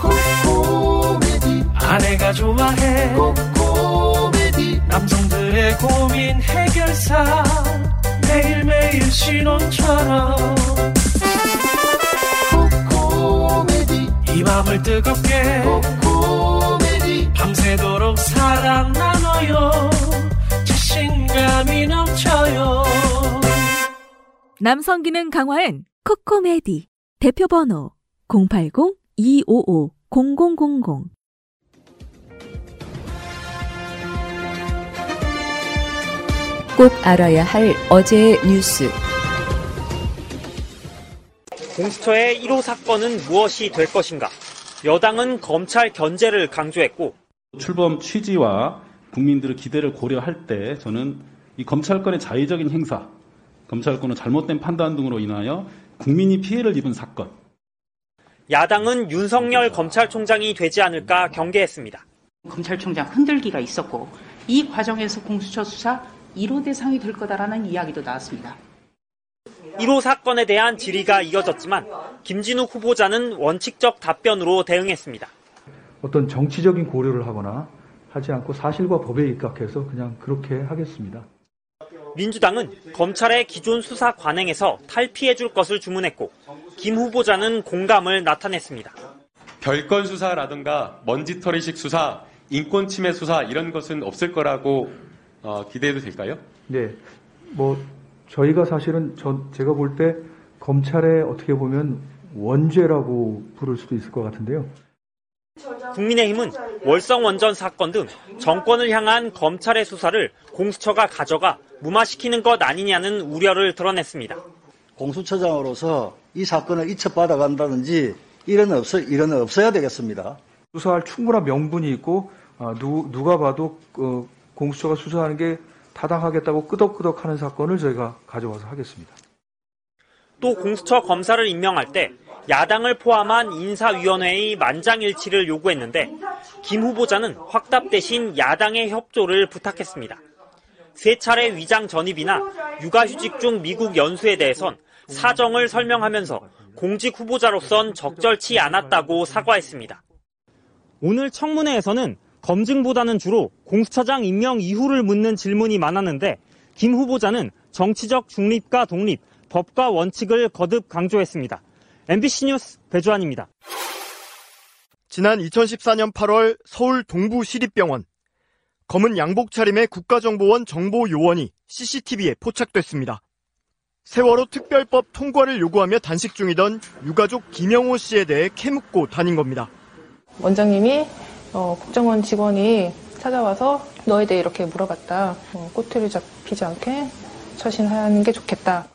코코메디. 아내가 좋아해 코코메디. 남성들의 고민 해결사. 매일매일 신혼처럼. 코코메디. 이 맘을 뜨겁게 코코메디. 밤새도록 사랑 나눠요. 자신감이 넘쳐요. 남성 기능 강화엔 코코메디. 대표 번호 080-255-0000 꼭 알아야 할 어제의 뉴스. 공수처의 1호 사건은 무엇이 될 것인가? 여당은 검찰 견제를 강조했고 출범 취지와 국민들의 기대를 고려할 때 저는 이 검찰권의 자의적인 행사, 검찰권의 잘못된 판단 등으로 인하여 국민이 피해를 입은 사건. 야당은 윤석열 검찰총장이 되지 않을까 경계했습니다. 검찰총장 흔들기가 있었고 이 과정에서 공수처 수사 1호 대상이 될 거다라는 이야기도 나왔습니다. 1호 사건에 대한 질의가 이어졌지만 김진욱 후보자는 원칙적 답변으로 대응했습니다. 어떤 정치적인 고려를 하거나 하지 않고 사실과 법에 입각해서 그냥 그렇게 하겠습니다. 민주당은 검찰의 기존 수사 관행에서 탈피해 줄 것을 주문했고 김 후보자는 공감을 나타냈습니다. 별건 수사라든가 먼지털이식 수사, 인권 침해 수사 이런 것은 없을 거라고 어, 기대해도 될까요? 네, 뭐 저희가 사실은 저, 제가 볼 때 검찰의 어떻게 보면 원죄라고 부를 수도 있을 것 같은데요. 국민의힘은 월성 원전 사건 등 정권을 향한 검찰의 수사를 공수처가 가져가 무마시키는 것 아니냐는 우려를 드러냈습니다. 공수처장으로서 이 사건을 이첩받아 간다든지 이런 없어 이런 없어야 되겠습니다. 수사할 충분한 명분이 있고 아, 누, 누가 봐도 어, 공수처가 수사하는 게 타당하겠다고 끄덕끄덕하는 사건을 저희가 가져와서 하겠습니다. 또 공수처 검사를 임명할 때 야당을 포함한 인사위원회의 만장일치를 요구했는데 김 후보자는 확답 대신 야당의 협조를 부탁했습니다. 세 차례 위장 전입이나 육아휴직 중 미국 연수에 대해선 사정을 설명하면서 공직 후보자로선 적절치 않았다고 사과했습니다. 오늘 청문회에서는 검증보다는 주로 공수처장 임명 이후를 묻는 질문이 많았는데 김 후보자는 정치적 중립과 독립, 법과 원칙을 거듭 강조했습니다. MBC 뉴스 배주환입니다. 지난 2014년 8월 서울 동부시립병원 검은 양복 차림의 국가정보원 정보요원이 CCTV에 포착됐습니다. 세월호 특별법 통과를 요구하며 단식 중이던 유가족 김영호 씨에 대해 캐묻고 다닌 겁니다. 원장님이 어, 국정원 직원이 찾아와서 너에 대해 이렇게 물어봤다. 어, 꼬투리 잡히지 않게 처신하는 게 좋겠다.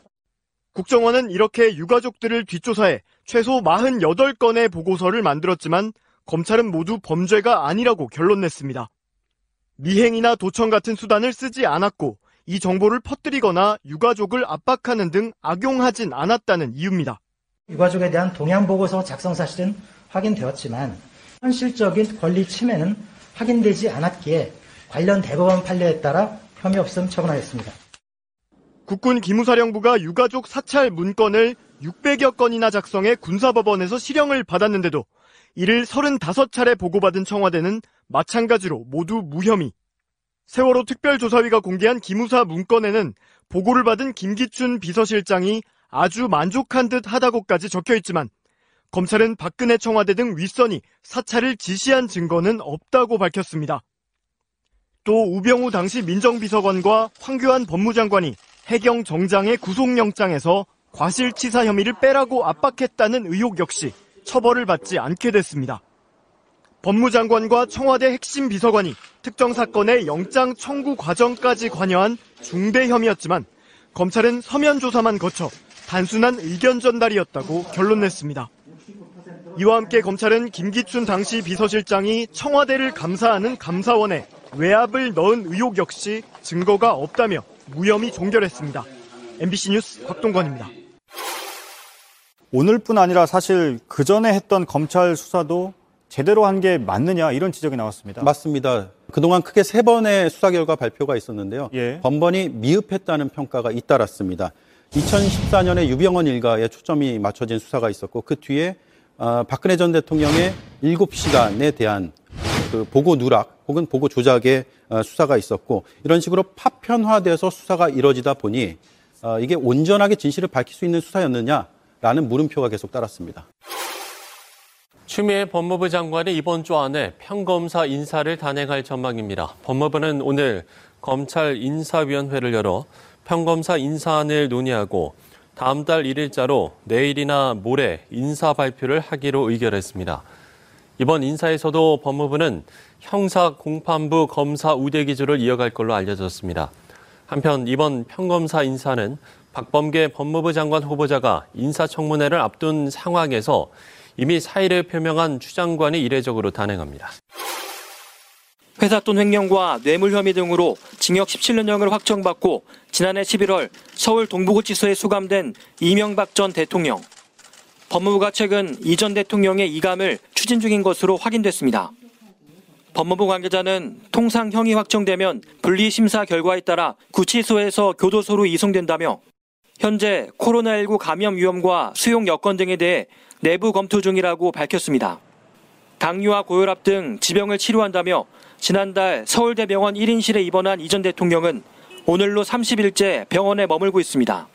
국정원은 이렇게 유가족들을 뒷조사해 최소 48건의 보고서를 만들었지만 검찰은 모두 범죄가 아니라고 결론 냈습니다. 미행이나 도청 같은 수단을 쓰지 않았고 이 정보를 퍼뜨리거나 유가족을 압박하는 등 악용하진 않았다는 이유입니다. 유가족에 대한 동향 보고서 작성 사실은 확인되었지만 현실적인 권리 침해는 확인되지 않았기에 관련 대법원 판례에 따라 혐의 없음 처분하였습니다. 국군 기무사령부가 유가족 사찰 문건을 600여 건이나 작성해 군사법원에서 실형을 받았는데도 이를 35차례 보고받은 청와대는 마찬가지로 모두 무혐의. 세월호 특별조사위가 공개한 기무사 문건에는 보고를 받은 김기춘 비서실장이 아주 만족한 듯 하다고까지 적혀 있지만 검찰은 박근혜 청와대 등 윗선이 사찰을 지시한 증거는 없다고 밝혔습니다. 또 우병우 당시 민정비서관과 황교안 법무장관이 해경 정장의 구속영장에서 과실치사 혐의를 빼라고 압박했다는 의혹 역시 처벌을 받지 않게 됐습니다. 법무장관과 청와대 핵심 비서관이 특정 사건의 영장 청구 과정까지 관여한 중대 혐의였지만 검찰은 서면 조사만 거쳐 단순한 의견 전달이었다고 결론 냈습니다. 이와 함께 검찰은 김기춘 당시 비서실장이 청와대를 감사하는 감사원에 외압을 넣은 의혹 역시 증거가 없다며 무혐의 종결했습니다. MBC 뉴스 곽동건입니다. 오늘뿐 아니라 사실 그 전에 했던 검찰 수사도 제대로 한 게 맞느냐 이런 지적이 나왔습니다. 맞습니다. 그동안 크게 세 번의 수사 결과 발표가 있었는데요. 예. 번번이 미흡했다는 평가가 잇따랐습니다. 2014년에 유병원 일가에 초점이 맞춰진 수사가 있었고 그 뒤에 어, 박근혜 전 대통령의 7시간에 대한 그 보고 누락 혹은 보고 조작의 어, 수사가 있었고 이런 식으로 파편화돼서 수사가 이뤄지다 보니 어, 이게 온전하게 진실을 밝힐 수 있는 수사였느냐라는 물음표가 계속 따랐습니다. 추미애 법무부 장관이 이번 주 안에 평검사 인사를 단행할 전망입니다. 법무부는 오늘 검찰 인사위원회를 열어 평검사 인사안을 논의하고 다음 달 1일자로 내일이나 모레 인사 발표를 하기로 의결했습니다. 이번 인사에서도 법무부는 형사 공판부 검사 우대 기조를 이어갈 걸로 알려졌습니다. 한편 이번 평검사 인사는 박범계 법무부 장관 후보자가 인사청문회를 앞둔 상황에서 이미 사의를 표명한 추 장관이 이례적으로 단행합니다. 회사 돈 횡령과 뇌물 혐의 등으로 징역 17년형을 확정받고 지난해 11월 서울 동부구치소에 수감된 이명박 전 대통령. 법무부가 최근 이 전 대통령의 이감을 추진 중인 것으로 확인됐습니다. 법무부 관계자는 통상 형이 확정되면 분리 심사 결과에 따라 구치소에서 교도소로 이송된다며 현재 코로나19 감염 위험과 수용 여건 등에 대해 내부 검토 중이라고 밝혔습니다. 당뇨와 고혈압 등 지병을 치료한다며 지난달 서울대병원 1인실에 입원한 이 전 대통령은 오늘로 30일째 병원에 머물고 있습니다.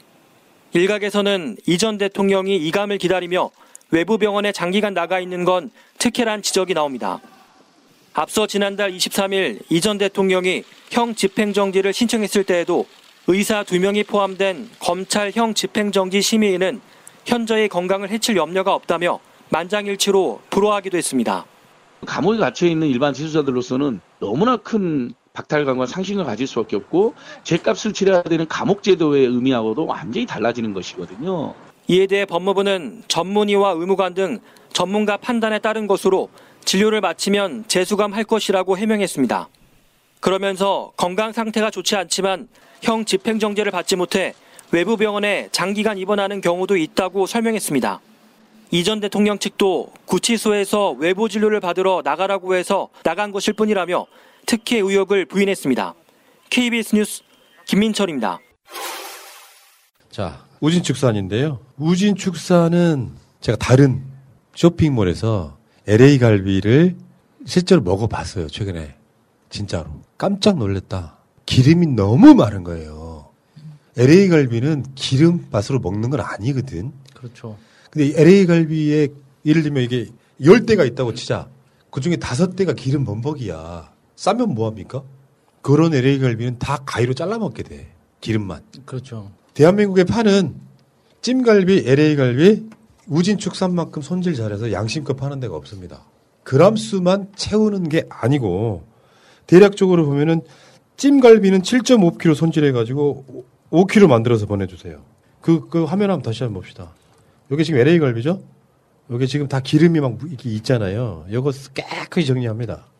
일각에서는 이전 대통령이 이감을 기다리며 외부 병원에 장기간 나가 있는 건 특혜란 지적이 나옵니다. 앞서 지난달 23일 이전 대통령이 형 집행정지를 신청했을 때에도 의사 2명이 포함된 검찰 형 집행정지 심의인은 현저히 건강을 해칠 염려가 없다며 만장일치로 불허하기도 했습니다. 감옥에 갇혀 있는 일반 재수자들로서는 너무나 큰 박탈감과 상심을 가질 수밖에 없고 죄값을 치러야 되는 감옥제도의 의미하고도 완전히 달라지는 것이거든요. 이에 대해 법무부는 전문의와 의무관 등 전문가 판단에 따른 것으로 진료를 마치면 재수감할 것이라고 해명했습니다. 그러면서 건강 상태가 좋지 않지만 형 집행정지를 받지 못해 외부 병원에 장기간 입원하는 경우도 있다고 설명했습니다. 이전 대통령 측도 구치소에서 외부 진료를 받으러 나가라고 해서 나간 것일 뿐이라며 특혜 의혹을 부인했습니다. KBS 뉴스 김민철입니다. 자, 우진축산인데요. 우진축산은 제가 다른 쇼핑몰에서 LA 갈비를 실제로 먹어봤어요, 최근에. 진짜로. 깜짝 놀랐다. 기름이 너무 많은 거예요. LA 갈비는 기름 맛으로 먹는 건 아니거든. 그렇죠. 근데 LA 갈비에 예를 들면 이게 열 대가 있다고 치자. 그 중에 다섯 대가 기름 범벅이야. 싸면 뭐합니까? 그런 LA 갈비는 다 가위로 잘라 먹게 돼. 기름만. 그렇죠. 대한민국에 파는 찜갈비, LA 갈비, 우진축산만큼 손질 잘해서 양심껏 파는 데가 없습니다. 그람수만 채우는 게 아니고 대략적으로 보면은 찜갈비는 7.5kg 손질해가지고 5kg 만들어서 보내주세요. 그, 그 화면 한번 다시 한번 봅시다. 여기 지금 LA 갈비죠? 여기 지금 다 기름이 막 이렇게 있잖아요. 이거 깨끗이 정리합니다.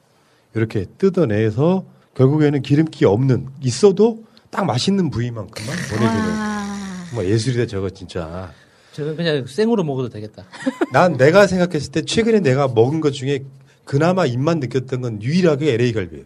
이렇게 뜯어내서 결국에는 기름기 없는, 있어도 딱 맛있는 부위만큼만 보내주는. 뭐 예술이다, 저거 진짜. 저건 그냥 생으로 먹어도 되겠다. 난 내가 생각했을 때 최근에 내가 먹은 것 중에 그나마 입만 느꼈던 건 유일하게 LA 갈비예요.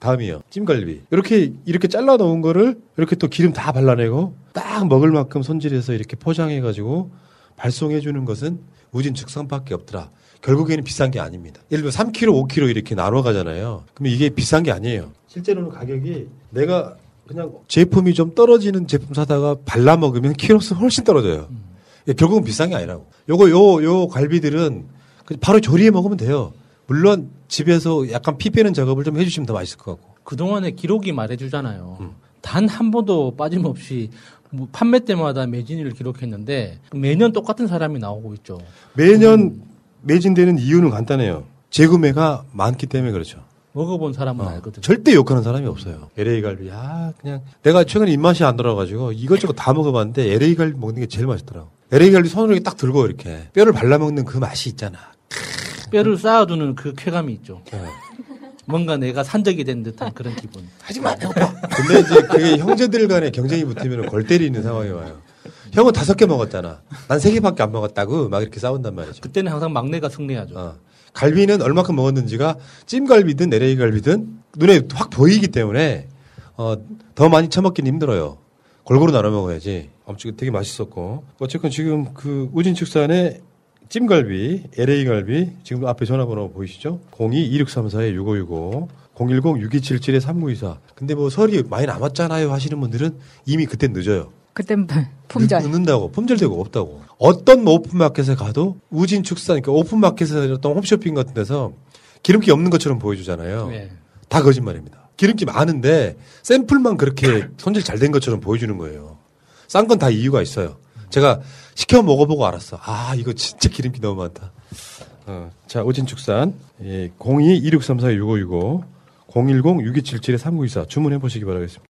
다음이요. 찜갈비. 이렇게 이렇게 잘라 놓은 거를 이렇게 또 기름 다 발라내고 딱 먹을 만큼 손질해서 이렇게 포장해 가지고 발송해 주는 것은 우진 축산밖에 없더라. 결국에는 비싼 게 아닙니다. 예를 들면 3kg, 5kg 이렇게 나눠 가잖아요. 그러면 이게 비싼 게 아니에요. 실제로는 가격이 내가 그냥 제품이 좀 떨어지는 제품 사다가 발라 먹으면 키로수 훨씬 떨어져요. 예, 결국은 비싼 게 아니라고. 요거 요 요 갈비들은 그냥 바로 조리해 먹으면 돼요. 물론 집에서 약간 피 빼는 작업을 좀 해주시면 더 맛있을 것 같고. 그 동안에 기록이 말해주잖아요. 단한 번도 빠짐없이 뭐 판매 때마다 매진을 기록했는데 매년 똑같은 사람이 나오고 있죠. 매년 매진되는 이유는 간단해요. 재구매가 많기 때문에 그렇죠. 먹어본 사람은 알거든요. 절대 욕하는 사람이 없어요. LA 갈비. 아, 그냥 내가 최근에 입맛이 안 돌아가지고 이것저것 다 먹어봤는데 LA 갈비 먹는 게 제일 맛있더라고. LA 갈비 손으로 딱 들고 이렇게 뼈를 발라먹는 그 맛이 있잖아. 뼈를 쌓아두는 그 쾌감이 있죠. 네. 뭔가 내가 산적이 된 듯한 그런 기분. 하지마, 근데 이제 그게 형제들 간에 경쟁이 붙으면 골 때리는 상황이 와요. 형은 다섯 개 먹었잖아. 난 세 개밖에 안 먹었다고 막 이렇게 싸운단 말이죠. 그때는 항상 막내가 승리하죠. 어. 갈비는 얼마큼 먹었는지가 찜갈비든 LA 갈비든 눈에 확 보이기 때문에 어, 더 많이 처먹기는 힘들어요. 골고루 나눠 먹어야지. 아무튼 되게 맛있었고 어쨌건 지금 그 우진 축산의 찜갈비, LA갈비, 지금 앞에 전화번호 보이시죠? 02-2634-6565, 010-6277-3924. 근데 뭐 설이 많이 남았잖아요 하시는 분들은 이미 그때 늦어요. 그땐 품절. 늦는다고, 품절되고 없다고. 어떤 뭐 오픈마켓에 가도 우진 축산, 그러니까 오픈마켓에서 어떤 홈쇼핑 같은 데서 기름기 없는 것처럼 보여주잖아요. 네. 다 거짓말입니다. 기름기 많은데 샘플만 그렇게 손질 잘 된 것처럼 보여주는 거예요. 싼 건 다 이유가 있어요. 제가 시켜 먹어보고 알았어. 아, 이거 진짜 기름기 너무 많다. 어, 자, 오진축산, 예, 02-2634-6565, 010-6277-3924 주문해 보시기 바라겠습니다.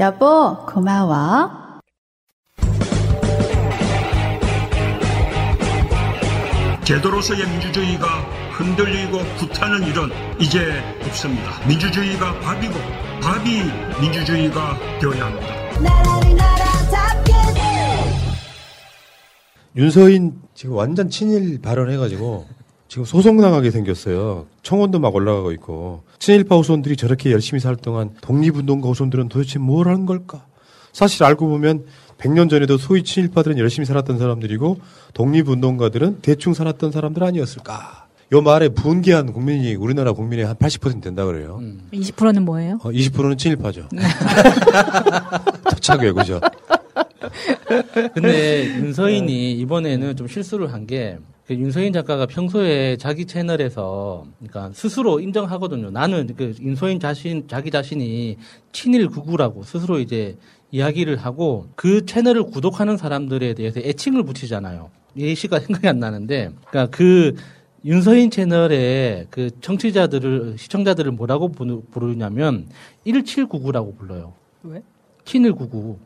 여보, 고마워. 제도로서의 민주주의가 흔들리고 구타는 일은 이제 없습니다. 민주주의가 밥이고 밥이 민주주의가 되어야 합니다. 윤서인 지금 완전 친일 발언해가지고 지금 소송 나가게 생겼어요. 청원도 막 올라가고 있고 친일파 후손들이 저렇게 열심히 살 동안 독립운동가 후손들은 도대체 뭘 한 걸까? 사실 알고 보면 100년 전에도 소위 친일파들은 열심히 살았던 사람들이고 독립운동가들은 대충 살았던 사람들 아니었을까? 요 말에 분개한 국민이 우리나라 국민의 한 80% 된다 그래요. 20%는 뭐예요? 어, 20%는 친일파죠. 토착 외구죠. 근데 윤서인이 이번에는 좀 실수를 한 게, 그 윤서인 작가가 평소에 자기 채널에서, 그러니까 스스로 인정하거든요. 나는 그 윤서인 자신, 자기 자신이 친일 구구라고 스스로 이제 이야기를 하고 그 채널을 구독하는 사람들에 대해서 애칭을 붙이잖아요. 예시가 생각이 안 나는데, 그러니까 그 윤서인 채널의 그 청취자들을, 시청자들을 뭐라고 부르- 부르냐면 1799라고 불러요. 왜? 친일 구구.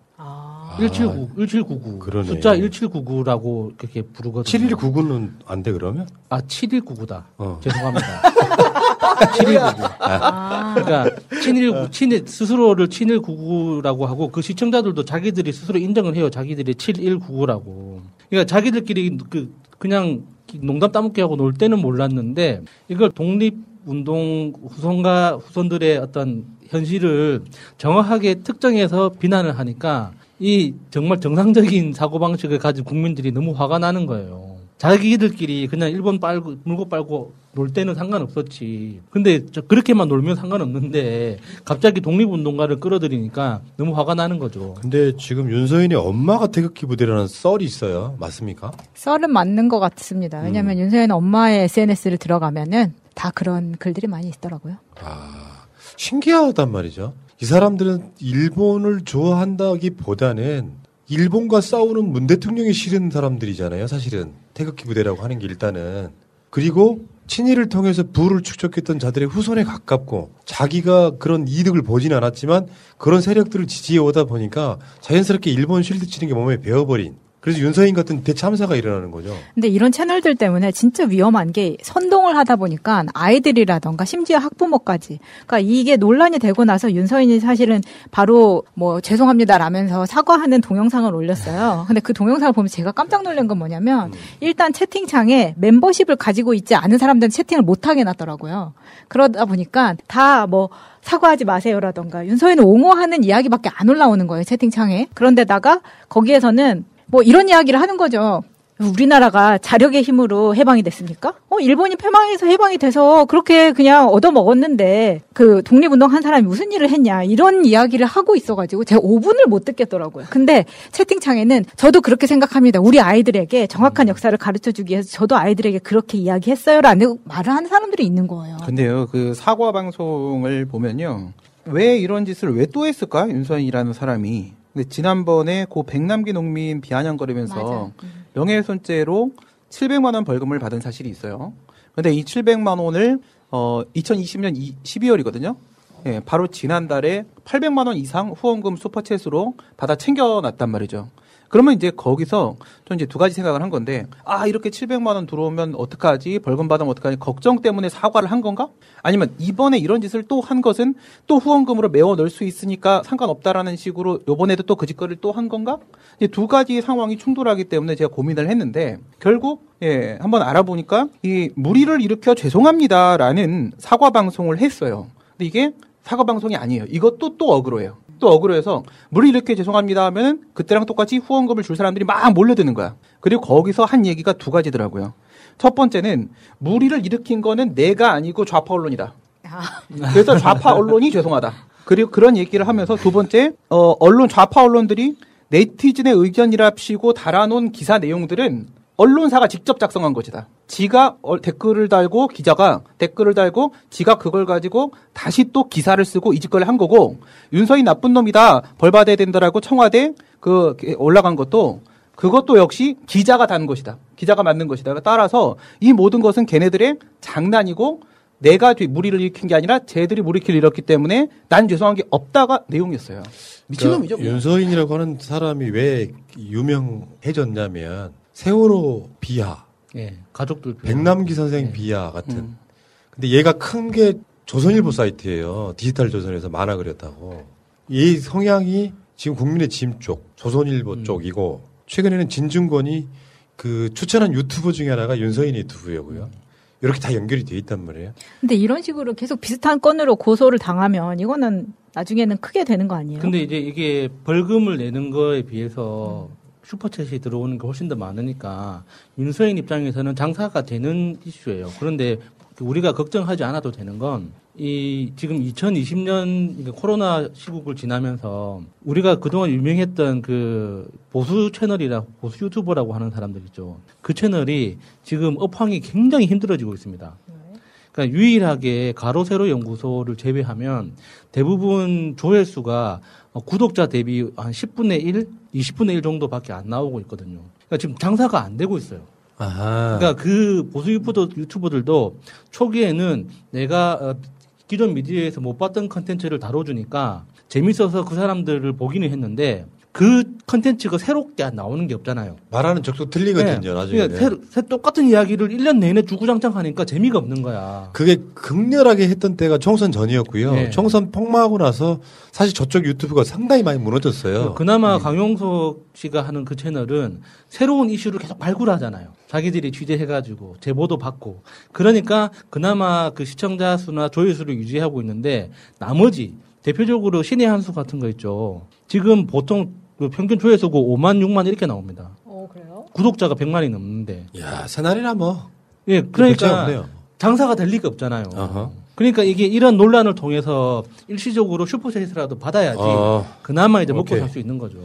1799, 1799. 그러네. 숫자 1799라고 그렇게 부르거든요. 7199는 안 돼 그러면? 아, 7199다. 어. 죄송합니다. 719. 그러니까 친일 친일 스스로를 친일구구라고 하고 그 시청자들도 자기들이 스스로 인정을 해요. 자기들이 7199라고. 그러니까 자기들끼리 그 그냥 농담 따먹기 하고 놀 때는 몰랐는데 이걸 독립 운동 후손과 후손들의 어떤 현실을 정확하게 특정해서 비난을 하니까 이 정말 정상적인 사고방식을 가진 국민들이 너무 화가 나는 거예요. 자기들끼리 그냥 일본 빨고, 물고 빨고 놀 때는 상관없었지. 근데 저 그렇게만 놀면 상관없는데 갑자기 독립운동가를 끌어들이니까 너무 화가 나는 거죠. 근데 지금 윤서인의 엄마가 태극기 부대라는 썰이 있어요. 맞습니까? 썰은 맞는 것 같습니다. 왜냐하면 윤서연 엄마의 SNS를 들어가면은 다 그런 글들이 많이 있더라고요. 신기하단 말이죠. 이 사람들은 일본을 좋아한다기보다는 일본과 싸우는 문 대통령이 싫은 사람들이잖아요. 사실은 태극기 부대라고 하는 게 일단은 그리고 친일을 통해서 부를 축적했던 자들의 후손에 가깝고 자기가 그런 이득을 보진 않았지만 그런 세력들을 지지해 오다 보니까 자연스럽게 일본 쉴드 치는 게 몸에 배어버린 그래서 윤서인 같은 대참사가 일어나는 거죠. 근데 이런 채널들 때문에 진짜 위험한 게 선동을 하다 보니까 아이들이라던가 심지어 학부모까지. 그러니까 이게 논란이 되고 나서 윤서인이 사실은 바로 뭐 죄송합니다라면서 사과하는 동영상을 올렸어요. 근데 그 동영상을 보면 제가 깜짝 놀란 건 뭐냐면 일단 채팅창에 멤버십을 가지고 있지 않은 사람들은 채팅을 못 하게 놨더라고요. 그러다 보니까 다 뭐 사과하지 마세요라던가 윤서인을 옹호하는 이야기밖에 안 올라오는 거예요 채팅창에. 그런데다가 거기에서는 뭐 이런 이야기를 하는 거죠. 우리나라가 자력의 힘으로 해방이 됐습니까? 어, 일본이 패망해서 해방이 돼서 그렇게 그냥 얻어먹었는데 그 독립운동 한 사람이 무슨 일을 했냐 이런 이야기를 하고 있어가지고 제가 5분을 못 듣겠더라고요. 근데 채팅창에는 저도 그렇게 생각합니다. 우리 아이들에게 정확한 역사를 가르쳐 주기 위해서 저도 아이들에게 그렇게 이야기했어요라는 말을 하는 사람들이 있는 거예요. 근데요, 그 사과 방송을 보면요. 왜 이런 짓을 왜 또 했을까? 윤선이라는 사람이. 근데 지난번에 고 백남기 농민 비아냥거리면서 명예훼손죄로 700만 원 벌금을 받은 사실이 있어요. 근데 이 700만 원을 어 2020년 12월이거든요. 예, 바로 지난달에 800만 원 이상 후원금 슈퍼챗으로 받아 챙겨놨단 말이죠. 그러면 이제 거기서 전 이제 두 가지 생각을 한 건데 아 이렇게 700만 원 들어오면 어떡하지 벌금 받으면 어떡하지 걱정 때문에 사과를 한 건가? 아니면 이번에 이런 짓을 또 한 것은 또 후원금으로 메워 넣을 수 있으니까 상관없다라는 식으로 요번에도 또 그 짓거리를 또 한 건가? 이제 두 가지 상황이 충돌하기 때문에 제가 고민을 했는데 결국 예 한번 알아보니까 이 무리를 일으켜 죄송합니다라는 사과 방송을 했어요. 근데 이게 사과 방송이 아니에요. 이것도 또 억울해요. 또 억울해서 물이 이렇게 죄송합니다 하면은 그때랑 똑같이 후원금을 줄 사람들이 막 몰려드는 거야. 그리고 거기서 한 얘기가 두 가지더라고요. 첫 번째는 무리를 일으킨 거는 내가 아니고 좌파 언론이다. 그래서 좌파 언론이 죄송하다. 그리고 그런 얘기를 하면서 두 번째 어, 언론 좌파 언론들이 네티즌의 의견이랍시고 달아놓은 기사 내용들은 언론사가 직접 작성한 것이다. 지가 어, 댓글을 달고 기자가 댓글을 달고 지가 그걸 가지고 다시 또 기사를 쓰고 이 짓거리를 한 거고 윤서인 나쁜 놈이다 벌 받아야 된다라고 청와대 그 올라간 것도 그것도 역시 기자가 단 것이다. 기자가 만든 것이다. 따라서 이 모든 것은 걔네들의 장난이고 내가 뒤 무리를 일으킨 게 아니라 쟤들이 무리를 일으켰기 때문에 난 죄송한 게 없다가 내용이었어요. 미친놈이죠. 그러니까 윤서인이라고 하는 사람이 왜 유명해졌냐면 세월호 비하, 예, 가족들 비하. 백남기 선생 비하 같은. 근데 얘가 큰 게 조선일보 사이트예요. 디지털 조선에서 만화 그렸다고. 이 성향이 지금 국민의 짐 쪽, 조선일보 쪽이고 최근에는 진중권이 그 추천한 유튜브 중에 하나가 윤서인 유튜브였고요. 이렇게 다 연결이 돼 있단 말이에요. 근데 이런 식으로 계속 비슷한 건으로 고소를 당하면 이거는 나중에는 크게 되는 거 아니에요? 근데 이제 이게 벌금을 내는 거에 비해서 슈퍼챗이 들어오는 게 훨씬 더 많으니까 윤서인 입장에서는 장사가 되는 이슈예요. 그런데 우리가 걱정하지 않아도 되는 건 이 지금 2020년 코로나 시국을 지나면서 우리가 그동안 유명했던 그 보수 채널이라 보수 유튜버라고 하는 사람들 있죠. 그 채널이 지금 업황이 굉장히 힘들어지고 있습니다. 그러니까 유일하게 가로 세로 연구소를 제외하면 대부분 조회수가 구독자 대비 한 10분의 1, 20분의 1 정도밖에 안 나오고 있거든요. 그러니까 지금 장사가 안 되고 있어요. 아하. 그러니까 그 보수 유튜버, 유튜버들도 초기에는 내가 어, 기존 미디어에서 못 봤던 컨텐츠를 다뤄주니까 재밌어서 그 사람들을 보기는 했는데 그 컨텐츠가 새롭게 안 나오는 게 없잖아요. 말하는 것도 틀리거든요, 네. 나중에. 그러니까 새로- 새 똑같은 이야기를 1년 내내 주구장창 하니까 재미가 없는 거야. 그게 극렬하게 했던 때가 총선 전이었고요. 네. 총선 폭망하고 나서 사실 저쪽 유튜브가 상당히 많이 무너졌어요. 그나마 강용석 씨가 하는 그 채널은 새로운 이슈를 계속 발굴하잖아요. 자기들이 취재해가지고 제보도 받고 그러니까 그나마 그 시청자 수나 조회수를 유지하고 있는데 나머지 대표적으로 신의 한수 같은 거 있죠. 지금 보통 그 평균 조회수가 5만 6만 이렇게 나옵니다. 어, 그래요? 구독자가 100만이 넘는데. 야, 새날이나 뭐. 예, 그러니까. 장사가 될 리가 없잖아요. 어허. 그러니까 이게 이런 논란을 통해서 일시적으로 슈퍼챗이라도 받아야지 어. 그나마 이제 먹고. 살 수 있는 거죠.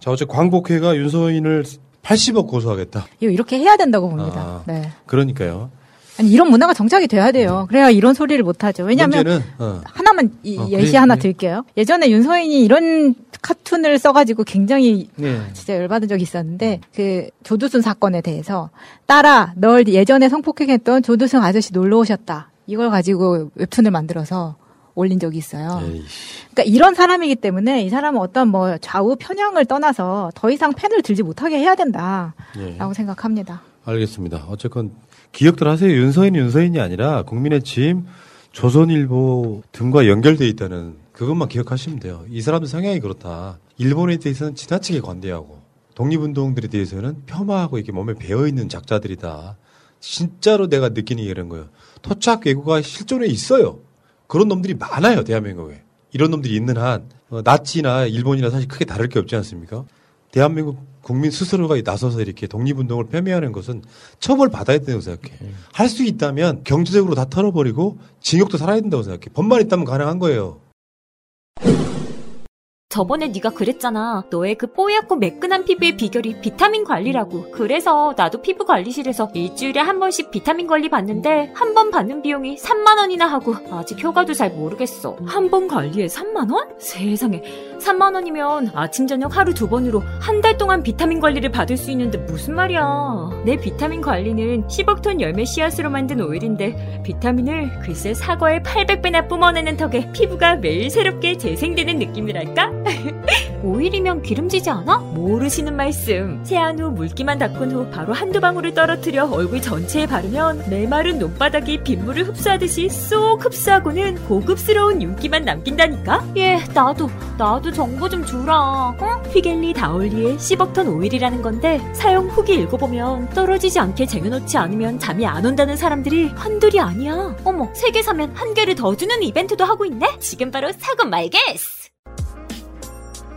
자, 어제 광복회가 윤서인을 80억 고소하겠다. 이거 이렇게 해야 된다고 봅니다. 아. 네. 그러니까요. 아니 이런 문화가 정착이 돼야 돼요. 그래야 이런 소리를 못 하죠. 왜냐하면 어. 하나만 이 어, 예시 그래, 하나. 드릴게요. 예전에 윤서인이 이런 카툰을 써가지고 굉장히 네. 진짜 열받은 적이 있었는데 그 조두순 사건에 대해서 딸아 널 예전에 성폭행했던 조두순 아저씨 놀러 오셨다. 이걸 가지고 웹툰을 만들어서 올린 적이 있어요. 그러니까 이런 사람이기 때문에 이 사람은 어떤 뭐 좌우 편향을 떠나서 더 이상 펜을 들지 못하게 해야 된다라고 예. 생각합니다. 알겠습니다. 어쨌건 기억들 하세요. 윤서인 윤서인이 아니라 국민의 짐 조선일보 등과 연결돼 있다는 그것만 기억하시면 돼요. 이 사람들 성향이 그렇다. 일본에 대해서는 지나치게 관대하고 독립운동들에 대해서는 폄하하고 이렇게 몸에 배어 있는 작자들이다. 진짜로 내가 느끼는 게 이런 거예요. 토착 외구가 실존에 있어요. 그런 놈들이 많아요 대한민국에. 이런 놈들이 있는 한 어, 나치나 일본이나 사실 크게 다를 게 없지 않습니까? 대한민국 국민 스스로가 나서서 이렇게 독립운동을 폄훼하는 것은 처벌 받아야 된다고 생각해. 할수 있다면 경제적으로 다 털어버리고 징역도 살아야 된다고 생각해. 법만 있다면 가능한 거예요. 저번에 네가 그랬잖아. 너의 그 뽀얗고 매끈한 피부의 비결이 비타민 관리라고. 그래서 나도 피부 관리실에서 일주일에 한 번씩 비타민 관리 받는데 한 번 받는 비용이 3만 원이나 하고 아직 효과도 잘 모르겠어. 한 번 관리에 3만 원? 세상에. 3만 원이면 아침 저녁 하루 두 번으로 한 달 동안 비타민 관리를 받을 수 있는데 무슨 말이야. 내 비타민 관리는 10억 톤 열매 씨앗으로 만든 오일인데 비타민을 글쎄 사과의 800배나 뿜어내는 덕에 피부가 매일 새롭게 재생되는 느낌이랄까? 오일이면 기름지지 않아? 모르시는 말씀. 세안 후 물기만 닦은 후 바로 한두 방울을 떨어뜨려 얼굴 전체에 바르면 메마른 논바닥이 빗물을 흡수하듯이 쏙 흡수하고는 고급스러운 윤기만 남긴다니까? 예, 나도, 나도 정보 좀 주라. 어? 휘겔리 다올리의 10억톤 오일이라는 건데 사용 후기 읽어보면 떨어지지 않게 쟁여놓지 않으면 잠이 안 온다는 사람들이 한둘이 아니야. 어머, 세 개 사면 한 개를 더 주는 이벤트도 하고 있네? 지금 바로 사고 말겠어!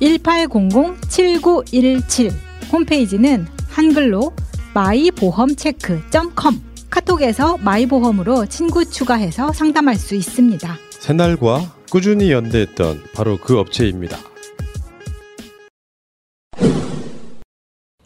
1800-7917. 홈페이지는 한글로 마이보험체크.com. 카톡에서 마이보험으로 친구 추가해서 상담할 수 있습니다. 새날과 꾸준히 연대했던 바로 그 업체입니다.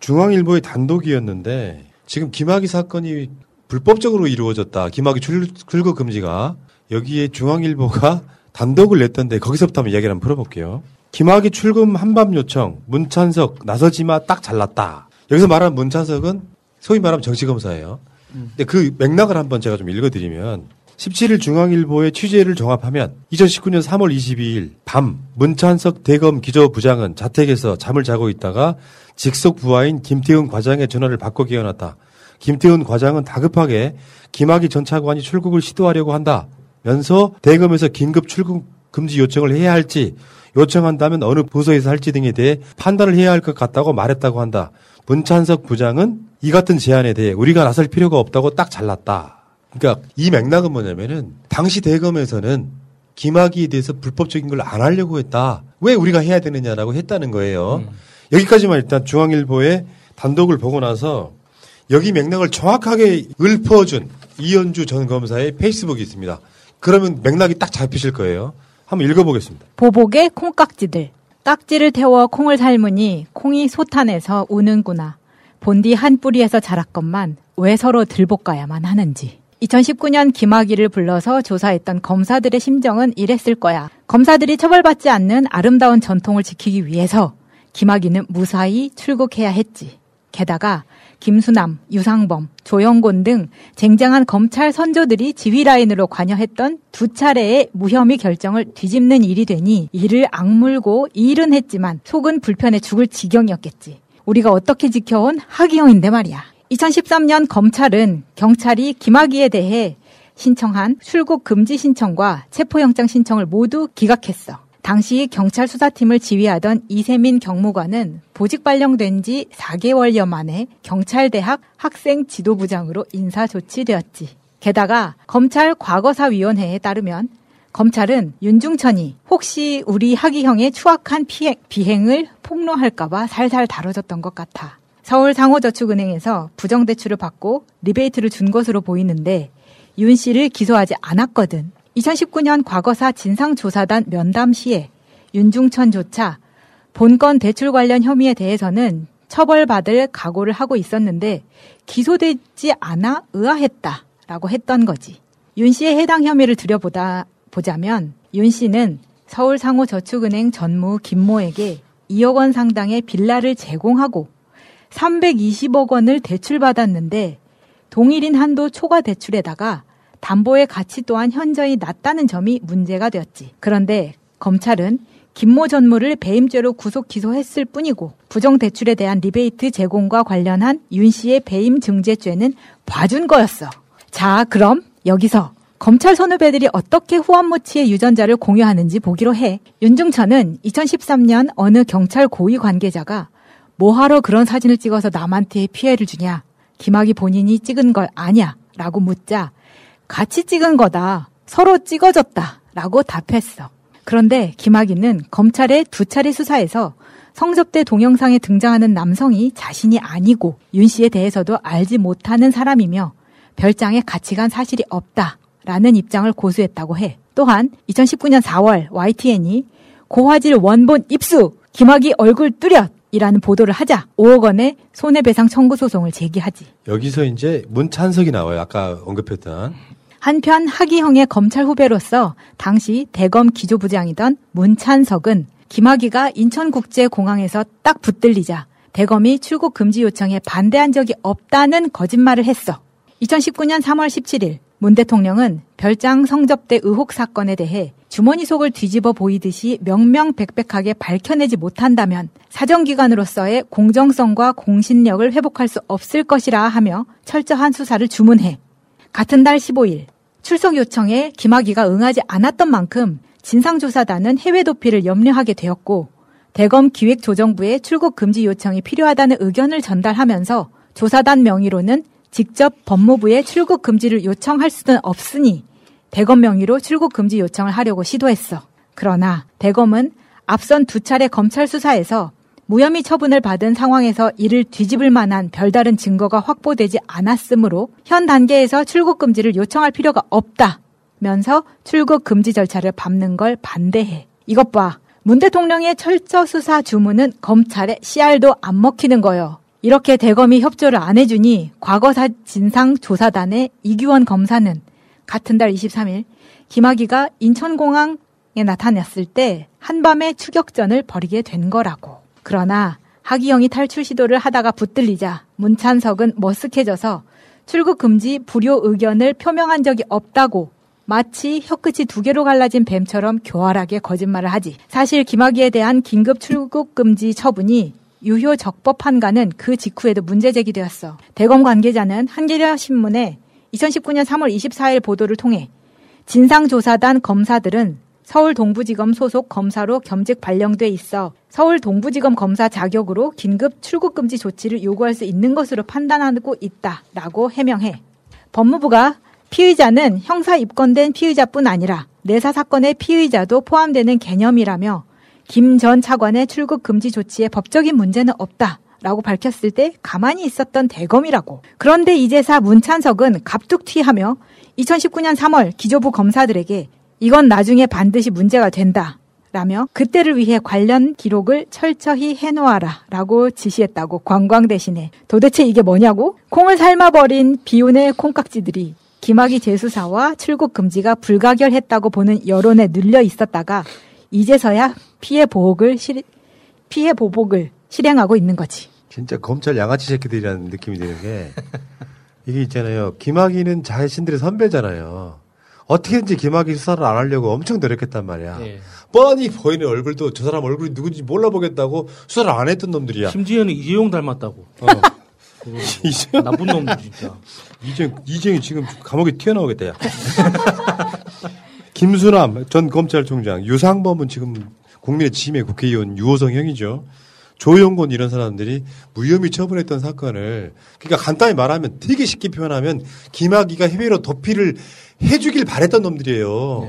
중앙일보의 단독이었는데 지금 김학의 사건이 불법적으로 이루어졌다. 김학의 출, 출국 금지가 여기에 중앙일보가 단독을 냈던데 거기서부터 한번 이야기를 한번 풀어볼게요. 김학의 출금 한밤 요청, 문찬석 나서지마 딱 잘났다. 여기서 말하는 문찬석은 소위 말하면 정치검사예요. 근데 그 맥락을 한번 제가 좀 읽어드리면 17일 중앙일보의 취재를 종합하면 2019년 3월 22일 밤 문찬석 대검 기조부장은 자택에서 잠을 자고 있다가 직속 부하인 김태훈 과장의 전화를 받고 깨어났다. 김태훈 과장은 다급하게 김학의 전 차관이 출국을 시도하려고 한다면서 대검에서 긴급 출국 금지 요청을 해야 할지 요청한다면 어느 부서에서 할지 등에 대해 판단을 해야 할 것 같다고 말했다고 한다. 문찬석 부장은 이 같은 제안에 대해 우리가 나설 필요가 없다고 딱 잘랐다. 그러니까 이 맥락은 뭐냐면은 당시 대검에서는 김학의에 대해서 불법적인 걸 안 하려고 했다. 왜 우리가 해야 되느냐라고 했다는 거예요. 여기까지만 일단 중앙일보의 단독을 보고 나서 여기 맥락을 정확하게 읊어준 이현주 전 검사의 페이스북이 있습니다. 그러면 맥락이 딱 잡히실 거예요. 한번 읽어보겠습니다. 보복의 콩깍지들. 깍지를 태워 콩을 삶으니 콩이 소탄에서 우는구나. 본디 한 뿌리에서 자랐건만 왜 서로 들볶아야만 하는지. 2019년 김학의를 불러서 조사했던 검사들의 심정은 이랬을 거야. 검사들이 처벌받지 않는 아름다운 전통을 지키기 위해서 김학의는 무사히 출국해야 했지. 게다가 김수남, 유상범, 조영곤 등 쟁쟁한 검찰 선조들이 지휘 라인으로 관여했던 두 차례의 무혐의 결정을 뒤집는 일이 되니 이를 악물고 일은 했지만 속은 불편해 죽을 지경이었겠지. 우리가 어떻게 지켜온 하기영인데 말이야. 2013년 검찰은 경찰이 김학의에 대해 신청한 출국 금지 신청과 체포영장 신청을 모두 기각했어. 당시 경찰 수사팀을 지휘하던 이세민 경무관은 보직 발령된 지 4개월여 만에 경찰대학 학생 지도부장으로 인사 조치되었지. 게다가 검찰 과거사위원회에 따르면 검찰은 윤중천이 혹시 우리 하기형의 추악한 피행, 비행을 폭로할까봐 살살 다뤄졌던 것 같아. 서울 상호저축은행에서 부정대출을 받고 리베이트를 준 것으로 보이는데 윤 씨를 기소하지 않았거든. 2019년 과거사 진상조사단 면담 시에 윤중천조차 본건 대출 관련 혐의에 대해서는 처벌받을 각오를 하고 있었는데 기소되지 않아 의아했다라고 했던 거지. 윤 씨의 해당 혐의를 들여보다 보자면 윤 씨는 서울 상호저축은행 전무 김모에게 2억 원 상당의 빌라를 제공하고 320억 원을 대출받았는데 동일인 한도 초과 대출에다가 담보의 가치 또한 현저히 낮다는 점이 문제가 되었지. 그런데 검찰은 김모 전무를 배임죄로 구속 기소했을 뿐이고 부정 대출에 대한 리베이트 제공과 관련한 윤 씨의 배임 증재죄는 봐준 거였어. 자, 그럼 여기서 검찰 선후배들이 어떻게 후한무치의 유전자를 공유하는지 보기로 해. 윤중천은 2013년 어느 경찰 고위 관계자가 뭐하러 그런 사진을 찍어서 남한테 피해를 주냐? 김학이 본인이 찍은 걸 아냐? 라고 묻자 같이 찍은 거다. 서로 찍어줬다. 라고 답했어. 그런데 김학의는 검찰의 두 차례 수사에서 성접대 동영상에 등장하는 남성이 자신이 아니고 윤 씨에 대해서도 알지 못하는 사람이며 별장에 같이 간 사실이 없다. 라는 입장을 고수했다고 해. 또한 2019년 4월 YTN이 고화질 원본 입수 김학의 얼굴 뚜렷 이라는 보도를 하자 5억 원의 손해배상 청구 소송을 제기하지. 여기서 이제 문찬석이 나와요. 아까 언급했던. 한편 하기형의 검찰 후배로서 당시 대검 기조부장이던 문찬석은 김학의가 인천국제공항에서 딱 붙들리자 대검이 출국 금지 요청에 반대한 적이 없다는 거짓말을 했어. 2019년 3월 17일 문 대통령은 별장 성접대 의혹 사건에 대해 주머니 속을 뒤집어 보이듯이 명명백백하게 밝혀내지 못한다면 사정기관으로서의 공정성과 공신력을 회복할 수 없을 것이라 하며 철저한 수사를 주문해 같은 달 15일 출석 요청에 김학의가 응하지 않았던 만큼 진상조사단은 해외 도피를 염려하게 되었고 대검 기획조정부에 출국 금지 요청이 필요하다는 의견을 전달하면서 조사단 명의로는 직접 법무부에 출국 금지를 요청할 수는 없으니 대검 명의로 출국 금지 요청을 하려고 시도했어. 그러나 대검은 앞선 두 차례 검찰 수사에서 무혐의 처분을 받은 상황에서 이를 뒤집을 만한 별다른 증거가 확보되지 않았으므로 현 단계에서 출국 금지를 요청할 필요가 없다면서 출국 금지 절차를 밟는 걸 반대해. 이것 봐. 문 대통령의 철저 수사 주문은 검찰에 씨알도 안 먹히는 거요. 이렇게 대검이 협조를 안 해주니 과거사 진상조사단의 이규원 검사는 같은 달 23일 김학의가 인천공항에 나타났을 때 한밤에 추격전을 벌이게 된 거라고. 그러나 하기영이 탈출 시도를 하다가 붙들리자 문찬석은 머쓱해져서 출국 금지 불요 의견을 표명한 적이 없다고 마치 혀끝이 두 개로 갈라진 뱀처럼 교활하게 거짓말을 하지. 사실 김학의에 대한 긴급 출국 금지 처분이 유효 적법 한가는 그 직후에도 문제 제기되었어. 대검 관계자는 한겨레 신문에 2019년 3월 24일 보도를 통해 진상조사단 검사들은 서울 동부지검 소속 검사로 겸직 발령돼 있어 서울 동부지검 검사 자격으로 긴급 출국 금지 조치를 요구할 수 있는 것으로 판단하고 있다라고 해명해 법무부가 피의자는 형사 입건된 피의자뿐 아니라 내사 사건의 피의자도 포함되는 개념이라며 김 전 차관의 출국 금지 조치에 법적인 문제는 없다. 라고 밝혔을 때 가만히 있었던 대검이라고. 그런데 이제사 문찬석은 갑툭튀하며 2019년 3월 기조부 검사들에게 이건 나중에 반드시 문제가 된다. 라며 그때를 위해 관련 기록을 철저히 해놓아라 라고 지시했다고 관광 대신에 도대체 이게 뭐냐고? 콩을 삶아버린 비운의 콩깍지들이 김학의 재수사와 출국 금지가 불가결했다고 보는 여론에 눌려 있었다가 이제서야 피해 보복을 실, 피해 보복을 실행하고 있는 거지. 진짜 검찰 양아치 새끼들이라는 느낌이 드는 게 이게 있잖아요. 김학의는 자신들의 선배잖아요. 어떻게든지 김학의 수사를 안 하려고 엄청 노력했단 말이야. 네. 뻔히 보이는 얼굴도 저 사람 얼굴이 누군지 몰라보겠다고 수사를 안 했던 놈들이야. 심지어는 이재용 닮았다고. 어. 이재용 나쁜 놈들 진짜. 이재용, 이재용이 지금 감옥에 튀어나오겠다, 야. 김수남 전 검찰총장, 유상범은 지금 국민의 지임의 국회의원 유호성 형이죠. 조영곤 이런 사람들이 무혐의 처분했던 사건을 그러니까 간단히 말하면 되게 쉽게 표현하면 김학의가 해외로 도피를 해주길 바랬던 놈들이에요.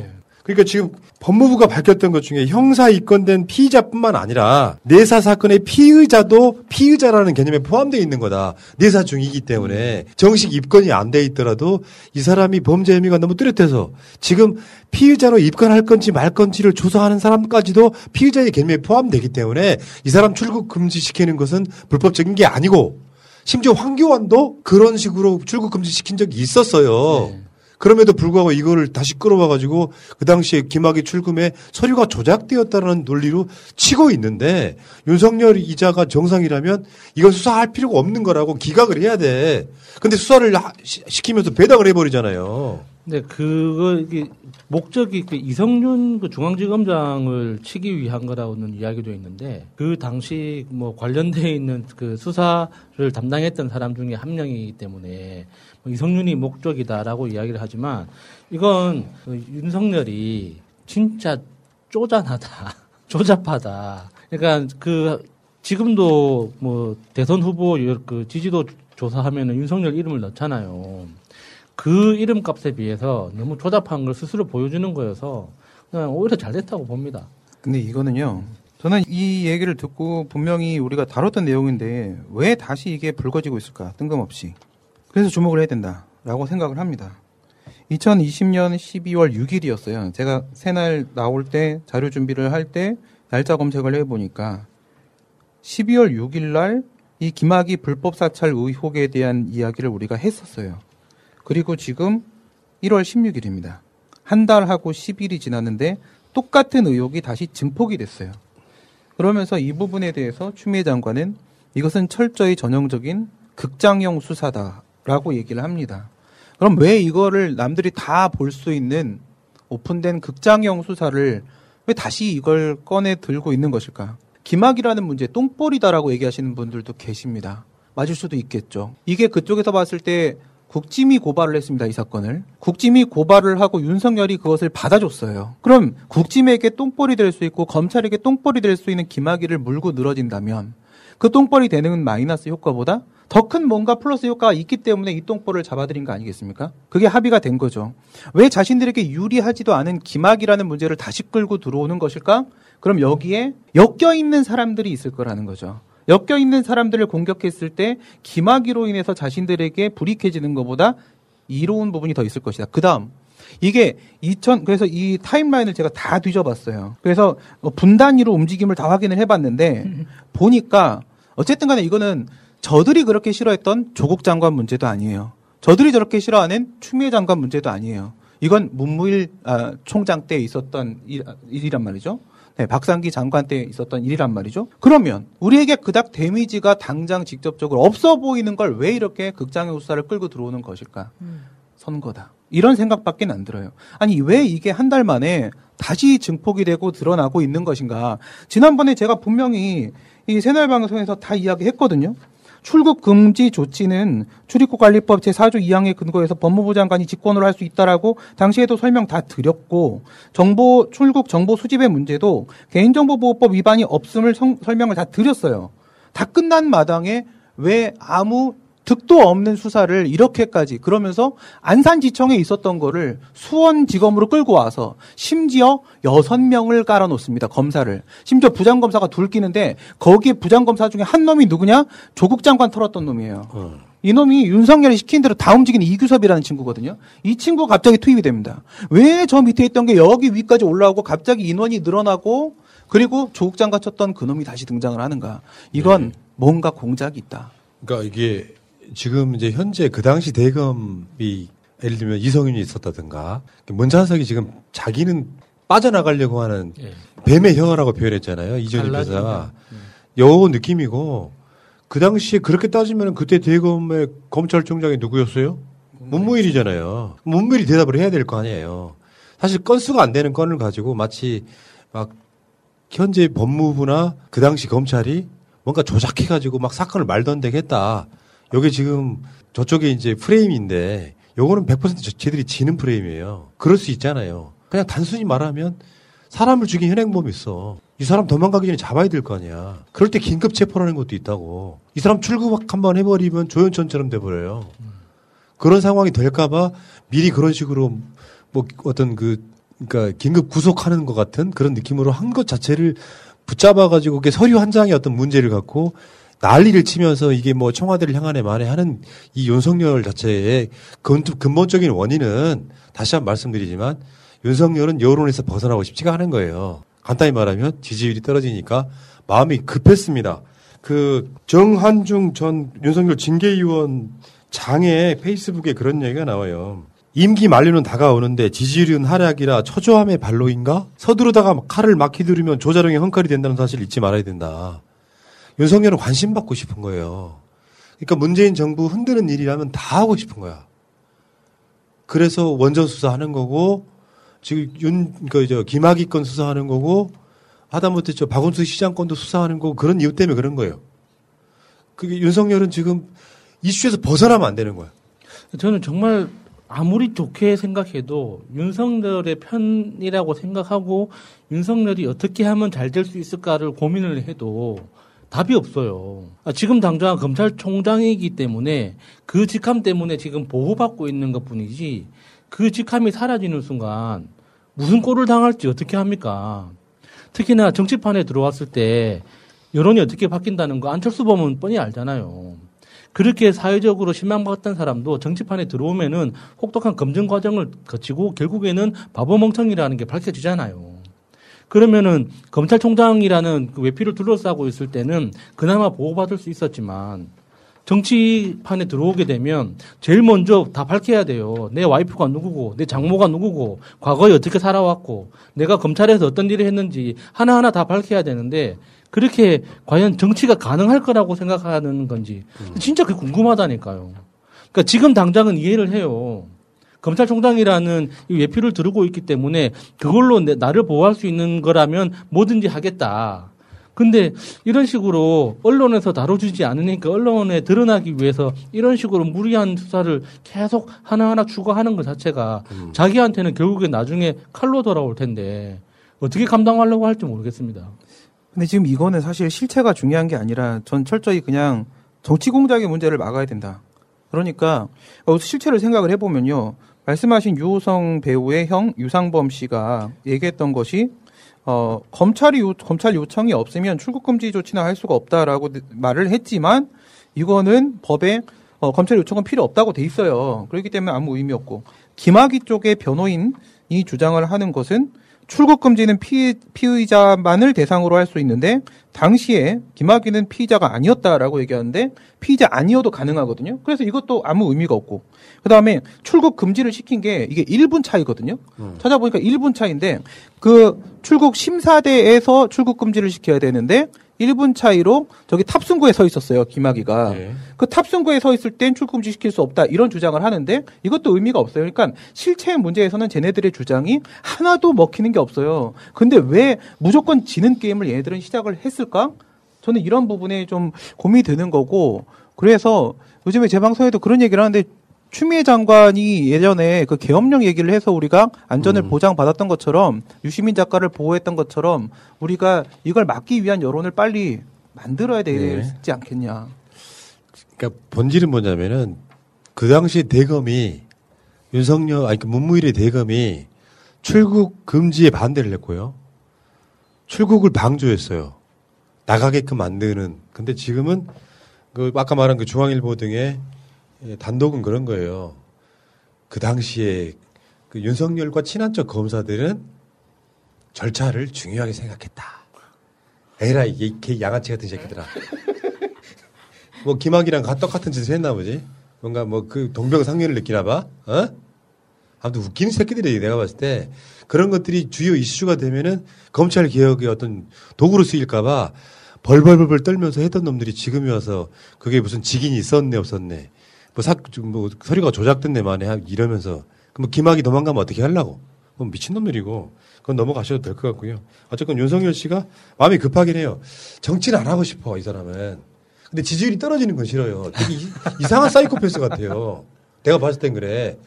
그러니까 지금 법무부가 밝혔던 것 중에 형사 입건된 피의자뿐만 아니라 내사 사건의 피의자도 피의자라는 개념에 포함되어 있는 거다. 내사 중이기 때문에 정식 입건이 안 돼 있더라도 이 사람이 범죄 혐의가 너무 뚜렷해서 지금 피의자로 입건할 건지 말 건지를 조사하는 사람까지도 피의자의 개념에 포함되기 때문에 이 사람 출국 금지시키는 것은 불법적인 게 아니고 심지어 황교안도 그런 식으로 출국 금지시킨 적이 있었어요. 그럼에도 불구하고 이거를 다시 끌어와가지고 그 당시에 김학의 출금에 서류가 조작되었다는 논리로 치고 있는데 윤석열 이자가 정상이라면 이건 수사할 필요가 없는 거라고 기각을 해야 돼. 근데 수사를 시키면서 배당을 해버리잖아요. 네, 그거 이게 목적이 그 이성윤 그 중앙지검장을 치기 위한 거라고는 이야기도 있는데 그 당시 뭐 관련돼 있는 그 수사를 담당했던 사람 중에 한 명이기 때문에 뭐 이성윤이 목적이다라고 이야기를 하지만 이건 그 윤석열이 진짜 쪼잔하다, 조잡하다. 그러니까 그 지금도 뭐 대선 후보 그 지지도 조사하면은 윤석열 이름을 넣잖아요. 그 이름값에 비해서 너무 조잡한 걸 스스로 보여주는 거여서 그냥 오히려 잘 됐다고 봅니다. 근데 이거는요. 저는 이 얘기를 듣고 분명히 우리가 다뤘던 내용인데 왜 다시 이게 불거지고 있을까 뜬금없이. 그래서 주목을 해야 된다라고 생각을 합니다. 2020년 12월 6일이었어요. 제가 새날 나올 때 자료 준비를 할 때 날짜 검색을 해보니까 12월 6일 날 이 김학의 불법 사찰 의혹에 대한 이야기를 우리가 했었어요. 그리고 지금 1월 16일입니다. 한 달하고 10일이 지났는데 똑같은 의혹이 다시 증폭이 됐어요. 그러면서 이 부분에 대해서 추미애 장관은 이것은 철저히 전형적인 극장형 수사다 라고 얘기를 합니다. 그럼 왜 이거를 남들이 다 볼 수 있는 오픈된 극장형 수사를 왜 다시 이걸 꺼내 들고 있는 것일까? 김학이라는 문제 똥볼이다라고 얘기하시는 분들도 계십니다. 맞을 수도 있겠죠. 이게 그쪽에서 봤을 때 국짐이 고발을 했습니다. 이 사건을. 국짐이 고발을 하고 윤석열이 그것을 받아줬어요. 그럼 국짐에게 똥볼이 될 수 있고 검찰에게 똥볼이 될 수 있는 김학의를 물고 늘어진다면 그 똥볼이 되는 마이너스 효과보다 더 큰 뭔가 플러스 효과가 있기 때문에 이 똥볼을 잡아들인 거 아니겠습니까? 그게 합의가 된 거죠. 왜 자신들에게 유리하지도 않은 김학이라는 문제를 다시 끌고 들어오는 것일까? 그럼 여기에 엮여 있는 사람들이 있을 거라는 거죠. 엮여 있는 사람들을 공격했을 때 김학의로 인해서 자신들에게 불이익해지는 것보다 이로운 부분이 더 있을 것이다. 그 다음 이게 2000 그래서 이 타임라인을 제가 다 뒤져봤어요. 그래서 뭐 분단위로 움직임을 다 확인을 해봤는데 보니까 어쨌든 간에 이거는 저들이 그렇게 싫어했던 조국 장관 문제도 아니에요. 저들이 저렇게 싫어하는 추미애 장관 문제도 아니에요. 이건 문무일 아, 총장 때 있었던 일, 일이란 말이죠. 네, 박상기 장관 때 있었던 일이란 말이죠. 그러면 우리에게 그닥 데미지가 당장 직접적으로 없어 보이는 걸 왜 이렇게 극장의 수사를 끌고 들어오는 것일까? 선거다. 이런 생각밖에 안 들어요. 아니 왜 이게 한 달 만에 다시 증폭이 되고 드러나고 있는 것인가? 지난번에 제가 분명히 이 새날 방송에서 다 이야기했거든요. 출국 금지 조치는 출입국 관리법 제4조 2항에 근거해서 법무부 장관이 직권으로 할 수 있다라고 당시에도 설명 다 드렸고 정보 출국 정보 수집의 문제도 개인정보보호법 위반이 없음을 성- 설명을 다 드렸어요. 다 끝난 마당에 왜 아무 득도 없는 수사를 이렇게까지 그러면서 안산지청에 있었던 거를 수원지검으로 끌고 와서 심지어 여섯 명을 깔아놓습니다. 검사를. 심지어 부장검사가 둘 끼는데 거기에 부장검사 중에 한 놈이 누구냐? 조국 장관 털었던 놈이에요. 이 놈이 윤석열이 시킨 대로 다 움직이는 이규섭이라는 친구거든요. 이 친구가 갑자기 투입이 됩니다. 왜 저 밑에 있던 게 여기 위까지 올라오고 갑자기 인원이 늘어나고 그리고 조국 장관 쳤던 그 놈이 다시 등장을 하는가? 이건 뭔가 공작이 있다. 그러니까 이게 지금 이제 현재 그 당시 대검이 예를 들면 이성윤이 있었다든가 문찬석이 지금 자기는 빠져나가려고 하는 뱀의 혀라고 표현했잖아요 갈라지는 변호사가 요 느낌이고 그 당시에 그렇게 따지면 그때 대검의 검찰총장이 누구였어요? 문무일이잖아요. 문무일이 대답을 해야 될 거 아니에요. 사실 건수가 안 되는 건을 가지고 마치 막 현재 법무부나 그 당시 검찰이 뭔가 조작해가지고 막 사건을 되게 했다. 여기 지금 저쪽에 이제 프레임인데 요거는 100% 저- 쟤들이 지는 프레임이에요. 그럴 수 있잖아요. 그냥 단순히 말하면 사람을 죽인 현행범이 있어. 이 사람 도망가기 전에 잡아야 될 거 아니야. 그럴 때 긴급 체포라는 것도 있다고. 이 사람 출국 한번 해버리면 조현천처럼 돼버려요. 그런 상황이 될까봐 미리 그런 식으로 뭐 어떤 그 그러니까 긴급 구속하는 것 같은 그런 느낌으로 한 것 자체를 붙잡아가지고 그게 서류 한 장의 어떤 문제를 갖고 난리를 치면서 이게 뭐 청와대를 향하네 만에 하는 이 윤석열 자체의 근- 근본적인 원인은 다시 한번 말씀드리지만 윤석열은 여론에서 벗어나고 싶지가 않은 거예요. 간단히 말하면 지지율이 떨어지니까 마음이 급했습니다. 그 정한중 전 윤석열 징계위원 장의 페이스북에 그런 얘기가 나와요. 임기 만료는 다가오는데 지지율은 하락이라 초조함의 발로인가? 서두르다가 칼을 막 휘두르면 조자룡의 헝클이 된다는 사실을 잊지 말아야 된다. 윤석열은 관심 받고 싶은 거예요. 그러니까 문재인 정부 흔드는 일이라면 다 하고 싶은 거야. 그래서 원전 수사하는 거고 지금 윤, 그, 저, 김학의 건 수사하는 거고 하다못해 저 박원순 시장 건도 수사하는 거고 그런 이유 때문에 그런 거예요. 그게 윤석열은 지금 이슈에서 벗어나면 안 되는 거야. 저는 정말 아무리 좋게 생각해도 윤석열의 편이라고 생각하고 윤석열이 어떻게 하면 잘 될 수 있을까를 고민을 해도 답이 없어요. 아, 지금 당장 검찰총장이기 때문에 그 직함 때문에 지금 보호받고 있는 것 뿐이지 그 직함이 사라지는 순간 무슨 꼴을 당할지 어떻게 합니까? 특히나 정치판에 들어왔을 때 여론이 어떻게 바뀐다는 거 안철수 보면 뻔히 알잖아요. 그렇게 사회적으로 신망받았던 사람도 정치판에 들어오면은 혹독한 검증 과정을 거치고 결국에는 바보 멍청이라는 게 밝혀지잖아요. 그러면은 검찰총장이라는 그 외피를 둘러싸고 있을 때는 그나마 보호받을 수 있었지만 정치판에 들어오게 되면 제일 먼저 다 밝혀야 돼요. 내 와이프가 누구고, 내 장모가 누구고, 과거에 어떻게 살아왔고, 내가 검찰에서 어떤 일을 했는지 하나하나 다 밝혀야 되는데, 그렇게 과연 정치가 가능할 거라고 생각하는 건지, 진짜 그게 궁금하다니까요. 그러니까 지금 당장은 이해를 해요. 검찰총장이라는 이 외피를 두르고 있기 때문에 그걸로 내, 나를 보호할 수 있는 거라면 뭐든지 하겠다. 근데 이런 식으로 언론에서 다뤄주지 않으니까 언론에 드러나기 위해서 이런 식으로 무리한 수사를 계속 하나하나 추가하는 것 자체가 자기한테는 결국에 나중에 칼로 돌아올 텐데 어떻게 감당하려고 할지 모르겠습니다. 근데 지금 이거는 사실 실체가 중요한 게 아니라 전 철저히 그냥 정치 공작의 문제를 막아야 된다. 그러니까 어, 실체를 생각을 해보면요. 말씀하신 유호성 배우의 형 유상범 씨가 얘기했던 것이 어, 검찰이 요, 검찰 요청이 없으면 출국 금지 조치나 할 수가 없다라고 말을 했지만 이거는 법에 어, 검찰 요청은 필요 없다고 돼 있어요. 그렇기 때문에 아무 의미 없고 김학의 쪽의 변호인이 주장을 하는 것은 출국 금지는 피, 피의자만을 대상으로 할 수 있는데 당시에 김학의는 피의자가 아니었다라고 얘기하는데 피의자 아니어도 가능하거든요. 그래서 이것도 아무 의미가 없고 그 다음에 출국 금지를 시킨 게 이게 1분 차이거든요. 음. 찾아보니까 1분 차인데 그 출국 심사대에서 출국 금지를 시켜야 되는데 1분 차이로 저기 탑승구에 서 있었어요. 김학의가. 네. 그 탑승구에 서 있을 땐 출국 금지 시킬 수 없다. 이런 주장을 하는데 이것도 의미가 없어요. 그러니까 실체 문제에서는 쟤네들의 주장이 하나도 먹히는 게 없어요. 근데 왜 무조건 지는 게임을 얘네들은 시작을 했을까? 저는 이런 부분에 좀 고민이 되는 거고 그래서 요즘에 제 방송에도 그런 얘기를 하는데 추미애 장관이 예전에 그 계엄령 얘기를 해서 우리가 안전을 보장받았던 것처럼 유시민 작가를 보호했던 것처럼 우리가 이걸 막기 위한 여론을 빨리 만들어야 되지 않겠냐. 그러니까 본질은 뭐냐면은 그 당시 대검이 윤석열 아니 그 문무일의 대검이 출국 금지에 반대를 했고요. 출국을 방조했어요. 나가게끔 만드는. 근데 지금은 그 아까 말한 그 중앙일보 등의 예, 단독은 그런 거예요. 그 당시에 그 윤석열과 친한 척 검사들은 절차를 중요하게 생각했다. 에라 이게 개 양아치 같은 새끼들아. 뭐 김학이랑 가- 똑같은 짓을 했나 보지. 뭔가 뭐 그 동병상련을 느끼나 봐. 어? 아무튼 웃기는 새끼들이 내가 봤을 때 그런 것들이 주요 이슈가 되면은 검찰 개혁의 어떤 도구로 쓰일까봐 벌벌벌벌 떨면서 했던 놈들이 지금이 와서 그게 무슨 직인이 있었네 없었네 뭐, 사, 좀뭐 서류가 조작됐네 만에 하- 이러면서 그럼 김학이 도망가면 어떻게 하려고? 뭐 미친놈들이고 그건 넘어가셔도 될 것 같고요. 어쨌건 윤석열 씨가 마음이 급하긴 해요. 정치를 안 하고 싶어 이 사람은. 근데 지지율이 떨어지는 건 싫어요. 되게 이, 이상한 사이코패스 같아요. 내가 봤을 땐 그래.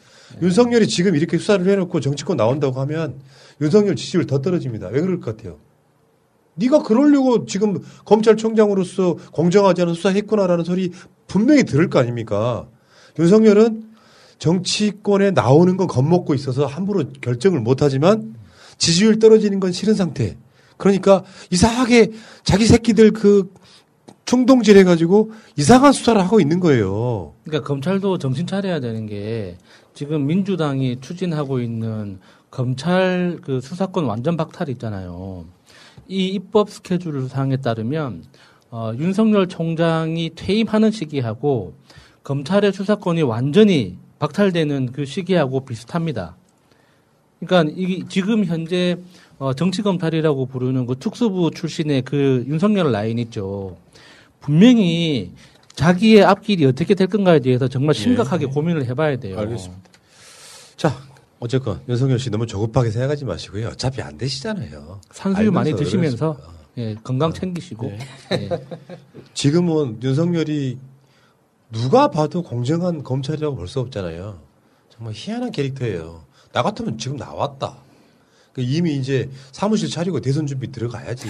윤석열이 지금 이렇게 수사를 해놓고 정치권 나온다고 하면 윤석열 지지율 더 떨어집니다. 왜 그럴 것 같아요? 네가 그러려고 지금 검찰총장으로서 공정하지 않은 수사했구나라는 소리 분명히 들을 거 아닙니까? 윤석열은 정치권에 나오는 건 겁먹고 있어서 함부로 결정을 못하지만 지지율 떨어지는 건 싫은 상태. 그러니까 이상하게 자기 새끼들 그 충동질 해가지고 이상한 수사를 하고 있는 거예요. 그러니까 검찰도 정신 차려야 되는 게 지금 민주당이 추진하고 있는 검찰 그 수사권 완전 박탈 있잖아요. 이 입법 스케줄 상에 따르면 어, 윤석열 총장이 퇴임하는 시기하고 검찰의 수사권이 완전히 박탈되는 그 시기하고 비슷합니다. 그러니까 이 지금 현재 어, 정치검찰이라고 부르는 그 특수부 출신의 그 윤석열 라인 있죠. 분명히 자기의 앞길이 어떻게 될 건가에 대해서 정말 심각하게 고민을 해봐야 돼요. 알겠습니다. 자, 어쨌건 윤석열 씨 너무 조급하게 생각하지 마시고요. 어차피 안 되시잖아요. 산수유 많이 드시면서. 예, 건강 챙기시고 예. 지금은 윤석열이 누가 봐도 공정한 검찰이라고 볼 수 없잖아요. 정말 희한한 캐릭터예요. 나 같으면 지금 나왔다. 그 이미 이제 사무실 차리고 대선 준비 들어가야지.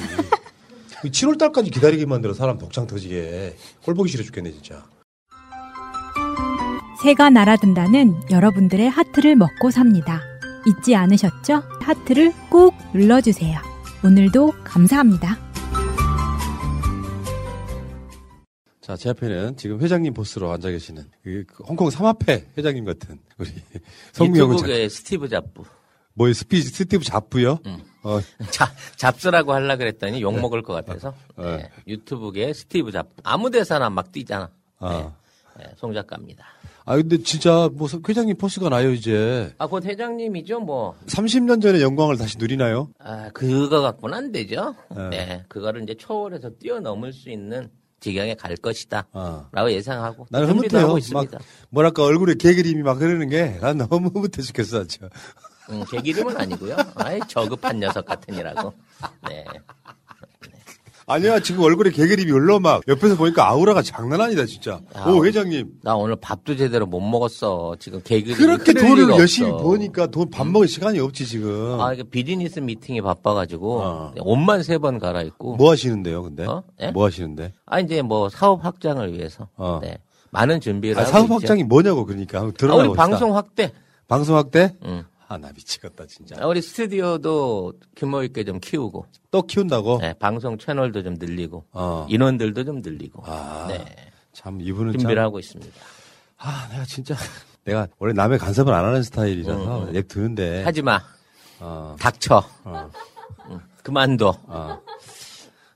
7월 달까지 기다리게 만들어 사람 독창 터지게 꼴 보기 싫어 죽겠네 진짜. 새가 날아든다는 여러분들의 하트를 먹고 삽니다. 잊지 않으셨죠? 하트를 꾹 눌러주세요. 오늘도 감사합니다. 자, 제 앞에는 지금 회장님 보스로 앉아 계시는 그 홍콩 삼합회 회장님 같은 우리 성명훈 작 유튜브계 스티브 잡부. 뭐의 스피 스티브 잡부요? 어, 자, 잡스라고 하려 그랬더니 욕 먹을 것 같아서 네, 유튜브계 스티브 잡부. 아무 데서나 막 뛰잖아. 아. 네, 송 작가입니다. 아 근데 진짜 뭐 회장님 포스가 나요 이제. 아, 곧 회장님이죠, 뭐. 30년 전의 영광을 다시 누리나요? 아, 그거 갖고는 안 되죠. 네. 네. 그거를 이제 초월해서 뛰어넘을 수 있는 지경에 갈 것이다. 라고 예상하고. 아. 나는 흐뭇해요. 하고 막 있습니다. 뭐랄까 얼굴에 개그림이 막 흐르는 게 난 너무 흐뭇해 죽겠어 진짜. 음, 제 기름은 아니고요. 아이, 저급한 녀석 같으니라고. 네. 아니야 지금 얼굴에 개그림이 흘러 막 옆에서 보니까 아우라가 장난 아니다 진짜. 야, 오 회장님 나 오늘 밥도 제대로 못 먹었어. 지금 개그 그렇게 돈을 열심히 버니까 돈 밥 먹을 시간이 없지 지금. 아, 이게 비즈니스 미팅이 바빠가지고 옷만 세 번 갈아입고. 뭐 하시는데요 근데? 어? 예? 뭐 하시는데? 아 이제 뭐 사업 확장을 위해서 어. 네. 많은 준비를 아, 사업. 확장이 뭐냐고 그러니까 한번 아, 우리. 방송 확대. 방송 확대? 응. 아 나 미치겠다 진짜. 아, 우리 스튜디오도 규모 있게 좀 키우고. 또 키운다고? 네, 방송 채널도 좀 늘리고. 어. 인원들도 좀 늘리고. 아, 네. 참 이분은 준비를 참- 하고 있습니다. 아 내가 진짜 내가 원래 남의 간섭을 안 하는 스타일이라서 응, 응. 앱 드는데. 하지 마. 어. 닥쳐. 어. 응, 그만둬. 어.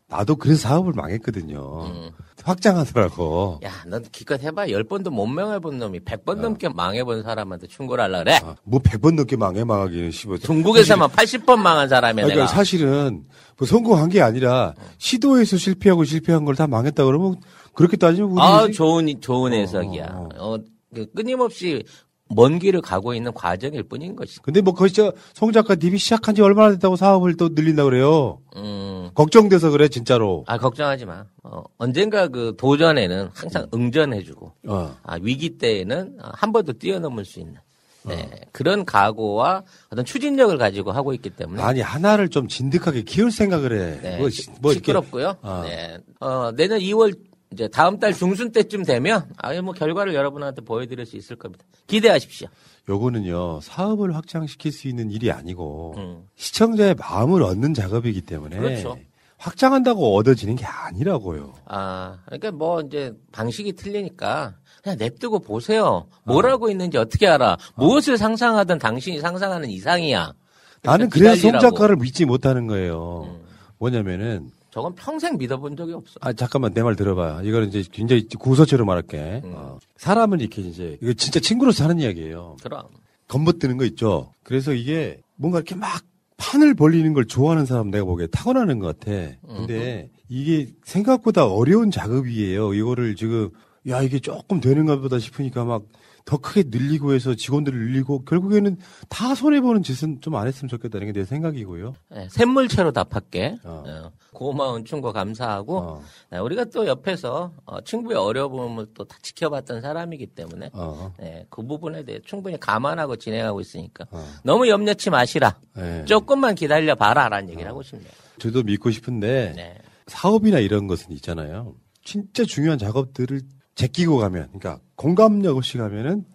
나도 그래서 사업을 망했거든요. 음. 확장하더라고. 야, 넌 기껏 해봐. 열 번도 못 망해본 놈이 백번 넘게 망해본 사람한테 충고를 하려 그래. 뭐 100번 넘게 망해 망하기는 씹어. 중국에서만 80번 망한 사람이야, 그러니까 내가. 사실은 뭐 성공한 게 아니라 시도해서 실패하고 실패한 걸 다 망했다 그러면 그렇게 따지면 우리 아, 좋은, 좋은 해석이야. 어, 그 끊임없이 먼 길을 가고 있는 과정일 뿐인 것이. 근데 뭐 거기 저송 작가 님이 시작한 지 얼마나 됐다고 사업을 또 늘린다 그래요. 음. 걱정돼서 그래 진짜로. 아, 걱정하지 마. 어, 언젠가 그 도전에는 항상 응전해주고, 어. 아, 위기 때에는 한 번 더 뛰어넘을 수 있는. 네, 그런 각오와 어떤 추진력을 가지고 하고 있기 때문에. 아니 하나를 좀 진득하게 키울 생각을 해. 네, 뭐, 시- 뭐 시끄럽고요. 어. 네. 어, 내년 2월 이제 다음 달 중순 때쯤 되면 아예 뭐 결과를 여러분한테 보여드릴 수 있을 겁니다. 기대하십시오. 요거는요 사업을 확장시킬 수 있는 일이 아니고 음. 시청자의 마음을 얻는 작업이기 때문에 그렇죠. 확장한다고 얻어지는 게 아니라고요. 아, 그러니까 뭐 이제 방식이 틀리니까 그냥 냅두고 보세요. 뭘 하고 있는지 어떻게 알아? 무엇을 상상하든 당신이 상상하는 이상이야. 나는 그러니까 그래서 기다리라고. 음. 작가를 믿지 못하는 거예요. 뭐냐면은 저건 평생 믿어본 적이 없어. 아 잠깐만 내 말 들어봐. 이거는 이제 굉장히 구서체로 말할게. 음. 어. 사람을 이렇게 이제 이거 진짜 친구로서 하는 이야기예요. 그럼. 건버뜨는 거 있죠. 그래서 이게 뭔가 이렇게 막 판을 벌리는 걸 좋아하는 사람 내가 보기에 타고나는 것 같아. 근데 이게 생각보다 어려운 작업이에요. 이거를 지금 야 이게 조금 되는가 보다 싶으니까 막 더 크게 늘리고 해서 직원들을 늘리고 결국에는 다 손해보는 짓은 좀 안 했으면 좋겠다는 게 내 생각이고요. 네, 샘물체로 답할게. 어, 고마운 충고 감사하고 네, 우리가 또 옆에서 어, 친구의 어려움을 또 다 지켜봤던 사람이기 때문에 어. 네, 그 부분에 대해 충분히 감안하고 진행하고 있으니까 너무 염려치 마시라. 네. 조금만 기다려 봐라라는 얘기를 하고 싶네요. 저도 믿고 싶은데 네. 사업이나 이런 것은 있잖아요. 진짜 중요한 작업들을 제끼고 가면, 그러니까 공감력 없이 가면은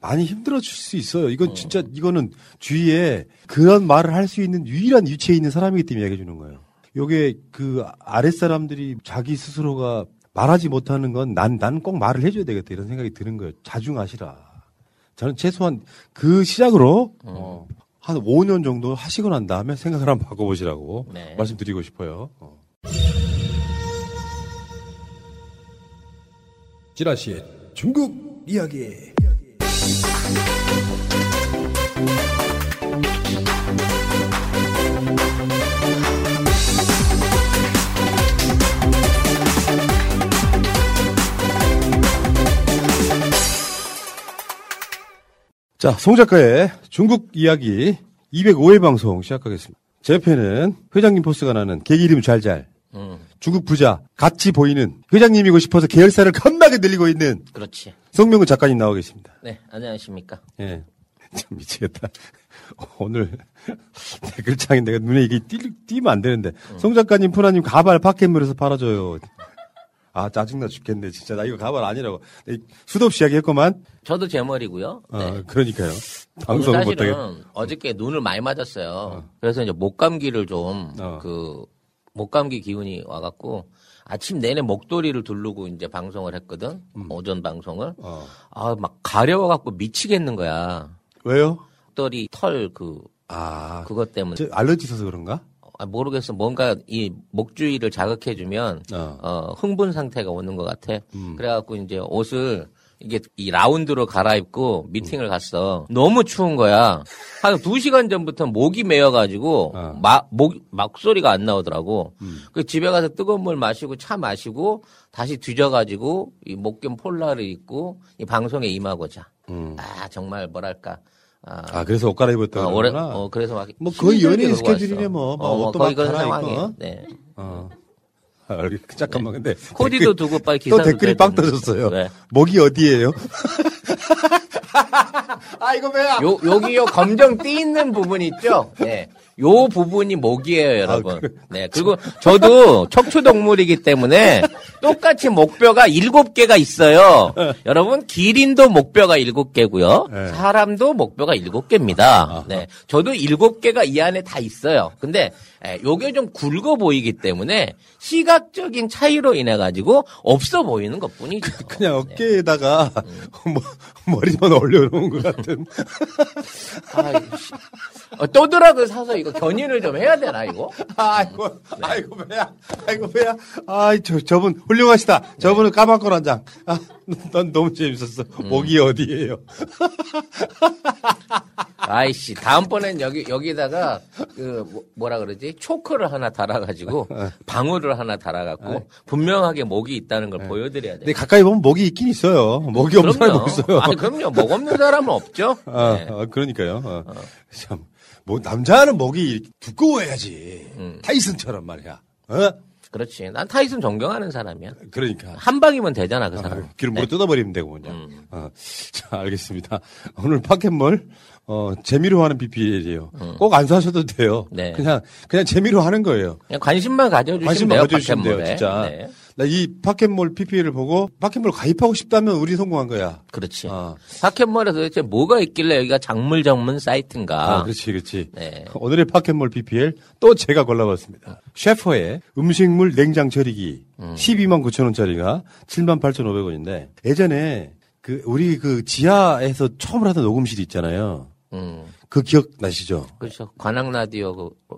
많이 힘들어질 수 있어요. 이건 진짜 이거는 주위에 그런 말을 할 수 있는 유일한 위치에 있는 사람이기 때문에 얘기해 주는 거예요. 요게 그 아랫 사람들이 자기 스스로가 말하지 못하는 건 난 난 꼭 말을 해줘야 되겠다 이런 생각이 드는 거예요. 자중하시라. 저는 최소한 그 시작으로 어, 한 5년 정도 하시고 난 다음에 생각을 한번 바꿔보시라고 네. 말씀드리고 싶어요. 어. 지라시의 중국 이야기. 자, 송 작가의 중국 이야기 205회 방송 시작하겠습니다. 제 옆에는 회장님 포스가 나는 개기 이름 잘잘 음, 중국 부자 같이 보이는 회장님이고 싶어서 계열사를 겁나게 늘리고 있는 그렇지. 성명근 작가님 나와 계십니다. 네, 안녕하십니까. 예. 참 미치겠다. 오늘 댓글창에 내가 눈에 이게 띄, 띄면 안 되는데 송 작가님, 푸나님 가발 파켓물에서 팔아줘요. 아 짜증나 죽겠네 진짜 나 이거 가발 아니라고 수도 없이 이야기했구만. 저도 제 머리고요. 어, 그러니까요. 오늘 방송을 사실은 못하게. 어저께 눈을 많이 맞았어요. 그래서 이제 목감기를 좀그 목감기 기운이 와갖고 아침 내내 목도리를 두르고 이제 방송을 했거든. 음. 오전 방송을. 어. 아, 막 가려워갖고 미치겠는 거야. 왜요? 목도리 털 그, 아. 그것 때문에. 저 알러지 있어서 그런가? 아, 모르겠어. 뭔가 이 목주위를 자극해주면, 어, 흥분 상태가 오는 것 같아. 음. 그래갖고 이제 옷을 이게 이 라운드로 갈아입고 미팅을 갔어. 너무 추운 거야. 한 두 시간 전부터 목이 메어가지고 마, 목, 목소리가 안 나오더라고. 그 집에 가서 뜨거운 물 마시고 차 마시고 다시 뒤져가지고 이 목겸 폴라를 입고 이 방송에 임하고자. 아, 정말 뭐랄까. 아, 아, 그래서 옷 갈아입었다. 어, 오래, 어, 그래서 막. 뭐 거의 연예인 스케줄이네. 뭐. 막 어, 뭐 옷도 거의 막 그런. 상황이에요. 어? 네. 어. 아, 여기 잠깐만 근데 코디도 댓글- 두고 빨리 또 기사도 댓글이 빵. 터졌어요. 왜? 목이 어디예요? 아 이거 왜야? 요, 여기요, 검정 띠 있는 부분 있죠? 네. 요 부분이 목이에요, 여러분. 네. 그리고 저도 척추동물이기 때문에 똑같이 목뼈가 일곱 개가 있어요. 여러분, 기린도 목뼈가 일곱 개고요. 사람도 목뼈가 일곱 개입니다. 네. 저도 일곱 개가 이 안에 다 있어요. 근데 에, 요게 좀 굵어 보이기 때문에 시각적인 차이로 인해 가지고 없어 보이는 것 뿐이죠. 그냥 어깨에다가 뭐, 머리만 올려놓은 것 같은. 아이씨. 어, 떠들어그 사서 이거 견인을 좀 해야 되나 이거? 아이고, 아이고 배야, 아이고 배야. 아이 저 저분 훌륭하시다. 저분은 까맣고 한 장. 아, 난 너무 재밌었어. 음. 목이 어디예요? 아이씨 다음번엔 여기 여기다가 그 뭐- 뭐라 그러지 초크를 하나 달아가지고 방울을 하나 달아갖고 분명하게 목이 있다는 걸 보여드려야 돼. 근데 가까이 보면 목이 있긴 있어요. 목이 없는 사람이 없어요. 아 그럼요. 목 없는 사람은 없죠. 아, 네. 아, 그러니까요. 어. 참, 뭐 남자는 목이 두꺼워야지. 음. 타이슨처럼 말이야. 어? 그렇지. 난 타이슨 존경하는 사람이야. 그러니까. 한 방이면 되잖아 그 사람. 귀를 물어 네. 뜯어버리면 되고 그냥. 어. 자, 알겠습니다. 오늘 파켓몰 어, 재미로 하는 BPL이에요. 꼭안 사셔도 돼요. 음. 네. 그냥 그냥 재미로 하는 거예요. 그냥 관심만 가져주시면 관심만 돼요. 가져주시면 돼요. 진짜. 네. 나이 파켓몰 PPL을 보고 파켓몰 가입하고 싶다면 우리 성공한 거야. 그렇지. 어. 파켓몰에 도대체 뭐가 있길래 여기가 작물 전문 사이트인가? 아, 그렇지, 그렇지. 네. 오늘의 파켓몰 PPL 또 제가 골라봤습니다. 셰퍼의 음식물 냉장 처리기 음. 12만 9천 원짜리가 7만 8천 5백 원인데 예전에 그 우리 그 지하에서 처음 하던 녹음실이 있잖아요. 음. 그 기억 나시죠? 그렇죠. 관악 라디오 그,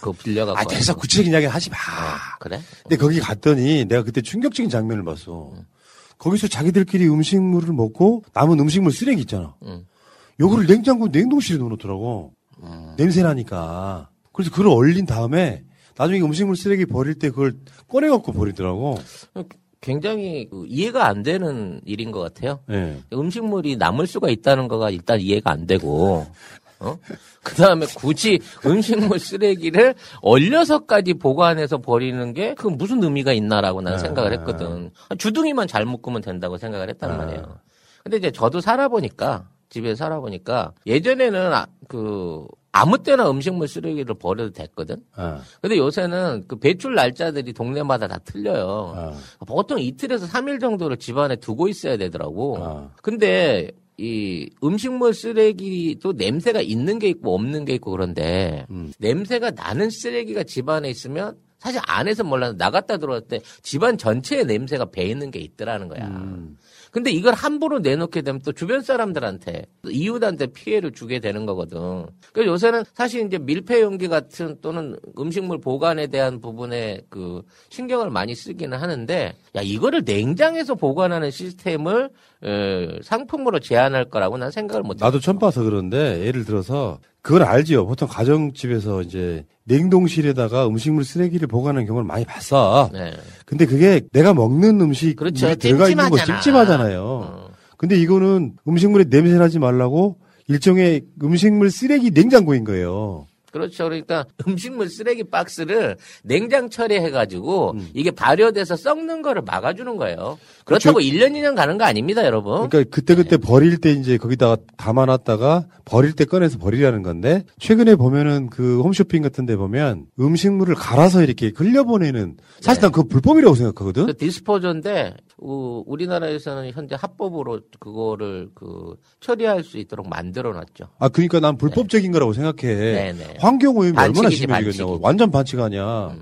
그 빌려갖고. 아, 계속 구체적인 이야기 하지 마. 그래? 근데 거기 갔더니 내가 그때 충격적인 장면을 봤어. 거기서 자기들끼리 음식물을 먹고 남은 음식물 쓰레기 있잖아. 음. 요거를 냉장고 냉동실에 넣어놓더라고. 냄새 나니까. 그래서 그걸 얼린 다음에 나중에 음식물 쓰레기 버릴 때 그걸 꺼내갖고 버리더라고. 굉장히 그 이해가 안 되는 일인 것 같아요. 예. 음식물이 남을 수가 있다는 거가 일단 이해가 안 되고, 어? 그 다음에 굳이 음식물 쓰레기를 얼려서까지 보관해서 버리는 게 그 무슨 의미가 있나라고 나는 네. 생각을 했거든. 주둥이만 잘 묶으면 된다고 생각을 했단 네. 말이에요. 근데 이제 저도 살아보니까, 집에 살아보니까, 예전에는 아, 그, 아무 때나 음식물 쓰레기를 버려도 됐거든. 아. 근데 요새는 그 배출 날짜들이 동네마다 다 틀려요. 보통 이틀에서 3일 정도를 집안에 두고 있어야 되더라고. 근데 이 음식물 쓰레기도 냄새가 있는 게 있고 없는 게 있고 그런데 냄새가 나는 쓰레기가 집안에 있으면 사실 안에서 몰라도 나갔다 들어왔을 때 집안 전체에 냄새가 배 있는 게 있더라는 거야. 근데 이걸 함부로 내놓게 되면 또 주변 사람들한테 이웃한테 피해를 주게 되는 거거든. 그래서 요새는 사실 이제 밀폐 용기 같은 또는 음식물 보관에 대한 부분에 그 신경을 많이 쓰기는 하는데 야 이거를 냉장에서 보관하는 시스템을 에, 상품으로 제한할 거라고 난 생각을 못. 나도 처음 봐서 그런데 예를 들어서 그걸 알지요. 보통 가정집에서 이제 냉동실에다가 음식물 쓰레기를 보관하는 경우를 많이 봤어. 네. 근데 그게 내가 먹는 음식이 그렇죠. 들어가 있는 거 찜찜하잖아. 어. 찜찜하잖아요. 근데 이거는 음식물에 냄새 나지 말라고 일종의 음식물 쓰레기 냉장고인 거예요. 그렇죠. 그러니까 음식물 쓰레기 박스를 냉장 처리해가지고 음. 이게 발효돼서 썩는 거를 막아주는 거예요. 그렇다고 1년, 2년 가는 거 아닙니다, 여러분. 그러니까 그때그때 버릴 때 이제 거기다가 담아놨다가 버릴 때 꺼내서 버리라는 건데 최근에 보면은 그 홈쇼핑 같은 데 보면 음식물을 갈아서 이렇게 흘려보내는 사실 난 그거 불법이라고 생각하거든. 그 디스포저인데 우, 우리나라에서는 현재 합법으로 그거를 그 처리할 수 있도록 만들어 놨죠. 아 그러니까 난 불법적인 거라고 생각해. 네네. 환경 오염이 얼마나 심해지겠냐고. 완전 반칙 아니야.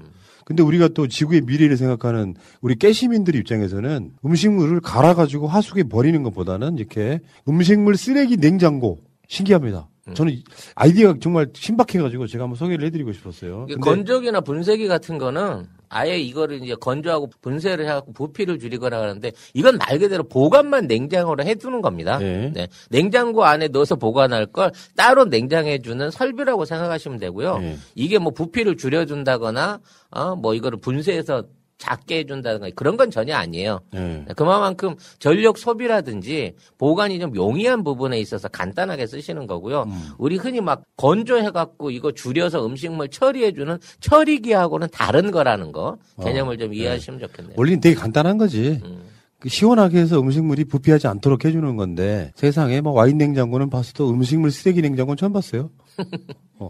근데 우리가 또 지구의 미래를 생각하는 우리 깨시민들 입장에서는 음식물을 갈아가지고 하수구에 버리는 것보다는 이렇게 음식물 쓰레기 냉장고 신기합니다. 음. 저는 아이디어가 정말 신박해가지고 제가 한번 소개를 해드리고 싶었어요. 건조기나 분쇄기 같은 거는 아예 이거를 이제 건조하고 분쇄를 해갖고 부피를 줄이거나 하는데 이건 말 그대로 보관만 냉장고로 해두는 겁니다. 네. 네. 냉장고 안에 넣어서 보관할 걸 따로 냉장해주는 설비라고 생각하시면 되고요. 네. 이게 뭐 부피를 줄여준다거나 어뭐 이거를 분쇄해서 작게 해준다든가 그런 건 전혀 아니에요. 네. 그만큼 전력 소비라든지 보관이 좀 용이한 부분에 있어서 간단하게 쓰시는 거고요. 우리 흔히 막 건조해갖고 이거 줄여서 음식물 처리해주는 처리기하고는 다른 거라는 거 개념을 좀 이해하시면 좋겠네요. 원리는 되게 간단한 거지. 그 시원하게 해서 음식물이 부피하지 않도록 해주는 건데 세상에 뭐 와인 냉장고는 봤어도 음식물 쓰레기 냉장고는 처음 봤어요.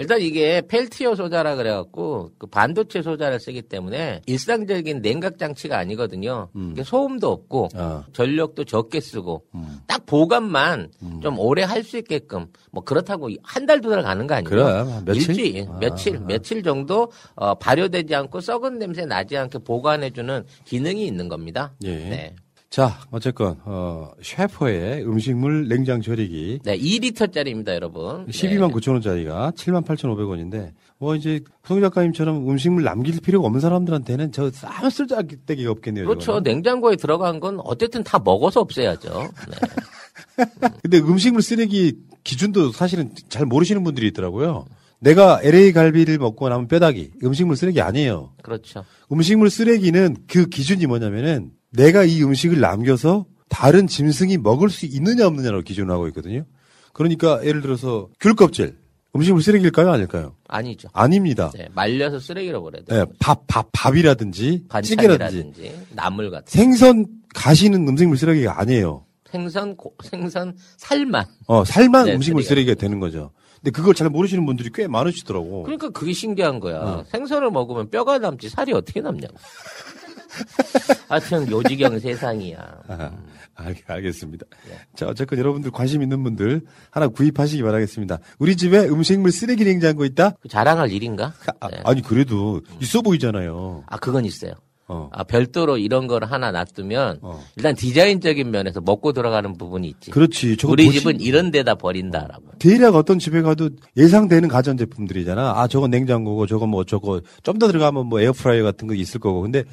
일단 이게 펠티어 소자라 그래갖고 그 반도체 소자를 쓰기 때문에 일상적인 냉각 장치가 아니거든요. 음. 소음도 없고 아. 전력도 적게 쓰고 딱 보관만 좀 오래 할 수 있게끔 뭐 그렇다고 한 달 두 달 가는 거 아니에요. 그래, 한 며칠? 일주일, 아, 며칠, 며칠 정도 어, 발효되지 않고 썩은 냄새 나지 않게 보관해주는 기능이 있는 겁니다. 예. 네. 자, 어쨌건 어 셰퍼의 음식물 냉장 조리기 네, 2리터짜리입니다, 여러분. 12만 9천 원짜리가 7만 8천 5백 원인데 뭐 이제 송 작가님처럼 음식물 남길 필요가 없는 사람들한테는 저 아무 쓸데기가 없겠네요. 그렇죠. 저거는. 냉장고에 들어간 건 어쨌든 다 먹어서 없애야죠. 네. 근데 음식물 쓰레기 기준도 사실은 잘 모르시는 분들이 있더라고요. 내가 LA 갈비를 먹고 남은 뼈다귀 음식물 쓰레기 아니에요. 그렇죠. 음식물 쓰레기는 그 기준이 뭐냐면은 내가 이 음식을 남겨서 다른 짐승이 먹을 수 있느냐 없느냐로 기준을 하고 있거든요. 그러니까 예를 들어서 귤 껍질 음식물 쓰레기일까요 아닐까요? 아니죠. 아닙니다. 네, 말려서 쓰레기로 버려야 돼요. 네, 밥, 밥, 밥이라든지 찌개라든지 나물 같은 생선 가시는 음식물 쓰레기가 아니에요. 생선 고- 생선 살만. 어, 살만 네, 음식물 쓰레기가 되는 거죠. 근데 그걸 잘 모르시는 분들이 꽤 많으시더라고. 그러니까 그게 신기한 거야. 어. 생선을 먹으면 뼈가 남지 살이 어떻게 남냐고. 하여튼 요지경 세상이야. 아, 알, 알겠습니다. 네. 자, 어쨌건 여러분들 관심 있는 분들 하나 구입하시기 바라겠습니다. 우리 집에 음식물 쓰레기 냉장고 있다? 그 자랑할 일인가? 아, 네. 아니, 그래도 있어 보이잖아요. 아, 그건 있어요. 어. 아, 별도로 이런 걸 하나 놔두면 일단 디자인적인 면에서 먹고 들어가는 부분이 있지. 그렇지. 우리 보시- 집은 이런 데다 버린다라고. 대략 어떤 집에 가도 예상되는 가전제품들이잖아. 아, 저건 냉장고고, 저건 뭐, 저거, 좀 더 들어가면 뭐 에어프라이어 같은 거 있을 거고. 근데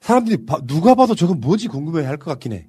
사람들이 봐- 누가 봐도 저건 뭐지 궁금해 할 것 같긴 해.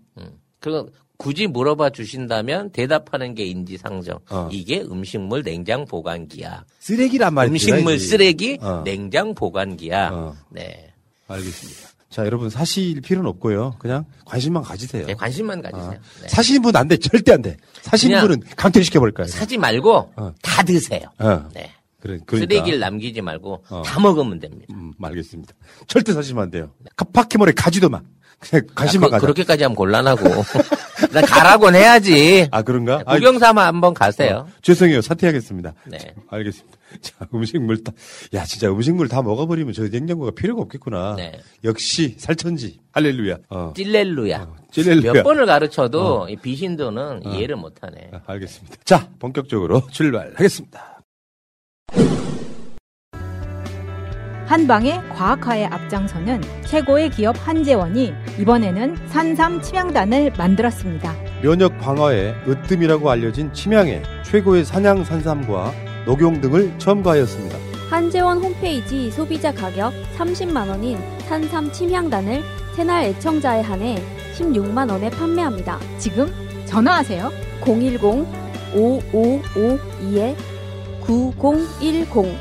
그리고 굳이 물어봐 주신다면 대답하는 게 인지상정. 이게 음식물 냉장 보관기야. 쓰레기란 말이 음식물. 쓰레기 어. 냉장 보관기야. 어. 네. 알겠습니다. 자, 여러분 사실 필요는 없고요. 그냥 관심만 가지세요. 네, 관심만 가지세요. 아, 네. 사시는 분 안 돼. 절대 안 돼. 사시는 분은 강퇴시켜 버릴까요? 사지 말고 다 드세요. 어. 네. 그래, 그러니까. 쓰레기를 남기지 말고 어. 다 먹으면 됩니다. 음, 알겠습니다. 절대 사시면 안 돼요. 카파키몰에 가지도 마. 그냥 관심만 그, 가져. 그렇게까지 하면 곤란하고. 난 가라곤 해야지. 아, 그런가? 구경 삼아 한번 가세요. 어, 죄송해요. 사퇴하겠습니다. 네. 자, 알겠습니다. 자, 음식물 다, 야, 진짜 음식물 다 먹어버리면 저 냉장고가 필요가 없겠구나. 네. 역시 살천지. 할렐루야. 어. 찔렐루야. 찔렐루야. 몇 번을 가르쳐도 어. 이 비신도는 어. 이해를 못하네. 아, 알겠습니다. 자, 본격적으로 출발하겠습니다. 한방의 과학화에 앞장서는 최고의 기업 한재원이 이번에는 산삼 침향단을 만들었습니다. 면역 강화에 으뜸이라고 알려진 침향에 최고의 사냥 산삼과 녹용 등을 첨가하였습니다. 한재원 홈페이지 소비자 가격 30만 원인 산삼 침향단을 새날 애청자에 한해 16만 원에 판매합니다. 지금 전화하세요. 010-5552-9010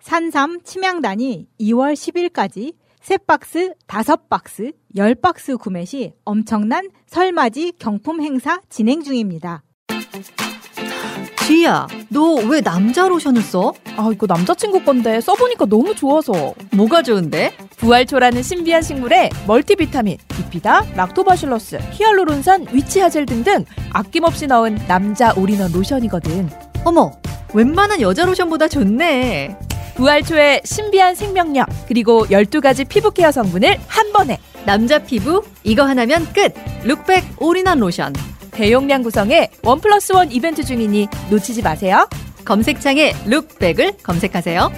산삼 침향단이 2월 10일까지 세 박스, 다섯 박스, 열 박스 구매 시 엄청난 설맞이 경품 행사 진행 중입니다. 지희야, 너 왜 남자 로션을 써? 아, 이거 남자친구 건데 써보니까 너무 좋아서. 뭐가 좋은데? 부활초라는 신비한 식물에 멀티비타민, 비피다, 락토바실러스, 히알루론산, 위치하젤 등등 아낌없이 넣은 남자 올인원 로션이거든. 어머, 웬만한 여자 로션보다 좋네. 부활초의 신비한 생명력, 그리고 12가지 피부 케어 성분을 한 번에. 남자 피부, 이거 하나면 끝! 룩백 올인원 로션. 대용량 구성의 원 플러스 원 이벤트 중이니 놓치지 마세요. 검색창에 룩백을 검색하세요.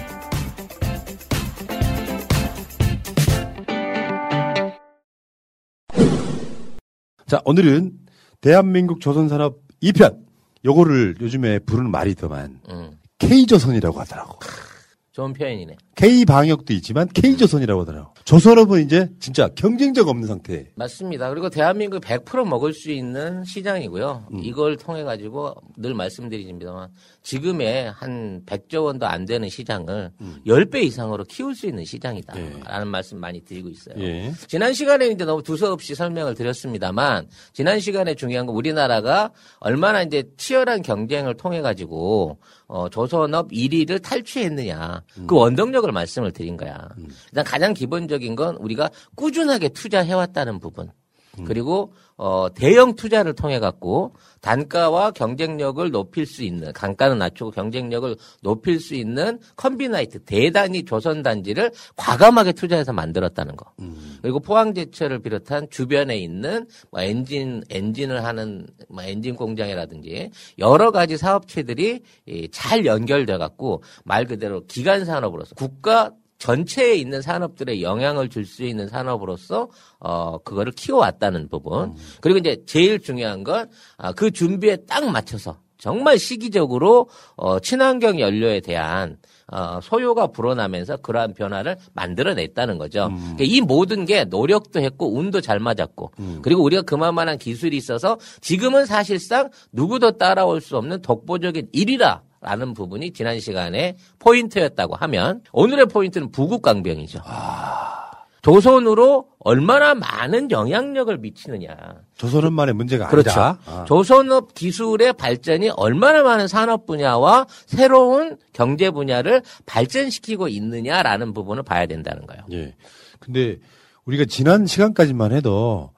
자, 오늘은 대한민국 조선산업 2편. 요거를 요즘에 부르는 말이더만. 음. K조선이라고 하더라고. 좋은 표현이네. K방역도 있지만 K조선이라고 하더라고. 조선업은 이제 진짜 경쟁력 없는 상태. 맞습니다. 그리고 대한민국 100% 먹을 수 있는 시장이고요. 음. 이걸 통해 가지고 늘 말씀드리지만 지금의 한 100조 원도 안 되는 시장을 음. 10배 이상으로 키울 수 있는 시장이다. 라는 말씀 많이 드리고 있어요. 예. 지난 시간에 이제 너무 두서없이 설명을 드렸습니다만 지난 시간에 중요한 건 우리나라가 얼마나 이제 치열한 경쟁을 통해 가지고 어, 조선업 1위를 탈취했느냐 그 원동력을 말씀을 드린 거야. 일단 가장 기본적인 건 우리가 꾸준하게 투자해왔다는 부분. 그리고 어 대형 투자를 통해 갖고 단가와 경쟁력을 높일 수 있는 단가는 낮추고 경쟁력을 높일 수 있는 콤비나트 대단히 조선 단지를 과감하게 투자해서 만들었다는 거. 그리고 포항제철을 비롯한 주변에 있는 뭐 엔진 엔진을 하는 뭐 엔진 공장이라든지 여러 가지 사업체들이 이잘 연결돼 갖고 말 그대로 기간 산업으로서 국가 전체에 있는 산업들에 영향을 줄 수 있는 산업으로서 어 그거를 키워왔다는 부분 그리고 이제 제일 중요한 건그 준비에 딱 맞춰서 정말 시기적으로 어 친환경 연료에 대한 어 소요가 불어나면서 그러한 변화를 만들어냈다는 거죠. 그러니까 이 모든 게 노력도 했고 운도 잘 맞았고 그리고 우리가 그만한 기술이 있어서 지금은 사실상 누구도 따라올 수 없는 독보적인 일이라. 라는 부분이 지난 시간에 포인트였다고 하면 오늘의 포인트는 부국강병이죠. 조선으로 얼마나 많은 영향력을 미치느냐. 조선업만의 문제가 그렇죠. 아니다. 아. 조선업 기술의 발전이 얼마나 많은 산업 분야와 새로운 경제 분야를 발전시키고 있느냐라는 부분을 봐야 된다는 거예요. 예. 근데 우리가 지난 시간까지만 해도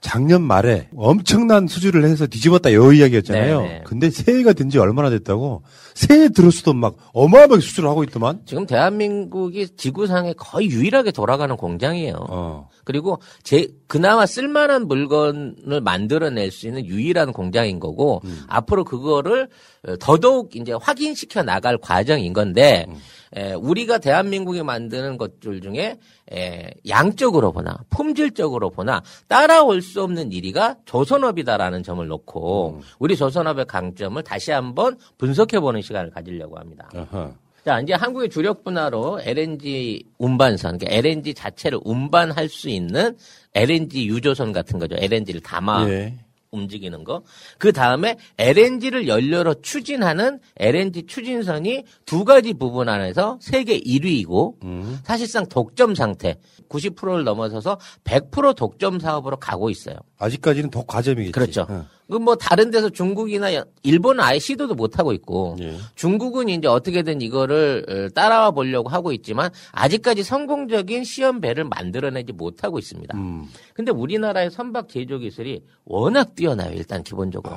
작년 말에 엄청난 수주를 해서 뒤집었다 요 이야기였잖아요. 네네. 근데 새해가 된 지 얼마나 됐다고 새해 들었어도 막 어마어마하게 수주를 하고 있더만. 지금 대한민국이 지구상에 거의 유일하게 돌아가는 공장이에요. 어. 그리고 제 그나마 쓸만한 물건을 만들어낼 수 있는 유일한 공장인 거고 음. 앞으로 그거를 어, 더더욱 이제 확인시켜 나갈 과정인 건데 음. 에, 우리가 대한민국이 만드는 것들 중에 에, 양적으로 보나 품질적으로 보나 따라올 수 없는 1위가 조선업이다라는 점을 놓고 음. 우리 조선업의 강점을 다시 한번 분석해 보는 시간을 가지려고 합니다. 아하. 자, 이제 한국의 주력 분야로 LNG 운반선, 그러니까 LNG 자체를 운반할 수 있는 LNG 유조선 같은 거죠. LNG를 담아 예. 움직이는 거. 그 다음에 LNG를 연료로 추진하는 LNG 추진선이 두 가지 부분 안에서 세계 1위이고 사실상 독점 상태. 90%를 넘어서서 100% 독점 사업으로 가고 있어요. 아직까지는 더 과점이겠지. 그렇죠. 어. 그뭐 다른 데서 중국이나 여- 일본은 아예 시도도 못 하고 있고 예. 중국은 이제 어떻게든 이거를 어, 따라와 보려고 하고 있지만 아직까지 성공적인 시험 배를 만들어내지 못하고 있습니다. 음. 근데 우리나라의 선박 제조 기술이 워낙 뛰어나요. 일단 기본적으로.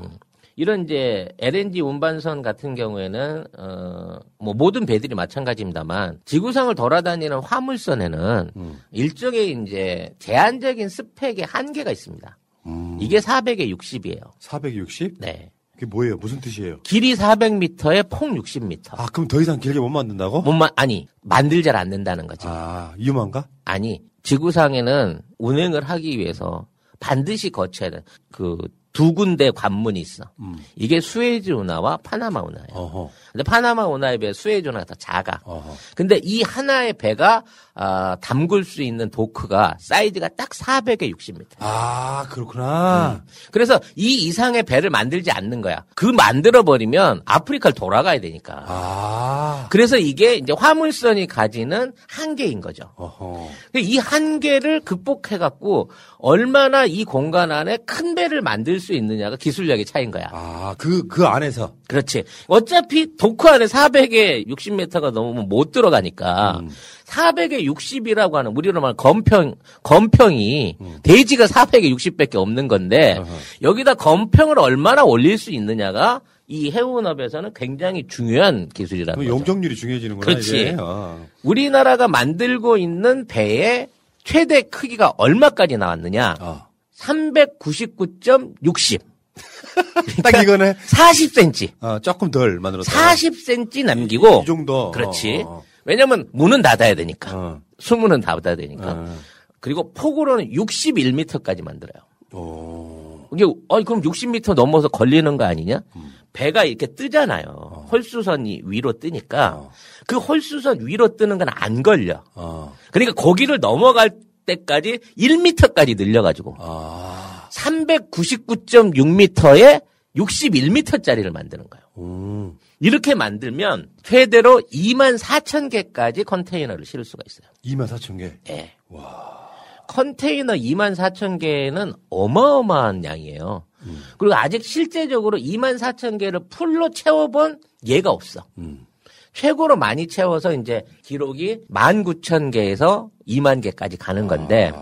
음. 이런 이제 LNG 운반선 같은 경우에는 어 뭐 모든 배들이 마찬가지입니다만 지구상을 돌아다니는 화물선에는 일종의 이제 제한적인 스펙의 한계가 있습니다. 이게 400에 60이에요. 460? 네. 그게 뭐예요? 무슨 뜻이에요? 길이 400m에 폭 60m. 아, 그럼 더 이상 길게 못 만든다고? 못 만 아니 만들잘 안 된다는 거지. 아, 위험한가? 아니 지구상에는 운행을 하기 위해서 반드시 거쳐야 돼. 그 두 군데 관문이 있어. 이게 수에즈 운하와 파나마 운하예요. 음. 어허. 근데 파나마 운하에 비해 수에즈 운하가 더 작아. 어허. 근데 이 하나의 배가 아, 담글 수 있는 도크가 사이즈가 딱 400에 60m. 아, 그렇구나. 그래서 이 이상의 배를 만들지 않는 거야. 그 만들어 버리면 아프리카를 돌아가야 되니까. 아. 그래서 이게 이제 화물선이 가지는 한계인 거죠. 어허. 이 한계를 극복해 갖고 얼마나 이 공간 안에 큰 배를 만들 수 있느냐가 기술력의 차이인 거야. 아, 그, 그 안에서. 그렇지. 어차피 도크 안에 400에 60m가 넘으면 못 들어가니까 음. 400에 60이라고 하는 우리로 말하면 건평 건평이 음. 대지가 400에 60밖에 없는 건데 여기다 건평을 얼마나 올릴 수 있느냐가 이 해운업에서는 굉장히 중요한 기술이라는 거죠. 용적률이 중요해지는구나. 그렇지. 이제. 아. 우리나라가 만들고 있는 배의 최대 크기가 얼마까지 나왔느냐? 어. 399.60. 딱 이거네. 40cm. 어, 조금 덜 만들었다. 40cm 남기고. 이 정도. 그렇지. 어, 어. 왜냐면 문은 닫아야 되니까. 어. 수문은 닫아야 되니까. 어. 그리고 폭으로는 61m까지 만들어요. 이게 아니 그럼 60m 넘어서 걸리는 거 아니냐? 배가 이렇게 뜨잖아요. 홀수선이 위로 뜨니까 그 홀수선 위로 뜨는 건 안 걸려. 그러니까 거기를 넘어갈 때까지 1m까지 늘려가지고 399.6m에 61m짜리를 만드는 거예요. 이렇게 만들면 최대로 2만 4천 개까지 컨테이너를 실을 수가 있어요. 2만 4천 개. 예. 컨테이너 2만 4천 개는 어마어마한 양이에요. 그리고 아직 실제적으로 2만 4천 개를 풀로 채워본 예가 없어. 최고로 많이 채워서 이제 기록이 1만 9천 개에서 2만 개까지 가는 건데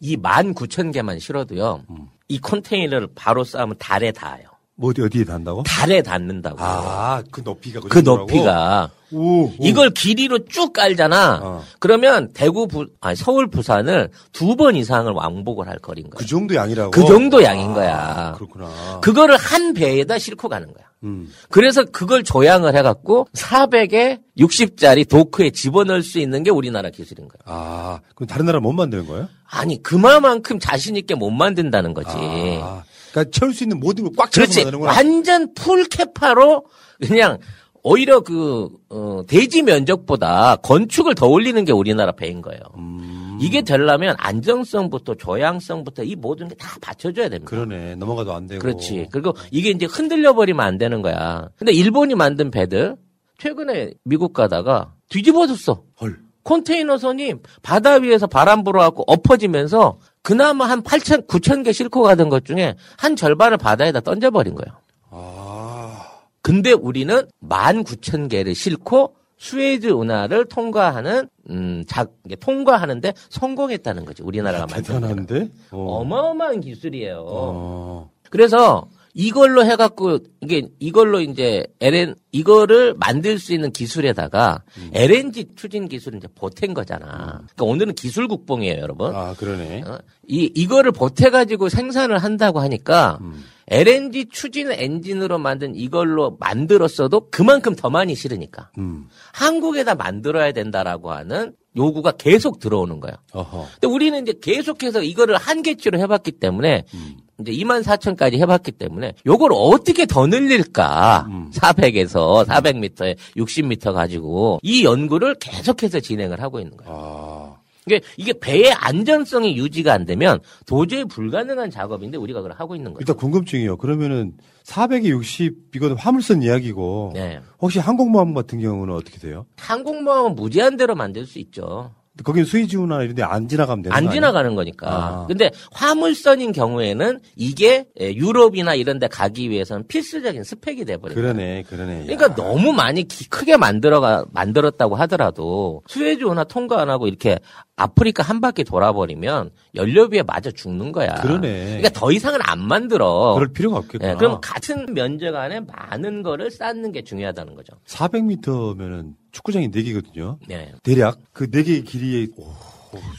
이 1만 9천 개만 실어도요. 이 컨테이너를 바로 쌓으면 달에 닿아요. 뭐 어디 어디에 단다고? 달에 닿는다고. 아, 그 높이가 그 높이가. 오, 오. 이걸 길이로 쭉 깔잖아. 그러면 대구 부, 아니 서울 부산을 두 번 이상을 왕복을 할 거리인 거야. 그 정도 양이라고. 그 정도 양인 거야. 그렇구나. 그거를 한 배에다 싣고 가는 거야. 음. 그래서 그걸 조향을 해갖고 400에 60짜리 도크에 집어넣을 수 있는 게 우리나라 기술인 거야. 아, 그럼 다른 나라 못 만드는 거예요? 아니 그만큼 자신 있게 못 만든다는 거지. 아, 그러니까 채울 수 있는 모든 걸 꽉 채워서 그렇지. 만드는구나. 완전 풀 캐파로 그냥 오히려 그 어, 대지 면적보다 건축을 더 올리는 게 우리나라 배인 거예요. 음. 이게 되려면 안정성부터 조향성부터 이 모든 게 다 받쳐줘야 됩니다. 그러네. 넘어가도 안 되고. 그렇지. 그리고 이게 이제 흔들려 버리면 안 되는 거야. 근데 일본이 만든 배들 최근에 미국 가다가 뒤집어졌어. 컨테이너선이 바다 위에서 바람 불어갖고 엎어지면서 그나마 한 8천, 9천 개 싣고 가던 것 중에 한 절반을 바다에다 던져버린 거예요. 근데 우리는 1만 9천 개를 싣고 수에즈 운하를 통과하는 음, 자, 통과하는데 성공했다는 거지. 우리나라가 만든 대단한데? 어 마어마한 기술이에요. 어. 그래서 이걸로 해갖고 이게 이걸로 이제 LN 이거를 만들 수 있는 기술에다가 음. LNG 추진 기술을 이제 보탠 거잖아. 그러니까 오늘은 기술 국뽕이에요, 여러분. 아, 그러네. 어? 이 이거를 보태 가지고 생산을 한다고 하니까 음. LNG 추진 엔진으로 만든 이걸로 만들었어도 그만큼 더 많이 실으니까 음. 한국에다 만들어야 된다라고 하는 요구가 계속 들어오는 거예요. 어허. 근데 우리는 이제 계속해서 이거를 한계치로 해봤기 때문에 음. 이제 2만 4천까지 해봤기 때문에 요걸 어떻게 더 늘릴까? 음. 400에서 400m에 60m 가지고 이 연구를 계속해서 진행을 하고 있는 거예요. 아. 이게 이게 배의 안전성이 유지가 안 되면 도저히 불가능한 작업인데 우리가 그걸 하고 있는 거예요. 일단 궁금증이요. 그러면은 400에 60 이거는 화물선 이야기고 네. 혹시 항공모함 같은 경우는 어떻게 돼요? 항공모함은 무제한대로 만들 수 있죠. 거기는 수이지우나 이런 데 안 지나가면 되는 거 안? 지나가는 거니까. 아. 근데 화물선인 경우에는 이게 예, 유럽이나 이런 데 가기 위해서는 필수적인 스펙이 돼버려요. 그러네, 그러네. 그러니까 너무 많이 기- 크게 만들어가 만들었다고 하더라도 수에즈호나 통과 안 하고 이렇게 아프리카 한 바퀴 돌아버리면 연료비에 맞아 죽는 거야. 그러네. 그러니까 더 이상은 안 만들어. 그럴 필요가 없겠구나. 예, 그럼 같은 면적 안에 많은 거를 쌓는 게 중요하다는 거죠. 400m면은 축구장이 4개거든요. 네. 대략 그 4개의 길이에 오,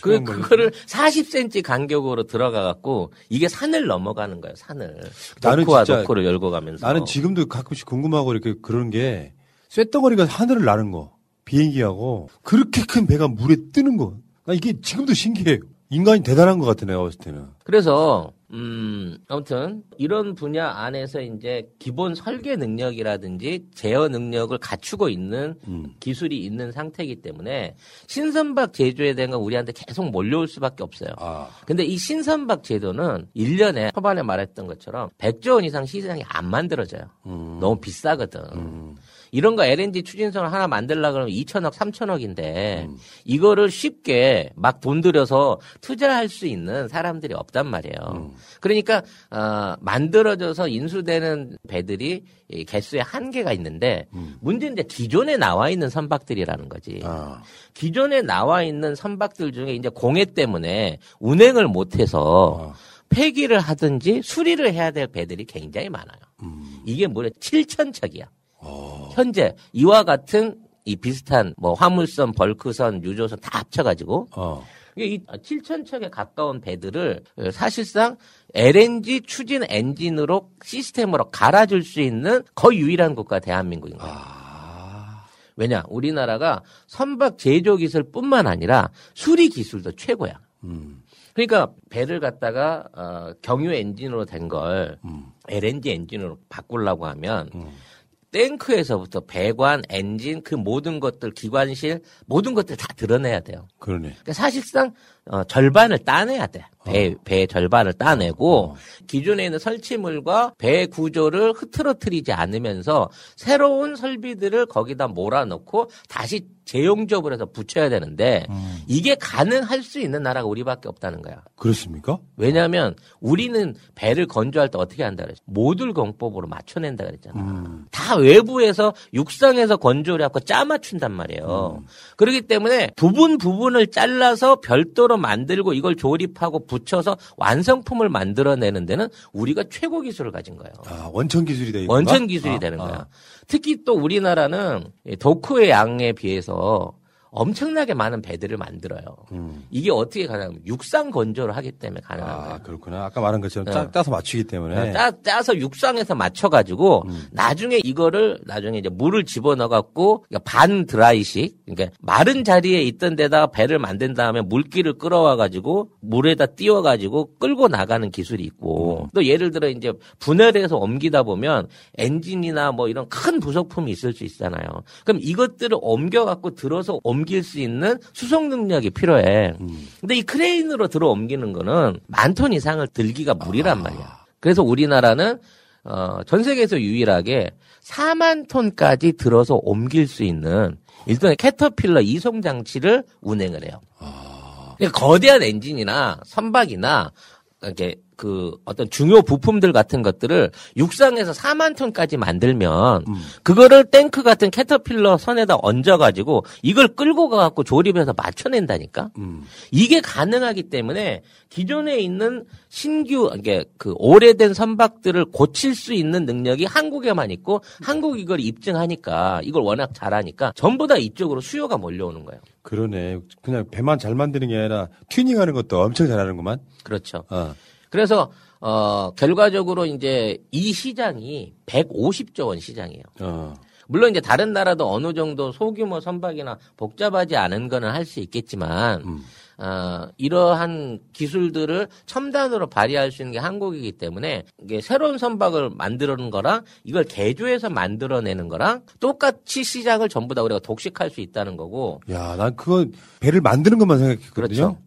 그 그거를 40cm 간격으로 들어가 갖고 이게 산을 넘어가는 거예요. 산을. 나는 도크와 진짜 도크를 열고 가면서. 나는 지금도 가끔씩 궁금하고 이렇게 그런 게 쇳덩어리가 하늘을 나는 거 비행기하고 그렇게 큰 배가 물에 뜨는 거. 나 이게 지금도 신기해요. 인간이 대단한 것 같아 내가 봤을 때는. 그래서 음 아무튼 이런 분야 안에서 이제 기본 설계 능력이라든지 제어 능력을 갖추고 있는 음. 기술이 있는 상태이기 때문에 신선박 제조에 대한 건 우리한테 계속 몰려올 수밖에 없어요. 아. 근데 이 신선박 제도는 1년에 초반에 말했던 것처럼 100조 원 이상 시장이 안 만들어져요. 음. 너무 비싸거든. 이런 거 LNG 추진선을 하나 만들려고 그러면 2천억, 3천억인데 음. 이거를 쉽게 막 돈 들여서 투자할 수 있는 사람들이 없단 말이에요. 음. 그러니까 어, 만들어져서 인수되는 배들이 이 개수에 한계가 있는데 음. 문제는 이제 기존에 나와 있는 선박들이라는 거지. 아. 기존에 나와 있는 선박들 중에 이제 공해 때문에 운행을 못해서 폐기를 하든지 수리를 해야 될 배들이 굉장히 많아요. 이게 무려 7천 척이야. 현재 이와 같은 이 비슷한 뭐 화물선, 벌크선, 유조선 다 합쳐가지고 어. 이게 이 7천 척에 가까운 배들을 사실상 LNG 추진 엔진으로 시스템으로 갈아줄 수 있는 거의 유일한 국가 대한민국인 거예요. 왜냐 우리나라가 선박 제조 기술뿐만 아니라 수리 기술도 최고야. 그러니까 배를 갖다가 어, 경유 엔진으로 된걸 LNG 엔진으로 바꾸려고 하면 탱크에서부터 배관, 엔진 그 모든 것들 기관실 모든 것들 다 드러내야 돼요. 그러네. 그러니까 사실상 어, 절반을 따내야 돼. 배, 배 절반을 따내고 기존에 있는 설치물과 배 구조를 흐트러뜨리지 않으면서 새로운 설비들을 거기다 몰아넣고 다시 재용접을 해서 붙여야 되는데 이게 가능할 수 있는 나라가 우리밖에 없다는 거야. 그렇습니까? 왜냐하면 우리는 배를 건조할 때 어떻게 한다 그랬어? 모듈 공법으로 맞춰낸다 그랬잖아. 다 외부에서 육상에서 건조를 하고 짜 맞춘단 말이에요. 그렇기 때문에 부분 부분을 잘라서 별도로 만들고 이걸 조립하고 붙여서 완성품을 만들어내는 데는 우리가 최고 기술을 가진 거예요. 아, 원천 기술이 되는 원천 기술이 아, 되는 아. 거야. 특히 또 우리나라는 이 도크의 양에 비해서 엄청나게 많은 배들을 만들어요. 이게 어떻게 가능하면 육상 건조를 하기 때문에 가능한 거예요. 음. 아, 그렇구나. 아까 말한 것처럼 네. 짜, 짜서 맞추기 때문에. 짜, 짜서 육상에서 맞춰가지고 음. 나중에 이거를 나중에 이제 물을 집어넣어갖고 그러니까 반 드라이식 그러니까 마른 자리에 있던 데다가 배를 만든 다음에 물기를 끌어와가지고 물에다 띄워가지고 끌고 나가는 기술이 있고 음. 또 예를 들어 이제 분해를 해서 옮기다 보면 엔진이나 뭐 이런 큰 부속품이 있을 수 있잖아요. 그럼 이것들을 옮겨갖고 들어서 옮길 수 있는 수송 능력이 필요해. 음. 근데 이 크레인으로 들어 옮기는 거는 만 톤 이상을 들기가 무리란 말이야. 그래서 우리나라는 어, 전 세계에서 유일하게 4만 톤까지 들어서 옮길 수 있는 일종의 캐터필러 이송 장치를 운행을 해요. 그러니까 거대한 엔진이나 선박이나 이렇게 그 어떤 중요 부품들 같은 것들을 육상에서 4만 톤까지 만들면 그거를 탱크 같은 캐터필러 선에다 얹어가지고 이걸 끌고 가갖고 조립해서 맞춰낸다니까. 이게 가능하기 때문에 기존에 있는 신규 이게 그 오래된 선박들을 고칠 수 있는 능력이 한국에만 있고 한국 이걸 입증하니까 이걸 워낙 잘하니까 전부 다 이쪽으로 수요가 몰려오는 거예요. 그러네. 그냥 배만 잘 만드는 게 아니라 튜닝하는 것도 엄청 잘하는구만. 그렇죠. 어. 그래서 어 결과적으로 이제 이 시장이 150조 원 시장이에요. 어. 물론 이제 다른 나라도 어느 정도 소규모 선박이나 복잡하지 않은 거는 할 수 있겠지만 어, 이러한 기술들을 첨단으로 발휘할 수 있는 게 한국이기 때문에 이게 새로운 선박을 만드는 거랑 이걸 개조해서 만들어내는 거랑 똑같이 시장을 전부 다 우리가 독식할 수 있다는 거고 야, 난 그거 배를 만드는 것만 생각했거든요. 그렇죠.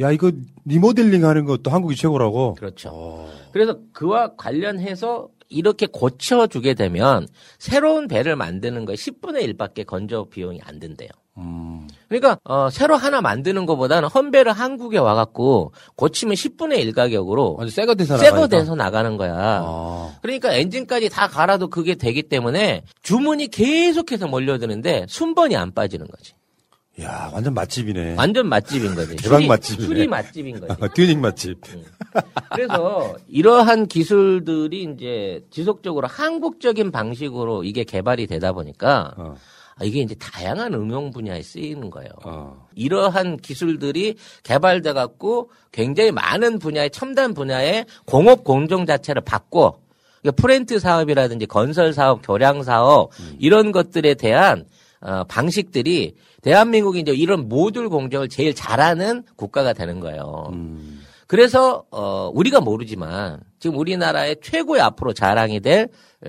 야, 이거 리모델링 하는 것도 한국이 최고라고. 그렇죠. 그래서 그와 관련해서 이렇게 고쳐주게 되면 새로운 배를 만드는 거에 10분의 1밖에 건조 비용이 안 든대요. 그러니까 어, 새로 하나 만드는 것보다는 험배를 한국에 와갖고 고치면 10분의 1 가격으로 새거 돼서 새거. 돼서 나가는 거야. 그러니까 엔진까지 다 갈아도 그게 되기 때문에 주문이 계속해서 몰려드는데 순번이 안 빠지는 거지. 야, 완전 맛집이네. 완전 맛집인 거지. 대박 맛집이네. 수리 맛집인 거지. 어, 튜닝 맛집. 그래서 이러한 기술들이 이제 지속적으로 한국적인 방식으로 이게 개발이 되다 보니까 아, 이게 이제 다양한 응용 분야에 쓰이는 거예요. 이러한 기술들이 개발돼 갖고 굉장히 많은 분야의 첨단 분야의 공업 공정 자체를 바꿔 그러니까 플랜트 사업이라든지 건설 사업, 교량 사업 이런 것들에 대한 어, 방식들이 대한민국이 이제 이런 모듈 공정을 제일 잘하는 국가가 되는 거예요. 그래서 어 우리가 모르지만 지금 우리나라의 최고의 앞으로 자랑이 될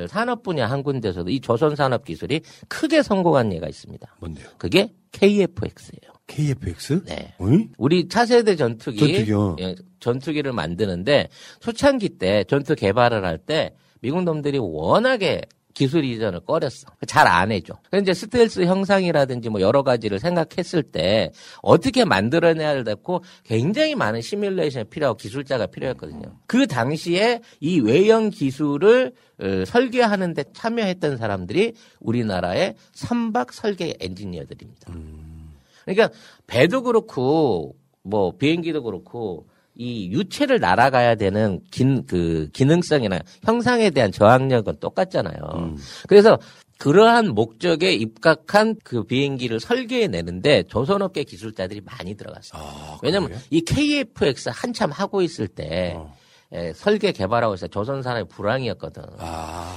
산업 분야 한 군데서도 이 조선 산업 기술이 크게 성공한 예가 있습니다. 뭔데요? 그게 KFX예요. KFX? 네. 어이? 우리 차세대 전투기 전투기요? 예, 전투기를 만드는데 초창기 때 전투 개발을 할 때 미국 놈들이 워낙에 기술 이전을 꺼렸어. 잘 안 해줘. 근데 이제 스텔스 형상이라든지 뭐 여러 가지를 생각했을 때 어떻게 만들어내야 되고 굉장히 많은 시뮬레이션이 필요하고 기술자가 필요했거든요. 그 당시에 이 외형 기술을 어, 설계하는 데 참여했던 사람들이 우리나라의 선박 설계 엔지니어들입니다. 그러니까 배도 그렇고 뭐 비행기도 그렇고 이 유체를 날아가야 되는 긴, 그 기능성이나 형상에 대한 저항력은 똑같잖아요. 그래서 그러한 목적에 입각한 그 비행기를 설계해 내는데 조선업계 기술자들이 많이 들어갔어요. 왜냐면 이 KFX 한참 하고 있을 때 에, 설계 개발하고 때 조선 산업이 불황이었거든.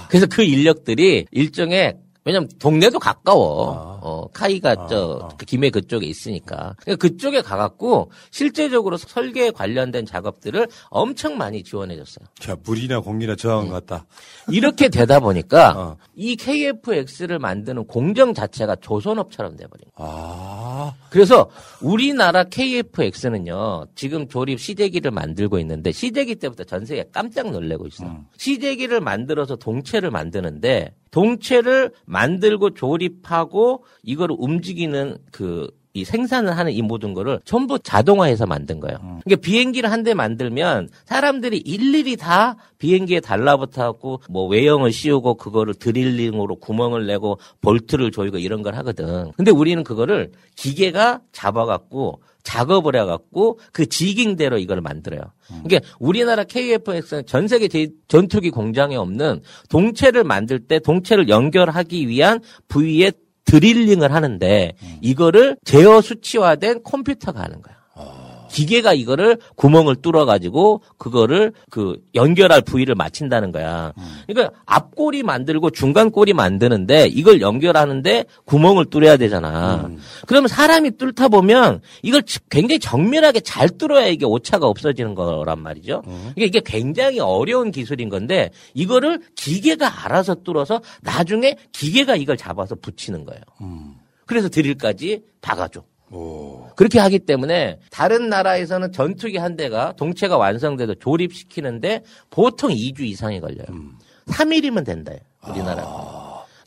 그래서 그 인력들이 일종의 왜냐면 동네도 가까워. 어, 카이가 저 김해 그쪽에 있으니까. 그러니까 그쪽에 가갖고 실제적으로 설계에 관련된 작업들을 엄청 많이 지원해줬어요. 자, 물이나 공기나 저항 같다. 이렇게 되다 보니까 이 KFX를 만드는 공정 자체가 조선업처럼 돼버린 거예요. 아. 그래서 우리나라 KFX는요, 지금 조립 시제기를 만들고 있는데, 시제기 때부터 전 세계 깜짝 놀래고 있어요. 시제기를 만들어서 동체를 만드는데, 동체를 만들고 조립하고, 이걸 움직이는 그, 이 생산을 하는 이 모든 거를 전부 자동화해서 만든 거예요. 그러니까 비행기를 한 대 만들면 사람들이 일일이 다 비행기에 달라붙어 갖고 뭐 외형을 씌우고 그거를 드릴링으로 구멍을 내고 볼트를 조이고 이런 걸 하거든. 근데 우리는 그거를 기계가 잡아 갖고 작업을 해 갖고 그 지깅대로 이걸 만들어요. 그러니까 우리나라 KFX는 전 세계 제 전투기 공장에 없는 동체를 만들 때 동체를 연결하기 위한 부위에 드릴링을 하는데 이거를 제어 수치화된 컴퓨터가 하는 거야. 기계가 이거를 구멍을 뚫어 가지고 그거를 그 연결할 부위를 맞춘다는 거야. 그러니까 앞꼬리 만들고 중간 꼬리 만드는데 이걸 연결하는데 구멍을 뚫어야 되잖아. 그러면 사람이 뚫다 보면 이걸 굉장히 정밀하게 잘 뚫어야 이게 오차가 없어지는 거란 말이죠. 그러니까 이게 굉장히 어려운 기술인 건데 이거를 기계가 알아서 뚫어서 나중에 기계가 이걸 잡아서 붙이는 거예요. 그래서 드릴까지 박아줘. 그렇게 하기 때문에 다른 나라에서는 전투기 한 대가 동체가 완성돼도 조립시키는데 보통 2주 이상이 걸려요. 3일이면 된다. 우리나라.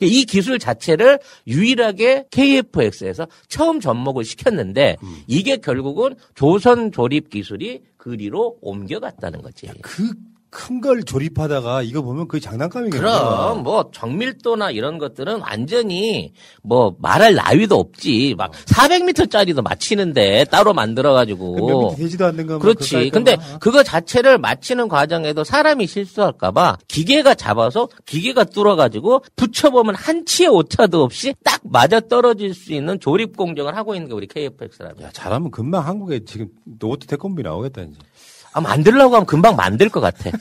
이 기술 자체를 유일하게 KFX에서 처음 접목을 시켰는데 이게 결국은 조선 조립 기술이 그리로 옮겨갔다는 거지. 큰 걸 조립하다가 이거 보면 그게 장난감이겠네. 그럼 뭐 정밀도나 이런 것들은 완전히 뭐 말할 나위도 없지. 막 400m짜리도 맞히는데 따로 만들어 몇 가지고. 되지도 않는 거. 그렇지. 근데 그거 자체를 맞히는 과정에도 사람이 실수할까 봐 기계가 잡아서 기계가 뚫어 가지고 붙여 보면 한 치의 오차도 없이 딱 맞아 떨어질 수 있는 조립 공정을 하고 있는 게 우리 KFX라면. 야, 잘하면 금방 한국에 지금 로봇 태권V 나오겠다 이제. 아 만들려고 하면 금방 만들 것 같아.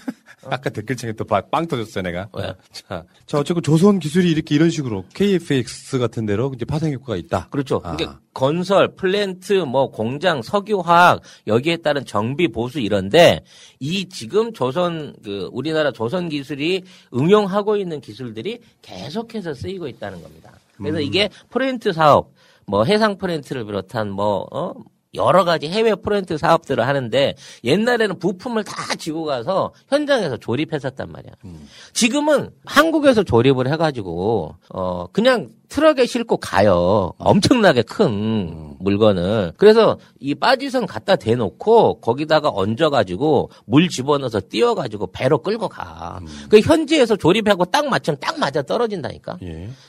아까 댓글창에 또 빵 터졌어 내가. 자, 자 어쨌든 조선 기술이 이렇게 이런 식으로 KFX 같은 데로 이제 파생 효과가 있다. 그렇죠. 아. 그러니까 건설, 플랜트, 뭐 공장, 석유화학 여기에 따른 정비 보수 이런데 이 지금 조선 그 우리나라 조선 기술이 응용하고 있는 기술들이 계속해서 쓰이고 있다는 겁니다. 그래서 음. 이게 플랜트 사업, 뭐 해상 플랜트를 비롯한 뭐 어? 여러 가지 해외 플랜트 사업들을 하는데 옛날에는 부품을 다 지고 가서 현장에서 조립했었단 말이야. 지금은 한국에서 조립을 해가지고 어 그냥 트럭에 싣고 가요. 엄청나게 큰 물건을. 그래서 이 빠지선 갖다 대놓고 거기다가 얹어가지고 물 집어넣어서 띄워가지고 배로 끌고 가. 그 현지에서 조립하고 딱 맞추면 딱 맞아 떨어진다니까.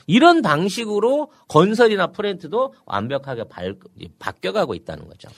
이런 방식으로 건설이나 플랜트도 완벽하게 발, 바뀌어가고 있다는 거죠.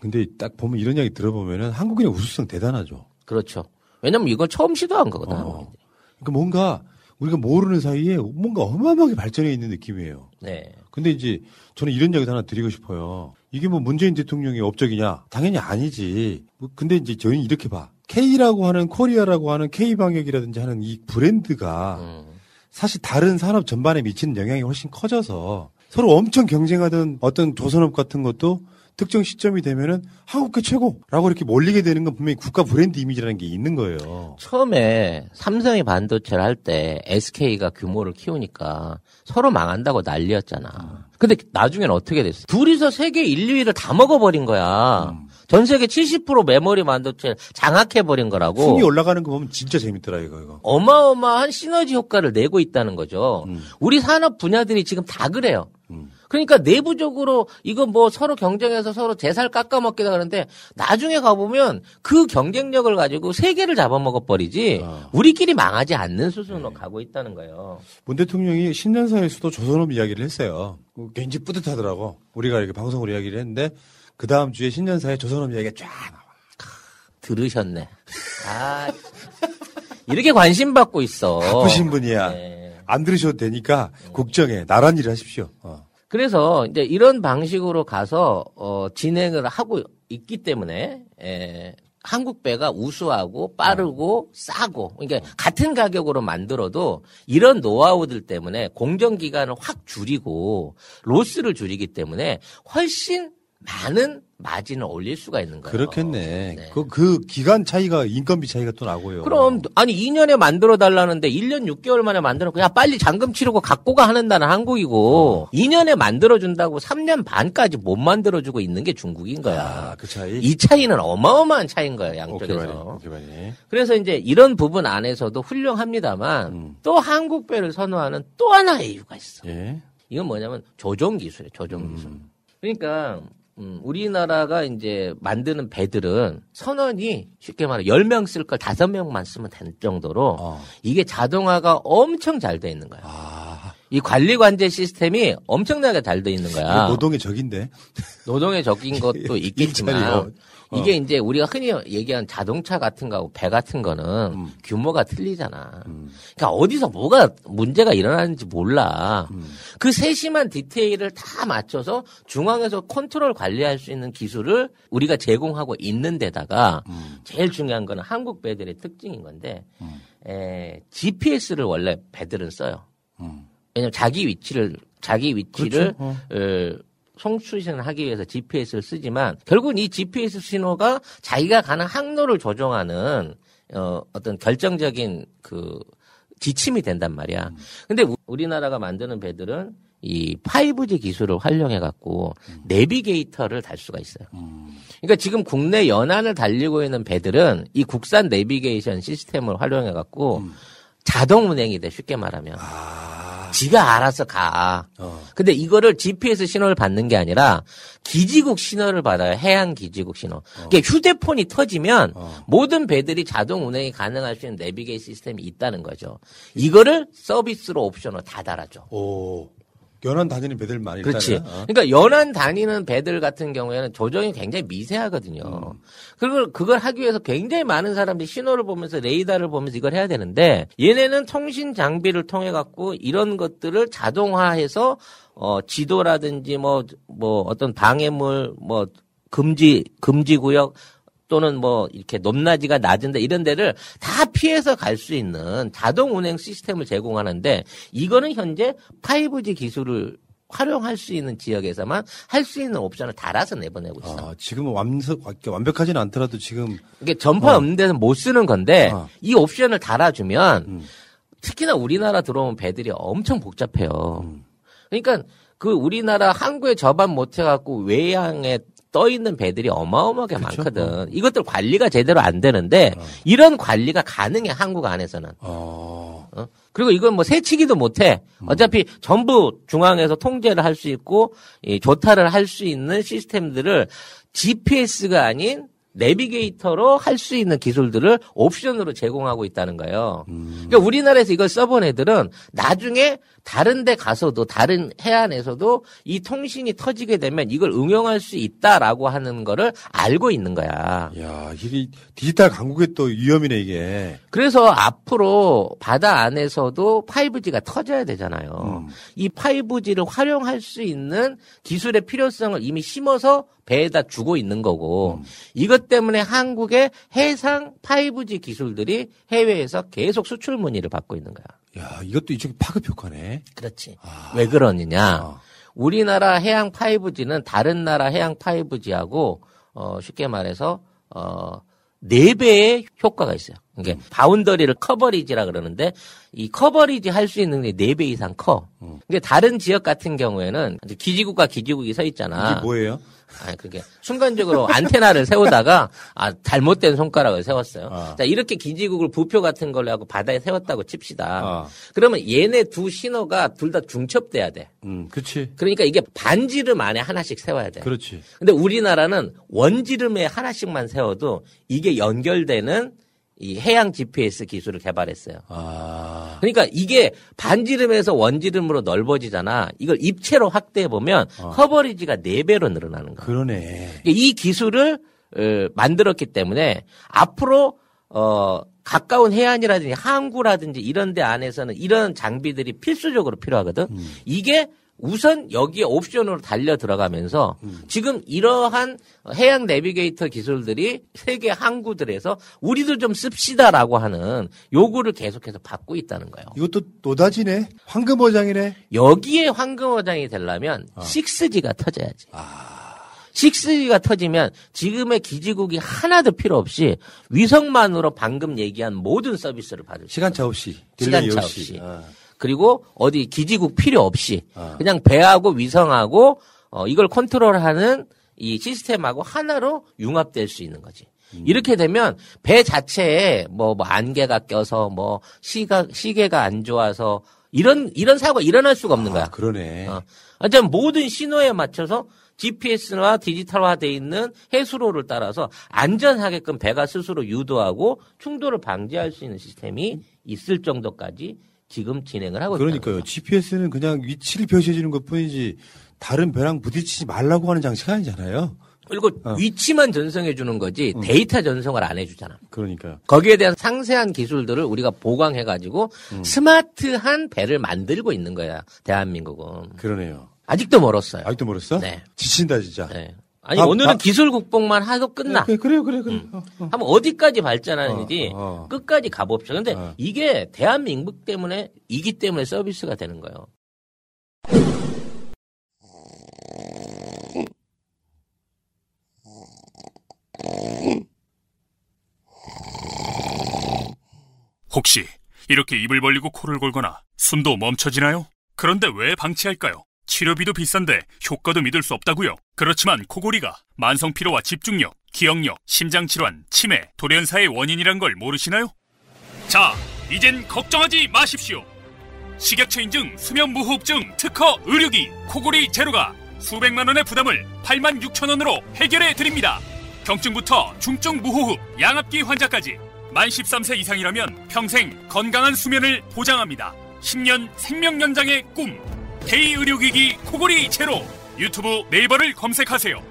근데 딱 보면 이런 이야기 들어보면은 한국인의 우수성 대단하죠. 그렇죠. 왜냐면 이걸 처음 시도한 거거든. 그러니까 뭔가 우리가 모르는 사이에 뭔가 어마어마하게 발전해 있는 느낌이에요. 네. 근데 이제 저는 이런 이야기 하나 드리고 싶어요. 이게 뭐 문재인 대통령의 업적이냐? 당연히 아니지. 뭐 근데 이제 저희는 이렇게 봐. K라고 하는 코리아라고 하는 K 방역이라든지 하는 이 브랜드가 사실 다른 산업 전반에 미치는 영향이 훨씬 커져서 서로 엄청 경쟁하던 어떤 조선업 같은 것도 특정 시점이 되면은 한국계 최고라고 이렇게 몰리게 되는 건 분명히 국가 브랜드 이미지라는 게 있는 거예요. 처음에 삼성이 반도체를 할 때 SK가 규모를 키우니까 서로 망한다고 난리였잖아. 근데 나중에는 어떻게 됐어? 둘이서 세계 1, 2위를 다 먹어버린 거야. 전 세계 70% 메모리 반도체를 장악해버린 거라고. 순위 올라가는 거 보면 진짜 재밌더라 이거 이거. 어마어마한 시너지 효과를 내고 있다는 거죠. 우리 산업 분야들이 지금 다 그래요. 그러니까 내부적으로 이거 뭐 서로 경쟁해서 서로 제살 깎아먹기다 그러는데 나중에 가보면 그 경쟁력을 가지고 세계를 잡아먹어 버리지 우리끼리 망하지 않는 수준으로 가고 있다는 거예요. 문 대통령이 신년사에서도 조선업 이야기를 했어요. 굉장히 뿌듯하더라고. 우리가 이렇게 방송으로 이야기를 했는데 그 다음 주에 신년사에 조선업 이야기가 쫙 나와. 들으셨네. 아 이렇게 관심 받고 있어. 바쁘신 분이야. 네. 안 들으셔도 되니까 국정에 나란 일을 하십시오. 어. 그래서 이제 이런 방식으로 가서 어, 진행을 하고 있기 때문에 에, 한국 배가 우수하고 빠르고 싸고 그러니까 같은 가격으로 만들어도 이런 노하우들 때문에 공정 기간을 확 줄이고 로스를 줄이기 때문에 훨씬 많은 마진을 올릴 수가 있는 거예요. 그렇겠네. 그, 그 기간 차이가 인건비 차이가 또 나고요. 그럼 아니 2년에 만들어 달라는데 1년 6개월 만에 만들어 야 빨리 잔금 치르고 갖고 가 하는 나는 한국이고 2년에 만들어 준다고 3년 반까지 못 만들어 주고 있는 게 중국인 거야. 아, 그 차이. 이 차이는 어마어마한 차이인 거예요, 양쪽에서. 그래서 이제 이런 부분 안에서도 훌륭합니다만 또 한국 배를 선호하는 또 하나의 이유가 있어. 예. 이건 뭐냐면 조종 기술이에요, 조종 기술. 그러니까 음, 우리나라가 이제 만드는 배들은 선원이 쉽게 말해 10명 쓸 걸 5명만 쓰면 될 정도로 이게 자동화가 엄청 잘 돼 있는 거야. 이 관리 관제 시스템이 엄청나게 잘 돼 있는 거야. 노동의 적인데. 노동의 적인 것도 있겠지만. 어. 이게 이제 우리가 흔히 얘기하는 자동차 같은 거하고 배 같은 거는 음. 규모가 틀리잖아. 그러니까 어디서 뭐가 문제가 일어나는지 몰라. 음. 그 세심한 디테일을 다 맞춰서 중앙에서 컨트롤 관리할 수 있는 기술을 우리가 제공하고 있는 데다가 음. 제일 중요한 거는 한국 배들의 특징인 건데 에, GPS를 원래 배들은 써요. 왜냐면 자기 위치를 자기 위치를 음. 그렇죠. 어. 어, 송출신을 하기 위해서 GPS를 쓰지만 결국은 이 GPS 신호가 자기가 가는 항로를 조정하는 어, 어떤 결정적인 그 지침이 된단 말이야. 근데 우- 우리나라가 만드는 배들은 이 5G 기술을 활용해 갖고 내비게이터를 달 수가 있어요. 그러니까 지금 국내 연안을 달리고 있는 배들은 이 국산 내비게이션 시스템을 활용해 갖고 자동 운행이 돼 쉽게 말하면. 지가 알아서 가. 근데 이거를 GPS 신호를 받는 게 아니라 기지국 신호를 받아요. 해양 기지국 신호. 그러니까 휴대폰이 터지면 모든 배들이 자동 운행이 가능할 수 있는 내비게이 시스템이 있다는 거죠. 이거를 서비스로 옵션으로 다 달아줘. 오. 연안 다니는 배들 많이 그렇지. 있잖아요. 어. 그러니까 연안 다니는 배들 같은 경우에는 조정이 굉장히 미세하거든요. 음. 그걸 그걸 하기 위해서 굉장히 많은 사람들이 신호를 보면서 레이더를 보면서 이걸 해야 되는데 얘네는 통신 장비를 통해 갖고 이런 것들을 자동화해서 어 지도라든지 뭐뭐 어떤 방해물 뭐 금지 금지 구역 또는 뭐 이렇게 높낮이가 낮은데 이런 데를 다 피해서 갈 수 있는 자동 운행 시스템을 제공하는데 이거는 현재 5G 기술을 활용할 수 있는 지역에서만 할 수 있는 옵션을 달아서 내보내고 있어. 아, 지금은 완성, 완벽하지는 않더라도 지금. 이게 전파 어. 없는 데는 못 쓰는 건데 어. 이 옵션을 달아주면 음. 특히나 우리나라 들어온 배들이 엄청 복잡해요. 음. 그러니까 그 우리나라 항구에 접안 못 해갖고 외양에 떠 있는 배들이 어마어마하게 많거든. 이것들 관리가 제대로 안 되는데 이런 관리가 가능해 한국 안에서는. 어? 그리고 이건 뭐 새치기도 못해. 어차피 전부 중앙에서 통제를 할 수 있고 이 조타를 할 수 있는 시스템들을 GPS가 아닌 내비게이터로 할 수 있는 기술들을 옵션으로 제공하고 있다는 거예요. 그러니까 우리나라에서 이걸 써본 애들은 나중에 다른 데 가서도 다른 해안에서도 이 통신이 터지게 되면 이걸 응용할 수 있다라고 하는 거를 알고 있는 거야. 야, 이게 디지털 강국의 또 위험이네, 이게. 그래서 앞으로 바다 안에서도 5G가 터져야 되잖아요. 이 5G를 활용할 수 있는 기술의 필요성을 이미 심어서 배에다 주고 있는 거고 이것 때문에 한국의 해상 5G 기술들이 해외에서 계속 수출 문의를 받고 있는 거야. 야, 이것도 이쪽에 파급 효과네. 그렇지. 왜 그러느냐? 우리나라 해양 5G는 다른 나라 해양 5G하고 어 쉽게 말해서 어 4배의 효과가 있어요. 이게 boundary를 coverage라 그러는데 이 coverage 할 수 있는 게 4배 이상 커. 이게 다른 지역 같은 경우에는 기지국과 기지국이 서 있잖아. 이게 뭐예요? 아니 그게 순간적으로 안테나를 세우다가 아 잘못된 손가락을 세웠어요. 자 이렇게 기지국을 부표 같은 걸로 하고 바다에 세웠다고 칩시다. 그러면 얘네 두 신호가 둘 다 중첩돼야 돼. 음, 그렇지. 그러니까 이게 반지름 안에 하나씩 세워야 돼. 그렇지. 근데 우리나라는 원지름에 하나씩만 세워도 이게 연결되는 이 해양 GPS 기술을 개발했어요. 아. 그러니까 이게 반지름에서 원지름으로 넓어지잖아. 이걸 입체로 확대해 보면 커버리지가 4배로 늘어나는 거야. 그러네. 그러니까 이 기술을 어, 만들었기 때문에 앞으로 어 가까운 해안이라든지 항구라든지 이런 데 안에서는 이런 장비들이 필수적으로 필요하거든. 이게 우선 여기에 옵션으로 달려 들어가면서 음. 지금 이러한 해양 내비게이터 기술들이 세계 항구들에서 우리도 좀 씁시다라고 하는 요구를 계속해서 받고 있다는 거예요. 이것도 노다지네. 황금어장이네. 여기에 황금어장이 되려면 어. 6G가 터져야지. 아. 6G가 터지면 지금의 기지국이 하나도 필요 없이 위성만으로 방금 얘기한 모든 서비스를 받을 시간차 없이 시간차 없이 아. 그리고 어디 기지국 필요 없이 아. 그냥 배하고 위성하고 어, 이걸 컨트롤하는 이 시스템하고 하나로 융합될 수 있는 거지. 음. 이렇게 되면 배 자체에 뭐, 뭐 안개가 껴서 뭐 시가 시계가 안 좋아서 이런 이런 사고가 일어날 수가 없는 거야. 아, 그러네. 어. 어쨌 모든 신호에 맞춰서 GPS나 디지털화돼 있는 해수로를 따라서 안전하게끔 배가 스스로 유도하고 충돌을 방지할 수 있는 시스템이 있을 정도까지 지금 진행을 하고 있습니다. 그러니까요. GPS는 그냥 위치를 표시해 주는 것 뿐이지 다른 배랑 부딪히지 말라고 하는 장치가 아니잖아요. 그리고 어. 위치만 전송해 주는 거지 음. 데이터 전송을 안 해주잖아. 그러니까요. 거기에 대한 상세한 기술들을 우리가 보강해 가지고 음. 스마트한 배를 만들고 있는 거야 대한민국은. 그러네요. 아직도 멀었어요. 아직도 멀었어? 네. 지친다 진짜. 네. 아니 아, 오늘은 아, 기술 국뽕만 하도 끝나. 네, 그래, 요 그래, 그래. 음. 어, 어. 한번 어디까지 발전하는지 어, 어. 끝까지 가봅시다. 근데 어. 이게 대한민국 때문에 이기 때문에 서비스가 되는 거예요. 혹시 이렇게 입을 벌리고 코를 골거나 숨도 멈춰지나요? 그런데 왜 방치할까요? 치료비도 비싼데 효과도 믿을 수 없다고요. 그렇지만 코골이가 만성 피로와 집중력, 기억력, 심장 질환, 치매, 돌연사의 원인이란 걸 모르시나요? 자, 이젠 걱정하지 마십시오. 식약처 인증 수면 무호흡증 특허 의료기 코골이 제로가 수백만 원의 부담을 8만 6천 원으로 해결해 드립니다. 경증부터 중증 무호흡, 양압기 환자까지 만 13세 이상이라면 평생 건강한 수면을 보장합니다. 10년 생명 연장의 꿈. 데이 의료기기 코골이 제로. 유튜브 네이버를 검색하세요.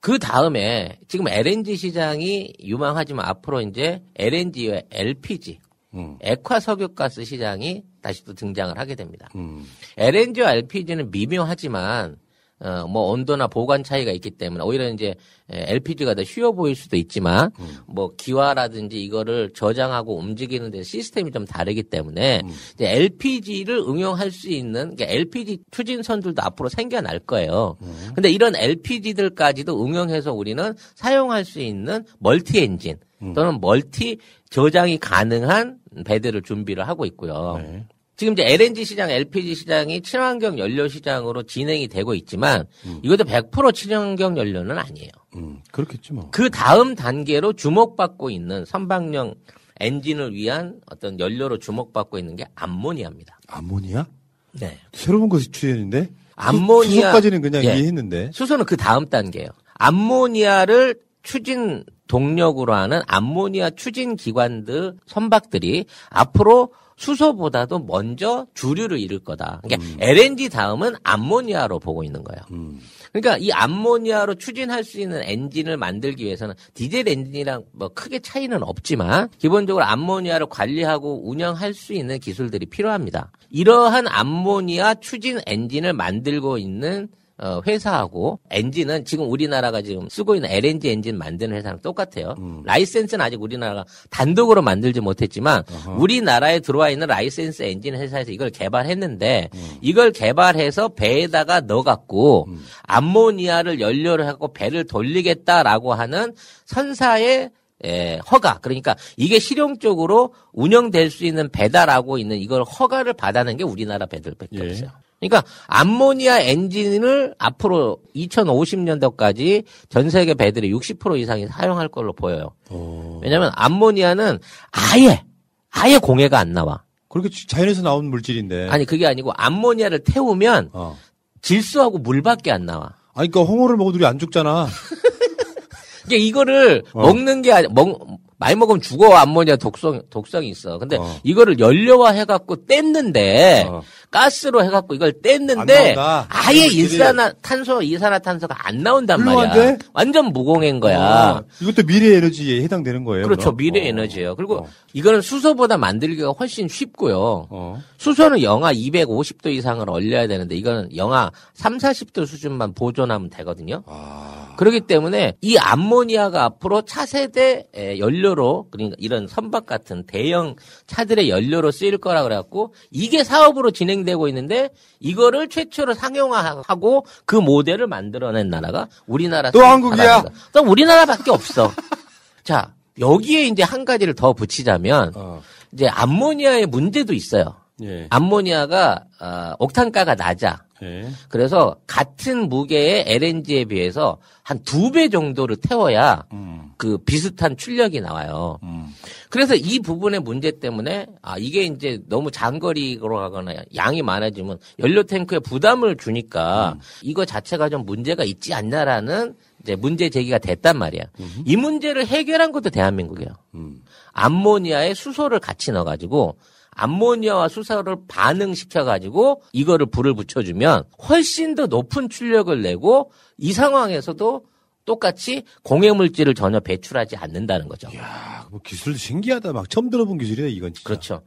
그 다음에 지금 LNG 시장이 유망하지만 앞으로 이제 LNG와 LPG, 음. 액화 석유가스 시장이 다시 또 등장을 하게 됩니다. 음. LNG와 LPG는 미묘하지만 어, 뭐 온도나 보관 차이가 있기 때문에 오히려 이제 LPG가 더 쉬워 보일 수도 있지만 음. 뭐 기화라든지 이거를 저장하고 움직이는 데 시스템이 좀 다르기 때문에 음. 이제 LPG를 응용할 수 있는 그러니까 LPG 추진선들도 앞으로 생겨날 거예요. 음. 근데 이런 LPG들까지도 응용해서 우리는 사용할 수 있는 멀티 엔진 음. 또는 멀티 저장이 가능한 배들을 준비를 하고 있고요. 네. 지금 이제 LNG 시장, LPG 시장이 친환경 연료 시장으로 진행이 되고 있지만 음. 이것도 100% 친환경 연료는 아니에요. 음, 그렇겠지 뭐. 그 다음 단계로 주목받고 있는 선박용 엔진을 위한 어떤 연료로 주목받고 있는 게 암모니아입니다. 암모니아? 네. 새로운 것이 추진인데? 암모니아. 수소까지는 그냥 예. 이해했는데. 수소는 그 다음 단계예요. 암모니아를 추진 동력으로 하는 암모니아 추진 기관들 선박들이 앞으로 수소보다도 먼저 주류를 이룰 거다. 그러니까 음. LNG 다음은 암모니아로 보고 있는 거예요. 음. 그러니까 이 암모니아로 추진할 수 있는 엔진을 만들기 위해서는 디젤 엔진이랑 뭐 크게 차이는 없지만 기본적으로 암모니아를 관리하고 운영할 수 있는 기술들이 필요합니다. 이러한 암모니아 추진 엔진을 만들고 있는 어, 회사하고 엔진은 지금 우리나라가 지금 쓰고 있는 LNG 엔진 만드는 회사랑 똑같아요. 음. 라이센스는 아직 우리나라가 단독으로 만들지 못했지만 어허. 우리나라에 들어와 있는 라이센스 엔진 회사에서 이걸 개발했는데 음. 이걸 개발해서 배에다가 넣어갖고 음. 암모니아를 연료를 하고 배를 돌리겠다라고 하는 선사의 예, 허가. 그러니까 이게 실용적으로 운영될 수 있는 배다라고 있는 이걸 허가를 받아낸 게 우리나라 배들밖에 예. 없어요. 그러니까 암모니아 엔진을 앞으로 2050년도까지 전 세계 배들이 60% 이상이 사용할 걸로 보여요. 오. 왜냐하면 암모니아는 아예 아예 공해가 안 나와. 그렇게 자연에서 나온 물질인데. 아니 그게 아니고 암모니아를 태우면 어. 질소하고 물밖에 안 나와. 아니 그러니까 홍어를 먹어도 우리 안 죽잖아. 이게 이거를 어. 먹는 게 아니 먹 많이 먹으면 죽어 암모니아 독성 독성이 있어. 근데 어. 이거를 연료화 해갖고 뗐는데 어. 가스로 해갖고 이걸 뗐는데 아예 일산화탄소, 이산화탄소가 안 나온단 훌륭한데? 말이야. 완전 무공해인 거야. 어, 이것도 미래 에너지에 해당되는 거예요. 그렇죠. 그럼? 미래 어. 에너지예요. 그리고 어. 이거는 수소보다 만들기가 훨씬 쉽고요. 어. 수소는 영하 250도 이상을 얼려야 되는데 이거는 영하 3, 40도 수준만 보존하면 되거든요. 아. 그렇기 때문에 이 암모니아가 앞으로 차세대 연료로 그러니까 이런 선박 같은 대형 차들의 연료로 쓰일 거라 그래갖고 이게 사업으로 진행 되고 있는데 이거를 최초로 상용화하고 그 모델을 만들어낸 나라가 우리나라 또 한국이야. 또 우리나라밖에 없어. 자 여기에 이제 한 가지를 더 붙이자면 어. 이제 암모니아의 문제도 있어요. 예. 암모니아가 어, 옥탄가가 낮아. 예. 그래서 같은 무게의 LNG에 비해서 한 두 배 정도를 태워야 음. 그 비슷한 출력이 나와요. 음. 그래서 이 부분의 문제 때문에 아 이게 이제 너무 장거리로 가거나 양이 많아지면 연료 탱크에 부담을 주니까 음. 이거 자체가 좀 문제가 있지 않냐라는 이제 문제 제기가 됐단 말이야. 음. 이 문제를 해결한 것도 대한민국이에요. 음. 암모니아에 수소를 같이 넣어가지고 암모니아와 수소를 반응시켜가지고 이거를 불을 붙여주면 훨씬 더 높은 출력을 내고 이 상황에서도 똑같이 공해 물질을 전혀 배출하지 않는다는 거죠. 이야, 뭐 기술도 신기하다. 막 처음 들어본 기술이야, 이건 진짜. 그렇죠.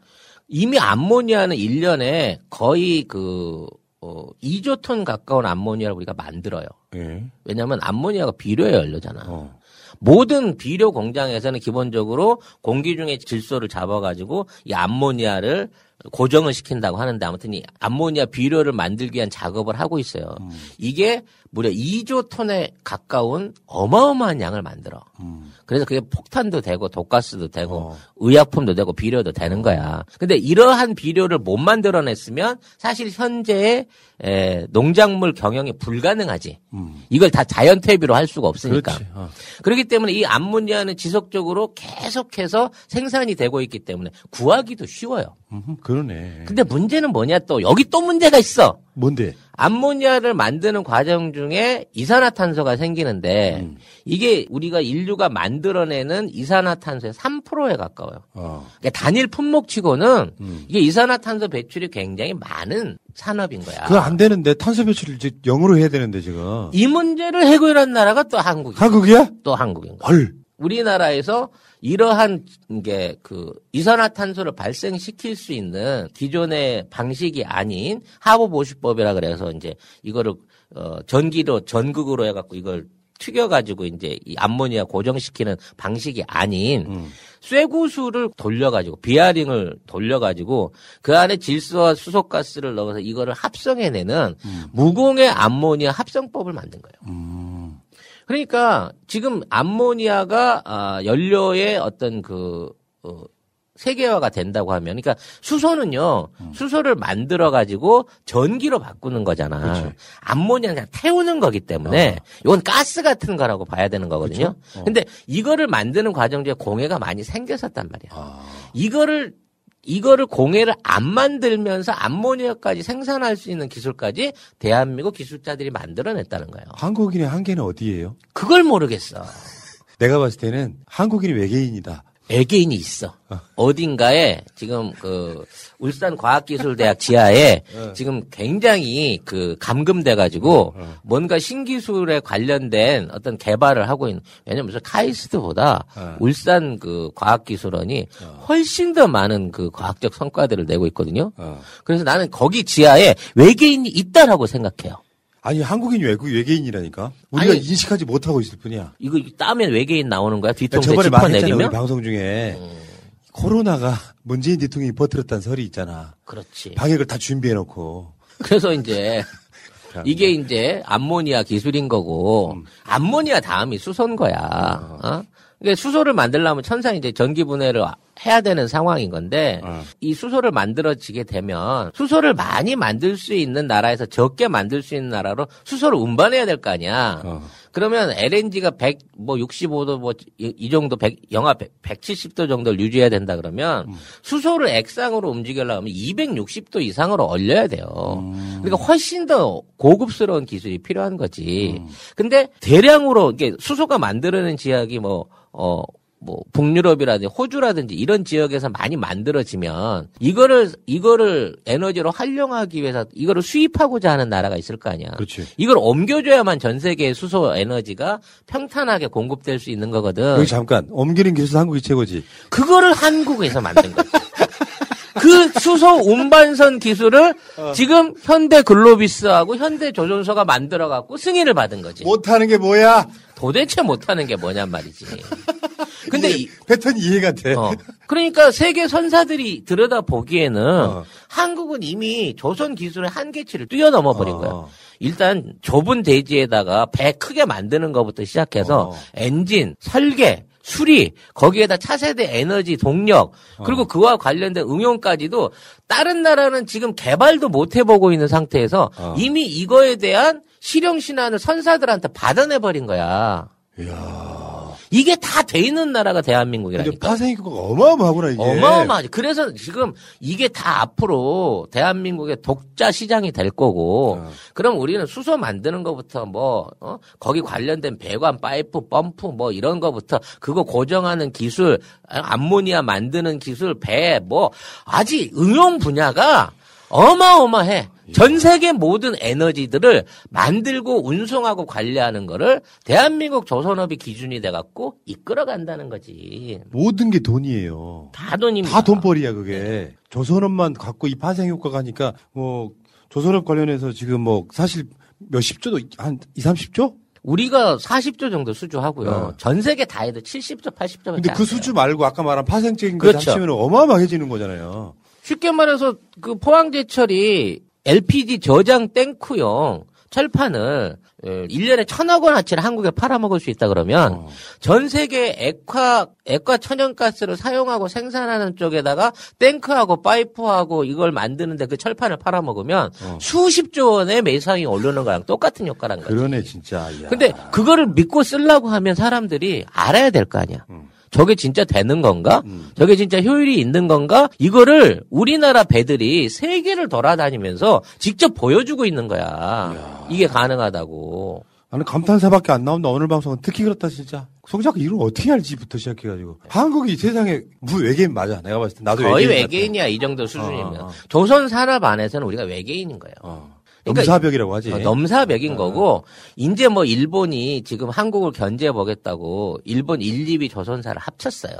이미 암모니아는 1년에 거의 그, 어, 2조 톤 가까운 암모니아를 우리가 만들어요. 예. 왜냐하면 암모니아가 비료에 열려잖아. 어. 모든 비료 공장에서는 기본적으로 공기 중에 질소를 잡아가지고 이 암모니아를 고정을 시킨다고 하는데 아무튼 이 암모니아 비료를 만들기 위한 작업을 하고 있어요. 음. 이게 무려 2조 톤에 가까운 어마어마한 양을 만들어. 음. 그래서 그게 폭탄도 되고 독가스도 되고 어. 의약품도 되고 비료도 되는 거야. 근데 이러한 비료를 못 만들어냈으면 사실 현재의 에, 농작물 경영이 불가능하지. 음. 이걸 다 자연 퇴비로 할 수가 없으니까. 어. 그렇기 때문에 이 암모니아는 지속적으로 계속해서 생산이 되고 있기 때문에 구하기도 쉬워요. 음, 그러네. 근데 문제는 뭐냐 또 여기 또 문제가 있어. 뭔데? 암모니아를 만드는 과정 중에 이산화탄소가 생기는데 음. 이게 우리가 인류가 만들어내는 이산화탄소의 3%에 가까워요. 어. 그러니까 단일 품목치고는 음. 이게 이산화탄소 배출이 굉장히 많은 산업인 거야. 그거 안 되는데 탄소 배출을 이제 영으로 해야 되는데 지금. 이 문제를 해결한 나라가 또 한국이야. 한국이야? 또 한국인 거야. 헐. 우리나라에서 이러한 게 그 이산화탄소를 발생시킬 수 있는 기존의 방식이 아닌 하부보시법이라 그래서 이제 이거를 어 전기로 전극으로 해갖고 이걸 튀겨가지고 이제 이 암모니아 고정시키는 방식이 아닌 음. 쇠구수를 돌려가지고 비아링을 돌려가지고 그 안에 질소와 수소가스를 넣어서 이거를 합성해내는 음. 무공해 암모니아 합성법을 만든 거예요. 음. 그러니까 지금 암모니아가 아, 연료의 어떤 그 어, 세계화가 된다고 하면, 그러니까 수소는요, 음. 수소를 만들어 가지고 전기로 바꾸는 거잖아. 그치. 암모니아는 그냥 태우는 거기 때문에 어. 이건 가스 같은 거라고 봐야 되는 거거든요. 어. 근데 이거를 만드는 과정 중에 공해가 많이 생겼었단 말이야. 아. 이거를 이거를 공해를 안 만들면서 암모니아까지 생산할 수 있는 기술까지 대한민국 기술자들이 만들어냈다는 거예요. 한국인의 한계는 어디예요? 그걸 모르겠어. 내가 봤을 때는 한국인이 외계인이다. 외계인이 있어. 어. 딘가에 지금 그 울산 과학기술대학 지하에 어. 지금 굉장히 그 감금돼 가지고 어. 뭔가 신기술에 관련된 어떤 개발을 하고 있는 왜냐면 무슨 카이스트보다 어. 울산 그 과학기술원이 어. 훨씬 더 많은 그 과학적 성과들을 내고 있거든요. 어. 그래서 나는 거기 지하에 외계인이 있다라고 생각해요. 아니 한국인이 외국 외계인이라니까 우리가 아니, 인식하지 못하고 있을 뿐이야. 이거 따면 외계인 나오는 거야 뒤통수에 저번에 말했잖아 우리 방송 중에 음. 코로나가 문재인 대통령이 퍼뜨렸다는 설이 있잖아. 그렇지. 방역을 다 준비해놓고. 그래서 이제 이게 이제 암모니아 기술인 거고 음. 암모니아 다음이 수소인 거야. 어. 어? 그러니까 수소를 만들려면 천상 이제 전기 분해를 해야 되는 상황인 건데 어. 이 수소를 만들어지게 되면 수소를 많이 만들 수 있는 나라에서 적게 만들 수 있는 나라로 수소를 운반해야 될 거 아니야. 어. 그러면 LNG가 100, 뭐 65도 뭐 이 정도 100, 영하 100, 170도 정도를 유지해야 된다 그러면 음. 수소를 액상으로 움직이려면 260도 이상으로 얼려야 돼요. 음. 그러니까 훨씬 더 고급스러운 기술이 필요한 거지. 음. 근데 대량으로 이게 수소가 만들어낸 지역이 뭐, 어, 뭐 북유럽이라든지 호주라든지 이런 지역에서 많이 만들어지면 이거를 이거를 에너지로 활용하기 위해서 이거를 수입하고자 하는 나라가 있을 거 아니야. 그렇지. 이걸 옮겨줘야만 전 세계의 수소 에너지가 평탄하게 공급될 수 있는 거거든. 여기 잠깐 옮기는 기술 한국이 최고지. 그거를 한국에서 만든 거지. 그 수소 운반선 기술을 어. 지금 현대 글로비스하고 현대 조선소가 만들어 갖고 승인을 받은 거지. 못하는 게 뭐야? 도대체 못하는 게 뭐냔 말이지. 근데 이, 패턴 이해가 돼. 어, 그러니까 세계 선사들이 들여다 보기에는 한국은 이미 조선 기술의 한계치를 뛰어넘어 버린 거야. 일단 좁은 대지에다가 배 크게 만드는 것부터 시작해서 엔진, 설계, 수리, 거기에다 차세대 에너지 동력, 그리고 그와 관련된 응용까지도 다른 나라는 지금 개발도 못 해보고 있는 상태에서 이미 이거에 대한 실용 신안을 선사들한테 받아내 버린 거야. 이게 다 돼 있는 나라가 대한민국이라니까. 파생이가 어마어마하구나 이게. 어마어마하지. 그래서 지금 이게 다 앞으로 대한민국의 독자 시장이 될 거고, 그럼 우리는 수소 만드는 것부터 뭐, 어? 거기 관련된 배관, 파이프, 펌프 뭐 이런 거부터 그거 고정하는 기술, 암모니아 만드는 기술, 배, 뭐, 아직 응용 분야가 어마어마해. 전 세계 모든 에너지들을 만들고 운송하고 관리하는 거를 대한민국 조선업이 기준이 돼갖고 이끌어간다는 거지. 모든 게 돈이에요. 다 돈입니다. 다 돈벌이야 그게. 조선업만 갖고 이 파생 효과가 하니까 뭐 조선업 관련해서 지금 뭐 사실 몇십조도 한 2, 30조? 우리가 40조 정도 수주하고요. 어. 전 세계 다 해도 70조, 80조밖에 근데 안 그. 수주 말고 아까 말한 파생적인 거 그렇죠. 합치면 어마어마해지는 거잖아요. 쉽게 말해서 그 포항제철이 LPG 저장 탱크용 철판을 예, 1년에 천억 원어치를 한국에 팔아먹을 수 있다 그러면 어. 전 세계 액화 액화 천연가스를 사용하고 생산하는 쪽에다가 탱크하고 파이프하고 이걸 만드는데 그 철판을 팔아먹으면 어. 수십조 원의 매상이 오르는 거랑 똑같은 효과란 거지. 그러네 진짜. 이야. 근데 그거를 믿고 쓰려고 하면 사람들이 알아야 될 거 아니야. 음. 저게 진짜 되는 건가? 저게 진짜 효율이 있는 건가? 이거를 우리나라 배들이 세계를 돌아다니면서 직접 보여주고 있는 거야. 이게 가능하다고. 나는 감탄사밖에 안 나온다 오늘 방송은 특히 그렇다 진짜. 송 작가 이걸 어떻게 알지부터 시작해가지고 한국이 세상에 무슨 외계인 맞아. 내가 봤을 때 나도 거의 외계인 외계인 이야 이 정도 수준이면. 어, 어. 조선 산업 안에서는 우리가 외계인인 거예요. 그러니까 넘사벽이라고 하지. 어, 넘사벽인 거고 이제 뭐 일본이 지금 한국을 견제해 보겠다고 일본 1, 2위 조선사를 합쳤어요.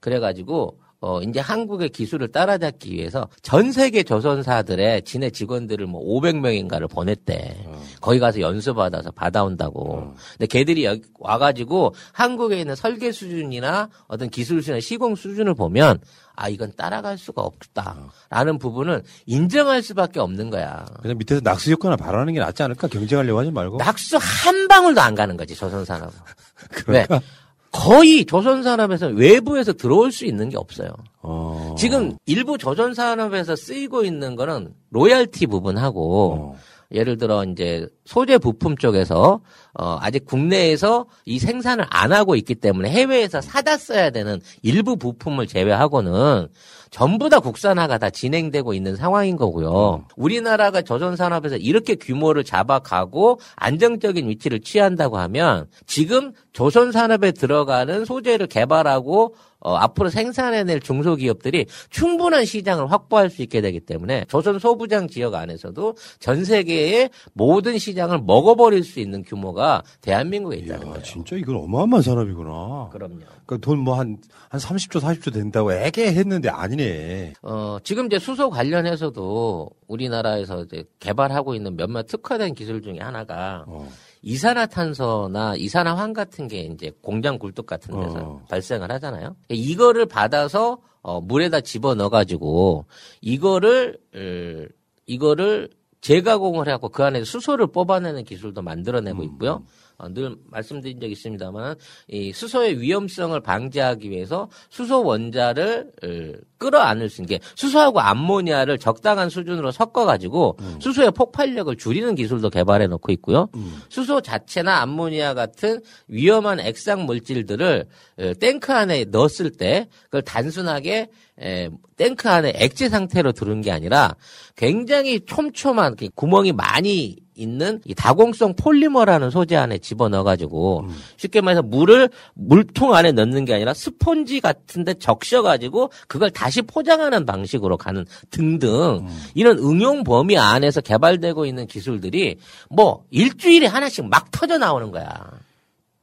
그래가지고 어 이제 한국의 기술을 따라잡기 위해서 전 세계 조선사들의 진해 직원들을 뭐 500명인가를 보냈대. 거기 가서 연수 받아서 받아온다고. 근데 걔들이 여기 와가지고 한국에 있는 설계 수준이나 어떤 기술 수준이나 시공 수준을 보면 아 이건 따라갈 수가 없다 라는 부분을 인정할 수밖에 없는 거야. 그냥 밑에서 낙수 효과나 발언하는 게 낫지 않을까? 경쟁하려고 하지 말고. 낙수 한 방울도 안 가는 거지 조선 산업은. 왜? 거의 조선 산업에서 외부에서 들어올 수 있는 게 없어요. 어. 지금 일부 조선 산업에서 쓰이고 있는 거는 로얄티 부분하고 어. 예를 들어 이제 소재 부품 쪽에서 어 아직 국내에서 이 생산을 안 하고 있기 때문에 해외에서 사다 써야 되는 일부 부품을 제외하고는 전부 다 국산화가 다 진행되고 있는 상황인 거고요. 우리나라가 조선 산업에서 이렇게 규모를 잡아가고 안정적인 위치를 취한다고 하면 지금 조선 산업에 들어가는 소재를 개발하고 어, 앞으로 생산해낼 중소기업들이 충분한 시장을 확보할 수 있게 되기 때문에 조선 소부장 지역 안에서도 전 세계의 모든 시장을 먹어버릴 수 있는 규모가 대한민국에 있다는 거예요. 진짜 이건 어마어마한 산업이구나. 그럼요. 그러니까 돈뭐 한, 한 30조, 40조 된다고 애게 했는데 아니네. 어, 지금 이제 수소 관련해서도 우리나라에서 이제 개발하고 있는 몇몇 특화된 기술 중에 하나가 어. 이산화탄소나 이산화황 같은 게 이제 공장 굴뚝 같은 데서 어. 발생을 하잖아요. 이거를 받아서 어, 물에다 집어 넣어가지고 이거를 을, 이거를 재가공을 해갖고 그 안에 수소를 뽑아내는 기술도 만들어내고 있고요. 어, 늘 말씀드린 적이 있습니다만 이 수소의 위험성을 방지하기 위해서 수소 원자를 을, 끌어안을 수 있는 게 수소하고 암모니아를 적당한 수준으로 섞어가지고 수소의 폭발력을 줄이는 기술도 개발해 놓고 있고요. 수소 자체나 암모니아 같은 위험한 액상 물질들을 에, 탱크 안에 넣었을 때 그걸 단순하게 에, 탱크 안에 액체 상태로 두는 게 아니라 굉장히 촘촘한 그 구멍이 많이 있는 이 다공성 폴리머라는 소재 안에 집어넣어가지고 음. 쉽게 말해서 물을 물통 안에 넣는 게 아니라 스폰지 같은데 적셔가지고 그걸 다시 포장하는 방식으로 가는 등등 음. 이런 응용 범위 안에서 개발되고 있는 기술들이 뭐 일주일에 하나씩 막 터져 나오는 거야.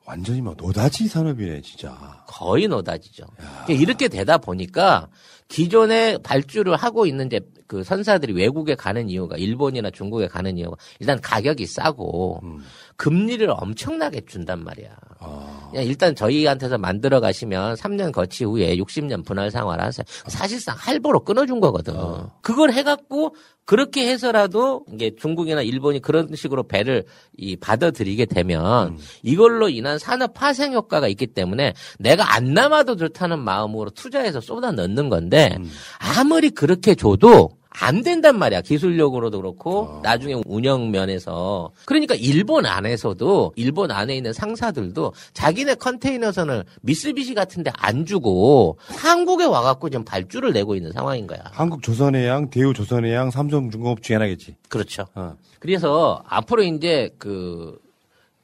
완전히 뭐 노다지 산업이네 진짜. 거의 노다지죠. 이렇게 되다 보니까 기존에 발주를 하고 있는 이제 그 선사들이 외국에 가는 이유가 일본이나 중국에 가는 이유가 일단 가격이 싸고 음. 금리를 엄청나게 준단 말이야. 아. 그냥 일단 저희한테서 만들어 가시면 3년 거치 후에 60년 분할 상환 하세요. 사실상 할부로 끊어준 거거든. 아. 그걸 해갖고 그렇게 해서라도 이게 중국이나 일본이 그런 식으로 배를 이 받아들이게 되면 음. 이걸로 인한 산업 파생 효과가 있기 때문에 내가 안 남아도 좋다는 마음으로 투자해서 쏟아 넣는 건데 음. 아무리 그렇게 줘도 안 된단 말이야. 기술력으로도 그렇고 어. 나중에 운영 면에서. 그러니까 일본 안에서도 일본 안에 있는 상사들도 자기네 컨테이너선을 미쓰비시 같은 데 안 주고 한국에 와 갖고 지금 발주를 내고 있는 상황인 거야. 한국 조선해양, 대우 조선해양, 삼성중공업 중에 하나겠지. 그렇죠. 어. 그래서 앞으로 이제 그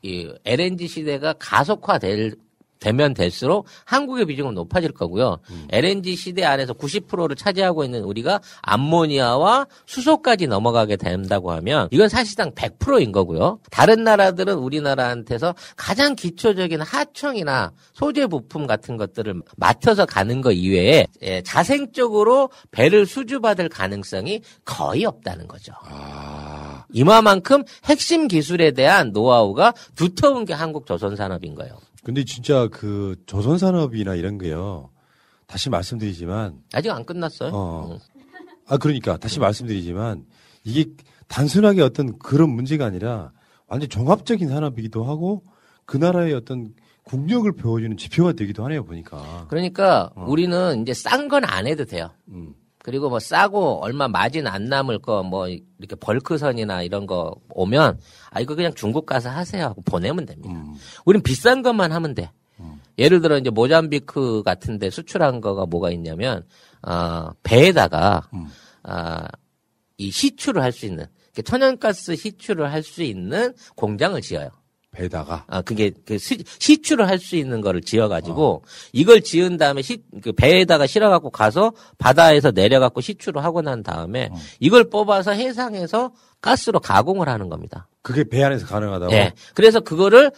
이 LNG 시대가 가속화될 되면 될수록 한국의 비중은 높아질 거고요. 음. LNG 시대 안에서 90%를 차지하고 있는 우리가 암모니아와 수소까지 넘어가게 된다고 하면 이건 사실상 100%인 거고요. 다른 나라들은 우리나라한테서 가장 기초적인 하청이나 소재 부품 같은 것들을 맡아서 가는 거 이외에 예, 자생적으로 배를 수주받을 가능성이 거의 없다는 거죠. 아... 이마만큼 핵심 기술에 대한 노하우가 두터운 게 한국 조선 산업인 거예요. 근데 진짜 그 조선 산업이나 이런 게요. 다시 말씀드리지만 아직 안 끝났어요. 어. 아 그러니까 다시 말씀드리지만 이게 단순하게 어떤 그런 문제가 아니라 완전 종합적인 산업이기도 하고 그 나라의 어떤 국력을 보여주는 지표가 되기도 하네요 보니까. 그러니까 어. 우리는 이제 싼 건 안 해도 돼요. 음. 그리고 뭐 싸고 얼마 마진 안 남을 거 뭐 이렇게 벌크선이나 이런 거 오면 아 이거 그냥 중국 가서 하세요 하고 보내면 됩니다. 음. 우린 비싼 것만 하면 돼. 음. 예를 들어 이제 모잠비크 같은데 수출한 거가 뭐가 있냐면 어, 배에다가 음. 어, 이 시추를 할 수 있는 천연가스 시추를 할 수 있는 공장을 지어요. 배다가 아 그게 그 시, 시추를 할 수 있는 거를 지어 가지고 어. 이걸 지은 다음에 시, 그 배에다가 실어 갖고 가서 바다에서 내려 갖고 시추를 하고 난 다음에 어. 이걸 뽑아서 해상에서 가스로 가공을 하는 겁니다. 그게 배 안에서 가능하다고? 네. 그래서 그거를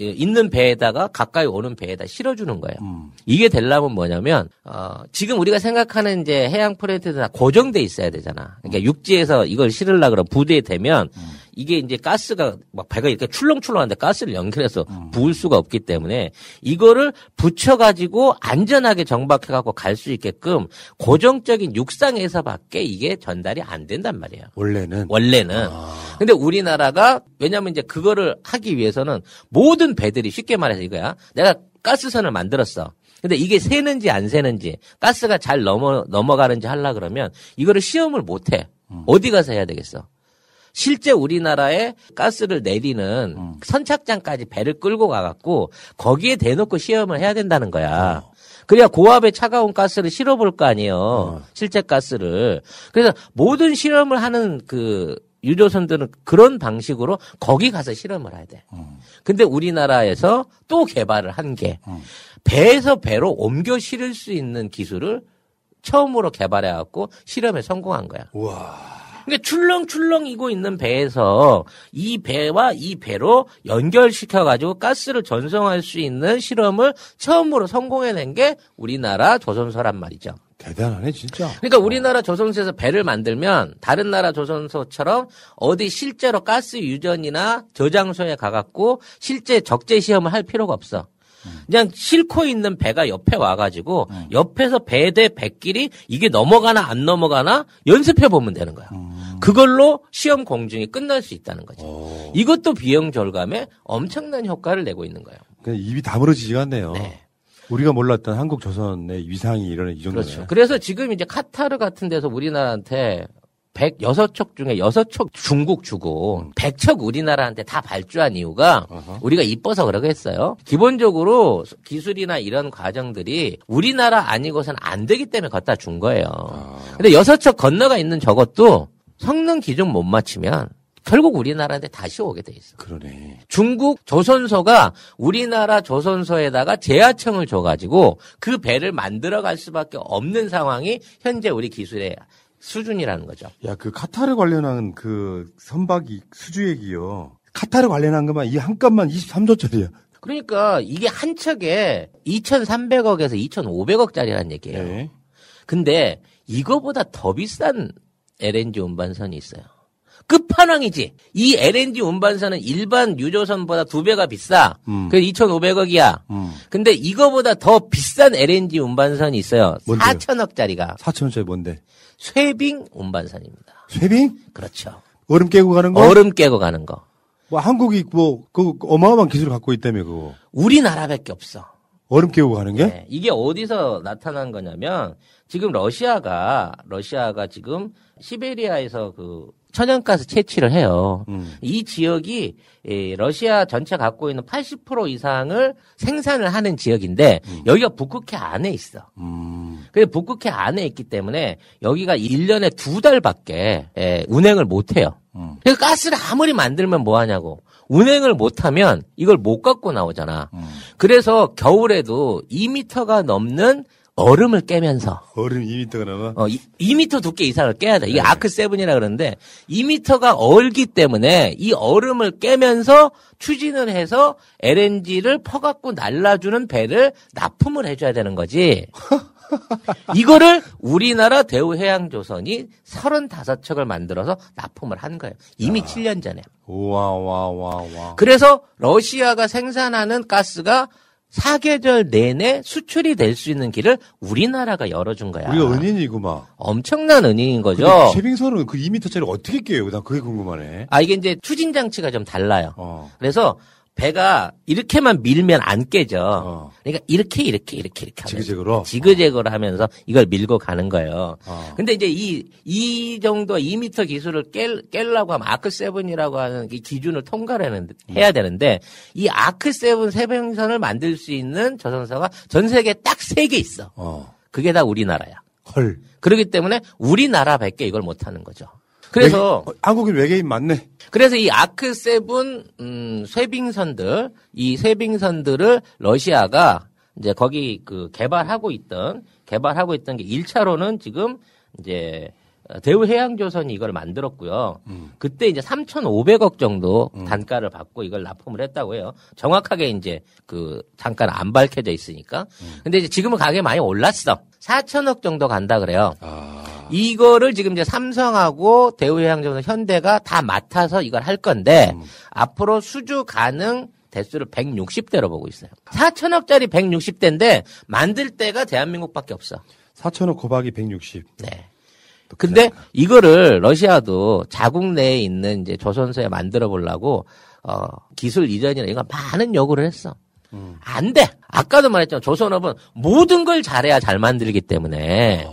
예, 있는 배에다가 가까이 오는 배에다 실어주는 거예요. 음. 이게 되려면 뭐냐면 어, 지금 우리가 생각하는 이제 해양 다 고정돼 있어야 되잖아. 그러니까 음. 육지에서 이걸 실으려 그러면 부대에 되면 음. 이게 이제 가스가 막 배가 이렇게 출렁출렁한데 가스를 연결해서 음. 부을 수가 없기 때문에 이거를 붙여가지고 안전하게 정박해갖고 갈 수 있게끔 고정적인 육상에서밖에 이게 전달이 안 된단 말이에요. 원래는 원래는. 아. 근데 우리나라가 왜냐면 이제 그거를 하기 위해서는 모든 배들이 쉽게 말해서 이거야. 내가 가스선을 만들었어. 근데 이게 새는지 안 새는지 가스가 잘 넘어 넘어가는지 하려 그러면 이거를 시험을 못 해. 음. 어디 가서 해야 되겠어? 실제 우리나라에 가스를 내리는 음. 선착장까지 배를 끌고 가갖고 거기에 대놓고 시험을 해야 된다는 거야. 어. 그래야 고압의 차가운 가스를 실어볼 거 아니에요. 어. 실제 가스를. 그래서 모든 실험을 하는 그 유조선들은 그런 방식으로 거기 가서 실험을 해야 돼. 음. 근데 우리나라에서 또 개발을 한 게, 음. 배에서 배로 옮겨 실을 수 있는 기술을 처음으로 개발해갖고 실험에 성공한 거야. 우와. 그러니까 출렁출렁이고 있는 배에서 이 배와 이 배로 연결시켜 가지고 가스를 전송할 수 있는 실험을 처음으로 성공해낸 게 우리나라 조선소란 말이죠. 대단하네 진짜. 그러니까 우리나라 조선소에서 배를 만들면 다른 나라 조선소처럼 어디 실제로 가스 유전이나 저장소에 가갖고 실제 적재 시험을 할 필요가 없어. 그냥 싣고 있는 배가 옆에 와가지고 음. 옆에서 배 대 배끼리 이게 넘어가나 안 넘어가나 연습해 보면 되는 거야. 음. 그걸로 시험 공중이 끝날 수 있다는 거죠. 오. 이것도 비용 절감에 엄청난 효과를 내고 있는 거예요. 그냥 입이 다물어지지가 않네요. 네. 우리가 몰랐던 한국 조선의 위상이 이런 이 정도네요. 그렇죠. 그래서 지금 이제 카타르 같은 데서 우리나라한테 106척 중에 6척 중국 주고 100척 우리나라한테 다 발주한 이유가 어허. 우리가 이뻐서 그러겠어요. 기본적으로 기술이나 이런 과정들이 우리나라 아니고선 안 되기 때문에 갖다 준 거예요. 아. 근데 6척 건너가 있는 저것도 성능 기준 못 맞추면 결국 우리나라한테 다시 오게 돼 있어. 그러네. 중국 조선소가 우리나라 조선소에다가 제하청을 줘가지고 그 배를 만들어갈 수밖에 없는 상황이 현재 우리 기술의 수준이라는 거죠. 야, 그 카타르 관련한 그 선박이 수주액이요. 카타르 관련한 것만 이 한 값만 23조짜리야. 그러니까 이게 한 척에 2,300억에서 2,500억짜리라는 얘기예요. 네. 근데 이거보다 더 비싼 LNG 운반선이 있어요. 끝판왕이지. 이 LNG 운반선은 일반 유조선보다 두 배가 비싸. 음. 그래서 2,500억이야. 근데 이거보다 더 비싼 LNG 운반선이 있어요. 뭔데요? 4천억짜리가. 4천원짜리 뭔데? 쇠빙 운반선입니다. 쇠빙? 그렇죠. 얼음 깨고 가는 거? 얼음 깨고 가는 거. 뭐 한국이 뭐, 그 어마어마한 기술을 갖고 있다며, 그거. 우리나라밖에 없어. 얼음 깨고 가는 게? 네, 이게 어디서 나타난 거냐면 지금 러시아가 러시아가 지금 시베리아에서 그 천연가스 채취를 해요. 음. 이 지역이 예, 러시아 전체 갖고 있는 80% 이상을 생산을 하는 지역인데 음. 여기가 북극해 안에 있어. 그래서 북극해 안에 있기 때문에 여기가 1년에 두 달밖에 예, 운행을 못 해요. 음. 그래서 가스를 아무리 만들면 뭐 하냐고. 운행을 못 하면 이걸 못 갖고 나오잖아. 음. 그래서 겨울에도 2미터가 넘는 얼음을 깨면서 얼음 2미터가 넘어? 어, 2, 2m 두께 이상을 깨야 돼. 네. 이게 아크 세븐이라 그러는데 2m가 얼기 때문에 이 얼음을 깨면서 추진을 해서 LNG를 퍼갖고 날라주는 배를 납품을 해줘야 되는 거지. 이거를 우리나라 대우해양조선이 35척을 만들어서 납품을 한 거예요. 이미 7년 전에. 와, 와, 와, 와. 그래서 러시아가 생산하는 가스가 사계절 내내 수출이 될 수 있는 길을 우리나라가 열어준 거야. 우리가 은인이구만. 엄청난 은인인 거죠. 쉐빙선은 그 2미터짜리 어떻게 깨요? 난 그게 궁금하네. 아, 이게 이제 추진 장치가 좀 달라요. 어. 그래서 배가 이렇게만 밀면 안 깨져. 그러니까 이렇게 이렇게 이렇게 이렇게 지그재그로? 지그재그로 하면서 이걸 밀고 가는 거예요. 어. 근데 이제 이, 이 정도 2m 기술을 깰, 깰라고 하면 아크7이라고 하는 이 기준을 통과를 해야 되는데 이 아크7 세병선을 만들 수 있는 조선사가 전 세계에 딱세 개 있어. 그게 다 우리나라야. 헐. 그렇기 때문에 우리나라 밖에 이걸 못 하는 거죠. 그래서 외- 어, 한국인 외계인 맞네. 그래서 이 아크 세븐 음, 쇠빙선들 이 쇠빙선들을 러시아가 이제 거기 그 개발하고 있던 개발하고 있던 게 1차로는 지금 이제 대우해양조선이 이걸 만들었고요. 그때 이제 3,500억 정도 단가를 받고 이걸 납품을 했다고 해요. 정확하게 이제 그 단가는 안 밝혀져 있으니까. 근데 이제 지금은 가격이 많이 올랐어. 4천억 정도 간다 그래요. 이거를 지금 이제 삼성하고 대우해양조선 현대가 다 맡아서 이걸 할 건데 앞으로 수주 가능 대수를 160대로 보고 있어요. 4천억짜리 160대인데 만들 때가 대한민국밖에 없어. 4천억 고박이 160. 네. 근데 이거를 러시아도 자국 내에 있는 이제 조선소에 만들어 보려고 어 기술 이전이나 이런 거 많은 요구를 했어. 안 돼. 아까도 말했잖아. 조선업은 모든 걸 잘해야 잘 만들기 때문에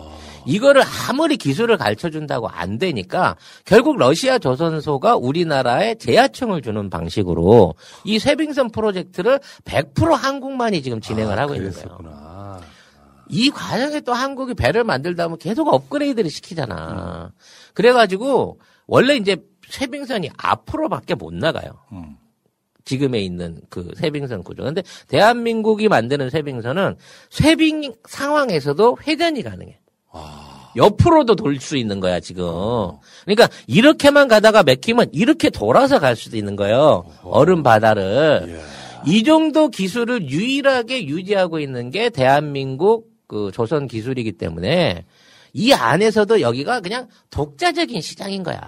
이거를 아무리 기술을 가르쳐 준다고 안 되니까 결국 러시아 조선소가 우리나라에 제하청을 주는 방식으로 이 쇠빙선 프로젝트를 100% 한국만이 지금 진행을 하고 있는 거예요. 이 과정에 또 한국이 배를 만들다 보면 계속 업그레이드를 시키잖아. 그래가지고 원래 이제 쇠빙선이 앞으로밖에 못 나가요. 지금에 있는 그 쇠빙선 구조. 근데 대한민국이 만드는 쇠빙선은 쇠빙 상황에서도 회전이 가능해. 옆으로도 돌 수 있는 거야, 지금. 그러니까 이렇게만 가다가 맥히면 이렇게 돌아서 갈 수도 있는 거예요. 얼음 바다를. 이 정도 기술을 유일하게 유지하고 있는 게 대한민국 그 조선 기술이기 때문에 이 안에서도 여기가 그냥 독자적인 시장인 거야.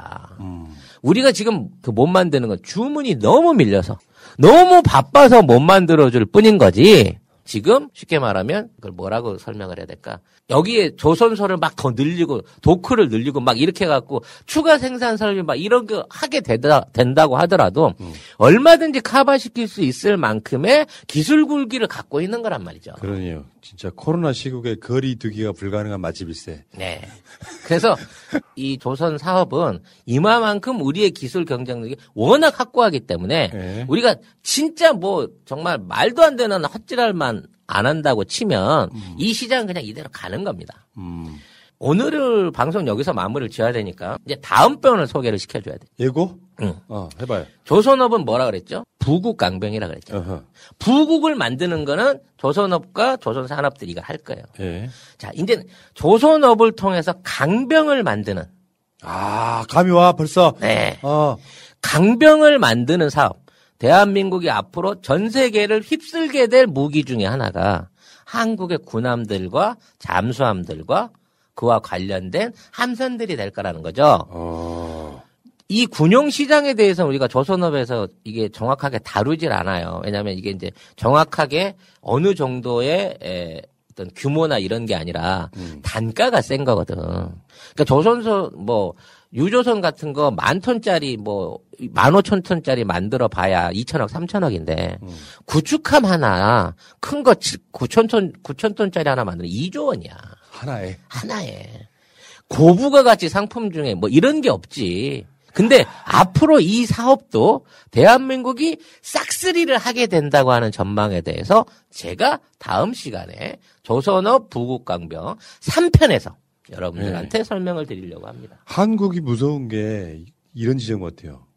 우리가 지금 그 못 만드는 건 주문이 너무 밀려서 너무 바빠서 못 만들어줄 뿐인 거지. 지금 쉽게 말하면 그걸 뭐라고 설명을 해야 될까? 여기에 조선소를 막 더 늘리고 도크를 늘리고 막 이렇게 해갖고 추가 생산 설비 막 이런 거 하게 되다, 된다고 하더라도 얼마든지 커버시킬 수 있을 만큼의 기술 굴기를 갖고 있는 거란 말이죠. 그러네요. 진짜 코로나 시국에 거리 두기가 불가능한 맛집일세. 네. 그래서 이 조선 사업은 이마만큼 우리의 기술 경쟁력이 워낙 확고하기 때문에 네. 우리가 진짜 뭐 정말 말도 안 되는 헛질할만 안 한다고 치면 이 시장은 그냥 이대로 가는 겁니다. 오늘을 방송 여기서 마무리를 지어야 되니까 이제 다음 편을 소개를 시켜줘야 돼. 예고? 응. 어, 해봐요. 조선업은 뭐라 그랬죠? 부국 강병이라 그랬죠. 어허. 부국을 만드는 거는 조선업과 조선산업들이 이걸 할 거예요. 예. 자, 이제 조선업을 통해서 강병을 만드는. 아, 감이 와, 벌써? 네. 어. 강병을 만드는 사업. 대한민국이 앞으로 전 세계를 휩쓸게 될 무기 중에 하나가 한국의 군함들과 잠수함들과 그와 관련된 함선들이 될 거라는 거죠. 어. 이 군용 시장에 대해서 우리가 조선업에서 이게 정확하게 다루질 않아요. 왜냐하면 이게 이제 정확하게 어느 정도의 에, 어떤 규모나 이런 게 아니라 단가가 센 거거든. 그러니까 조선소 뭐 유조선 같은 거 만 톤짜리 뭐 만 오천 톤짜리 만들어 봐야 2천억, 3천억인데 구축함 하나 큰거 9천 톤, 9천 톤짜리 하나 만드는 2조 원이야. 하나에. 하나에. 고부가 가치 상품 중에 뭐 이런 게 없지. 근데 앞으로 이 사업도 대한민국이 싹쓸이를 하게 된다고 하는 전망에 대해서 제가 다음 시간에 조선업 부국강병 3편에서 여러분들한테 설명을 드리려고 합니다. 한국이 무서운 게 이런 지점 같아요.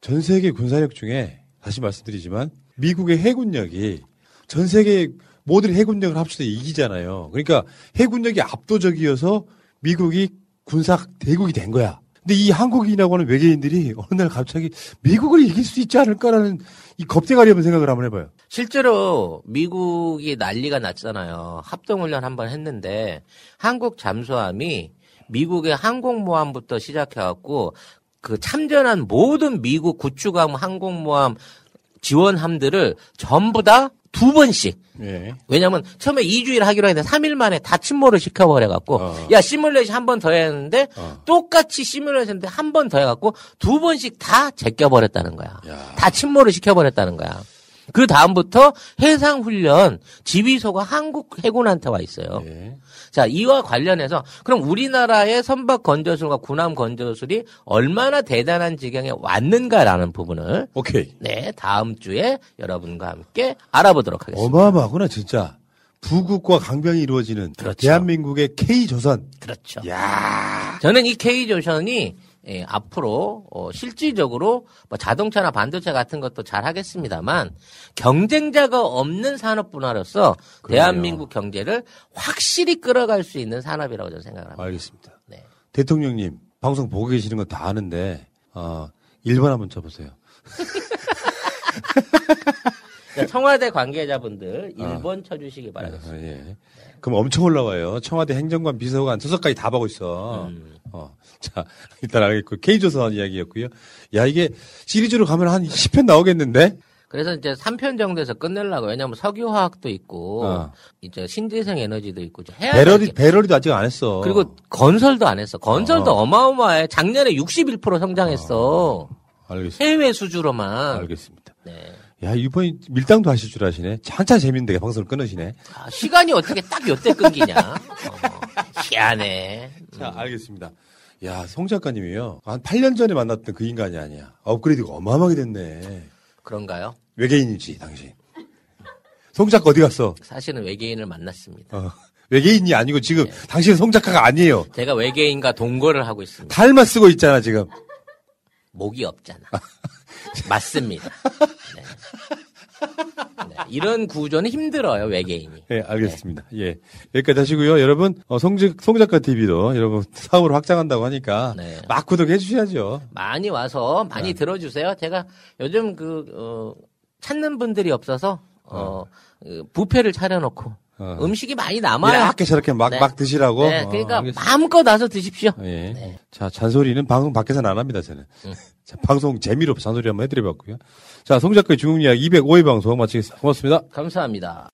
전 세계 군사력 중에 다시 말씀드리지만 미국의 해군력이 전 세계 모든 해군력을 합쳐서 이기잖아요. 그러니까 해군력이 압도적이어서 미국이 군사 대국이 된 거야. 근데 이 한국인이라고 하는 외계인들이 어느 날 갑자기 미국을 이길 수 있지 않을까라는 이 겁대가리 한번 생각을 한번 해봐요. 실제로 미국이 난리가 났잖아요. 합동훈련 한번 했는데 한국 잠수함이 미국의 항공모함부터 시작해갖고 그 참전한 모든 미국 구축함 항공모함 지원함들을 전부 다 두 번씩 예. 왜냐면 처음에 2주일 하기로 했는데 3일 만에 다 침몰을 시켜버려 갖고 야 시뮬레이션 한 번 더 했는데 똑같이 시뮬레이션 했는데 한 번 더 해갖고 두 번씩 다 제껴버렸다는 거야. 다 침몰을 시켜버렸다는 거야. 그 다음부터 해상 훈련 지휘소가 한국 해군한테 와 있어요. 자, 이와 관련해서 그럼 우리나라의 선박 건조술과 군함 건조술이 얼마나 대단한 지경에 왔는가라는 부분을 오케이. 네, 다음 주에 여러분과 함께 알아보도록 하겠습니다. 어마어마하구나 진짜. 부국과 강병이 이루어지는 대한민국의 K 조선. 그렇죠. 저는 이 K조선이 예, 앞으로 어, 실질적으로 뭐 자동차나 반도체 같은 것도 잘 하겠습니다만 경쟁자가 없는 산업 분야로서 대한민국 경제를 확실히 끌어갈 수 있는 산업이라고 저는 생각을 합니다. 알겠습니다. 네. 대통령님 방송 보고 계시는 건다 아는데 어, 1번 한번 쳐보세요. 자, 청와대 관계자분들 아. 1번 쳐주시기 바라겠습니다. 아, 예. 그럼 엄청 올라와요. 청와대 행정관 비서관 수석까지 다 보고 있어. 음. 어. 자, 일단 알겠고. K조선 이야기였고요. 야, 이게 시리즈로 가면 한 10편 나오겠는데? 그래서 이제 3편 정도에서 끝내려고 왜냐면 석유화학도 있고 어. 이제 신재생 에너지도 있고 해야 배럴이, 배럴이도 아직 안 했어. 그리고 건설도 안 했어. 건설도 어. 어. 마어마해 작년에 61% 성장했어. 알겠습니다. 해외 수주로만. 알겠습니다. 네. 야, 이번에 밀당도 하실 줄 아시네. 한참 재밌는데 방송을 끊으시네. 아, 시간이 어떻게 딱 요때 끊기냐. 어, 희한해. 자, 알겠습니다. 야, 송 작가님이요. 한 8년 전에 만났던 그 인간이 아니야. 업그레이드가 어마어마하게 됐네. 그런가요? 외계인이지, 당신. 송 작가 어디 갔어? 사실은 외계인을 만났습니다. 어, 외계인이 아니고 지금 네. 당신은 송 작가가 아니에요. 제가 외계인과 동거를 하고 있습니다. 달만 쓰고 있잖아, 지금. 목이 없잖아. 맞습니다. 네. 네, 이런 구조는 힘들어요, 외계인이. 예, 알겠습니다. 예. 여기까지 하시고요. 여러분, 어, 송, 송 작가 TV도 여러분 사업으로 확장한다고 하니까 네. 막 구독해 주셔야죠. 많이 와서 많이 네. 들어주세요. 제가 요즘 그, 어, 찾는 분들이 없어서, 어, 그 부페를 차려놓고, 어. 음식이 많이 남아요. 이렇게 저렇게 막, 네. 막 드시라고. 네, 어, 그러니까 알겠습니다. 마음껏 와서 드십시오. 예. 자, 잔소리는 방송 밖에서는 안 합니다, 저는. 자, 방송 재미로 잔소리 한번 해드려봤고요. 자, 송 작가의 중국 이야기 205회 방송 마치겠습니다. 고맙습니다. 감사합니다.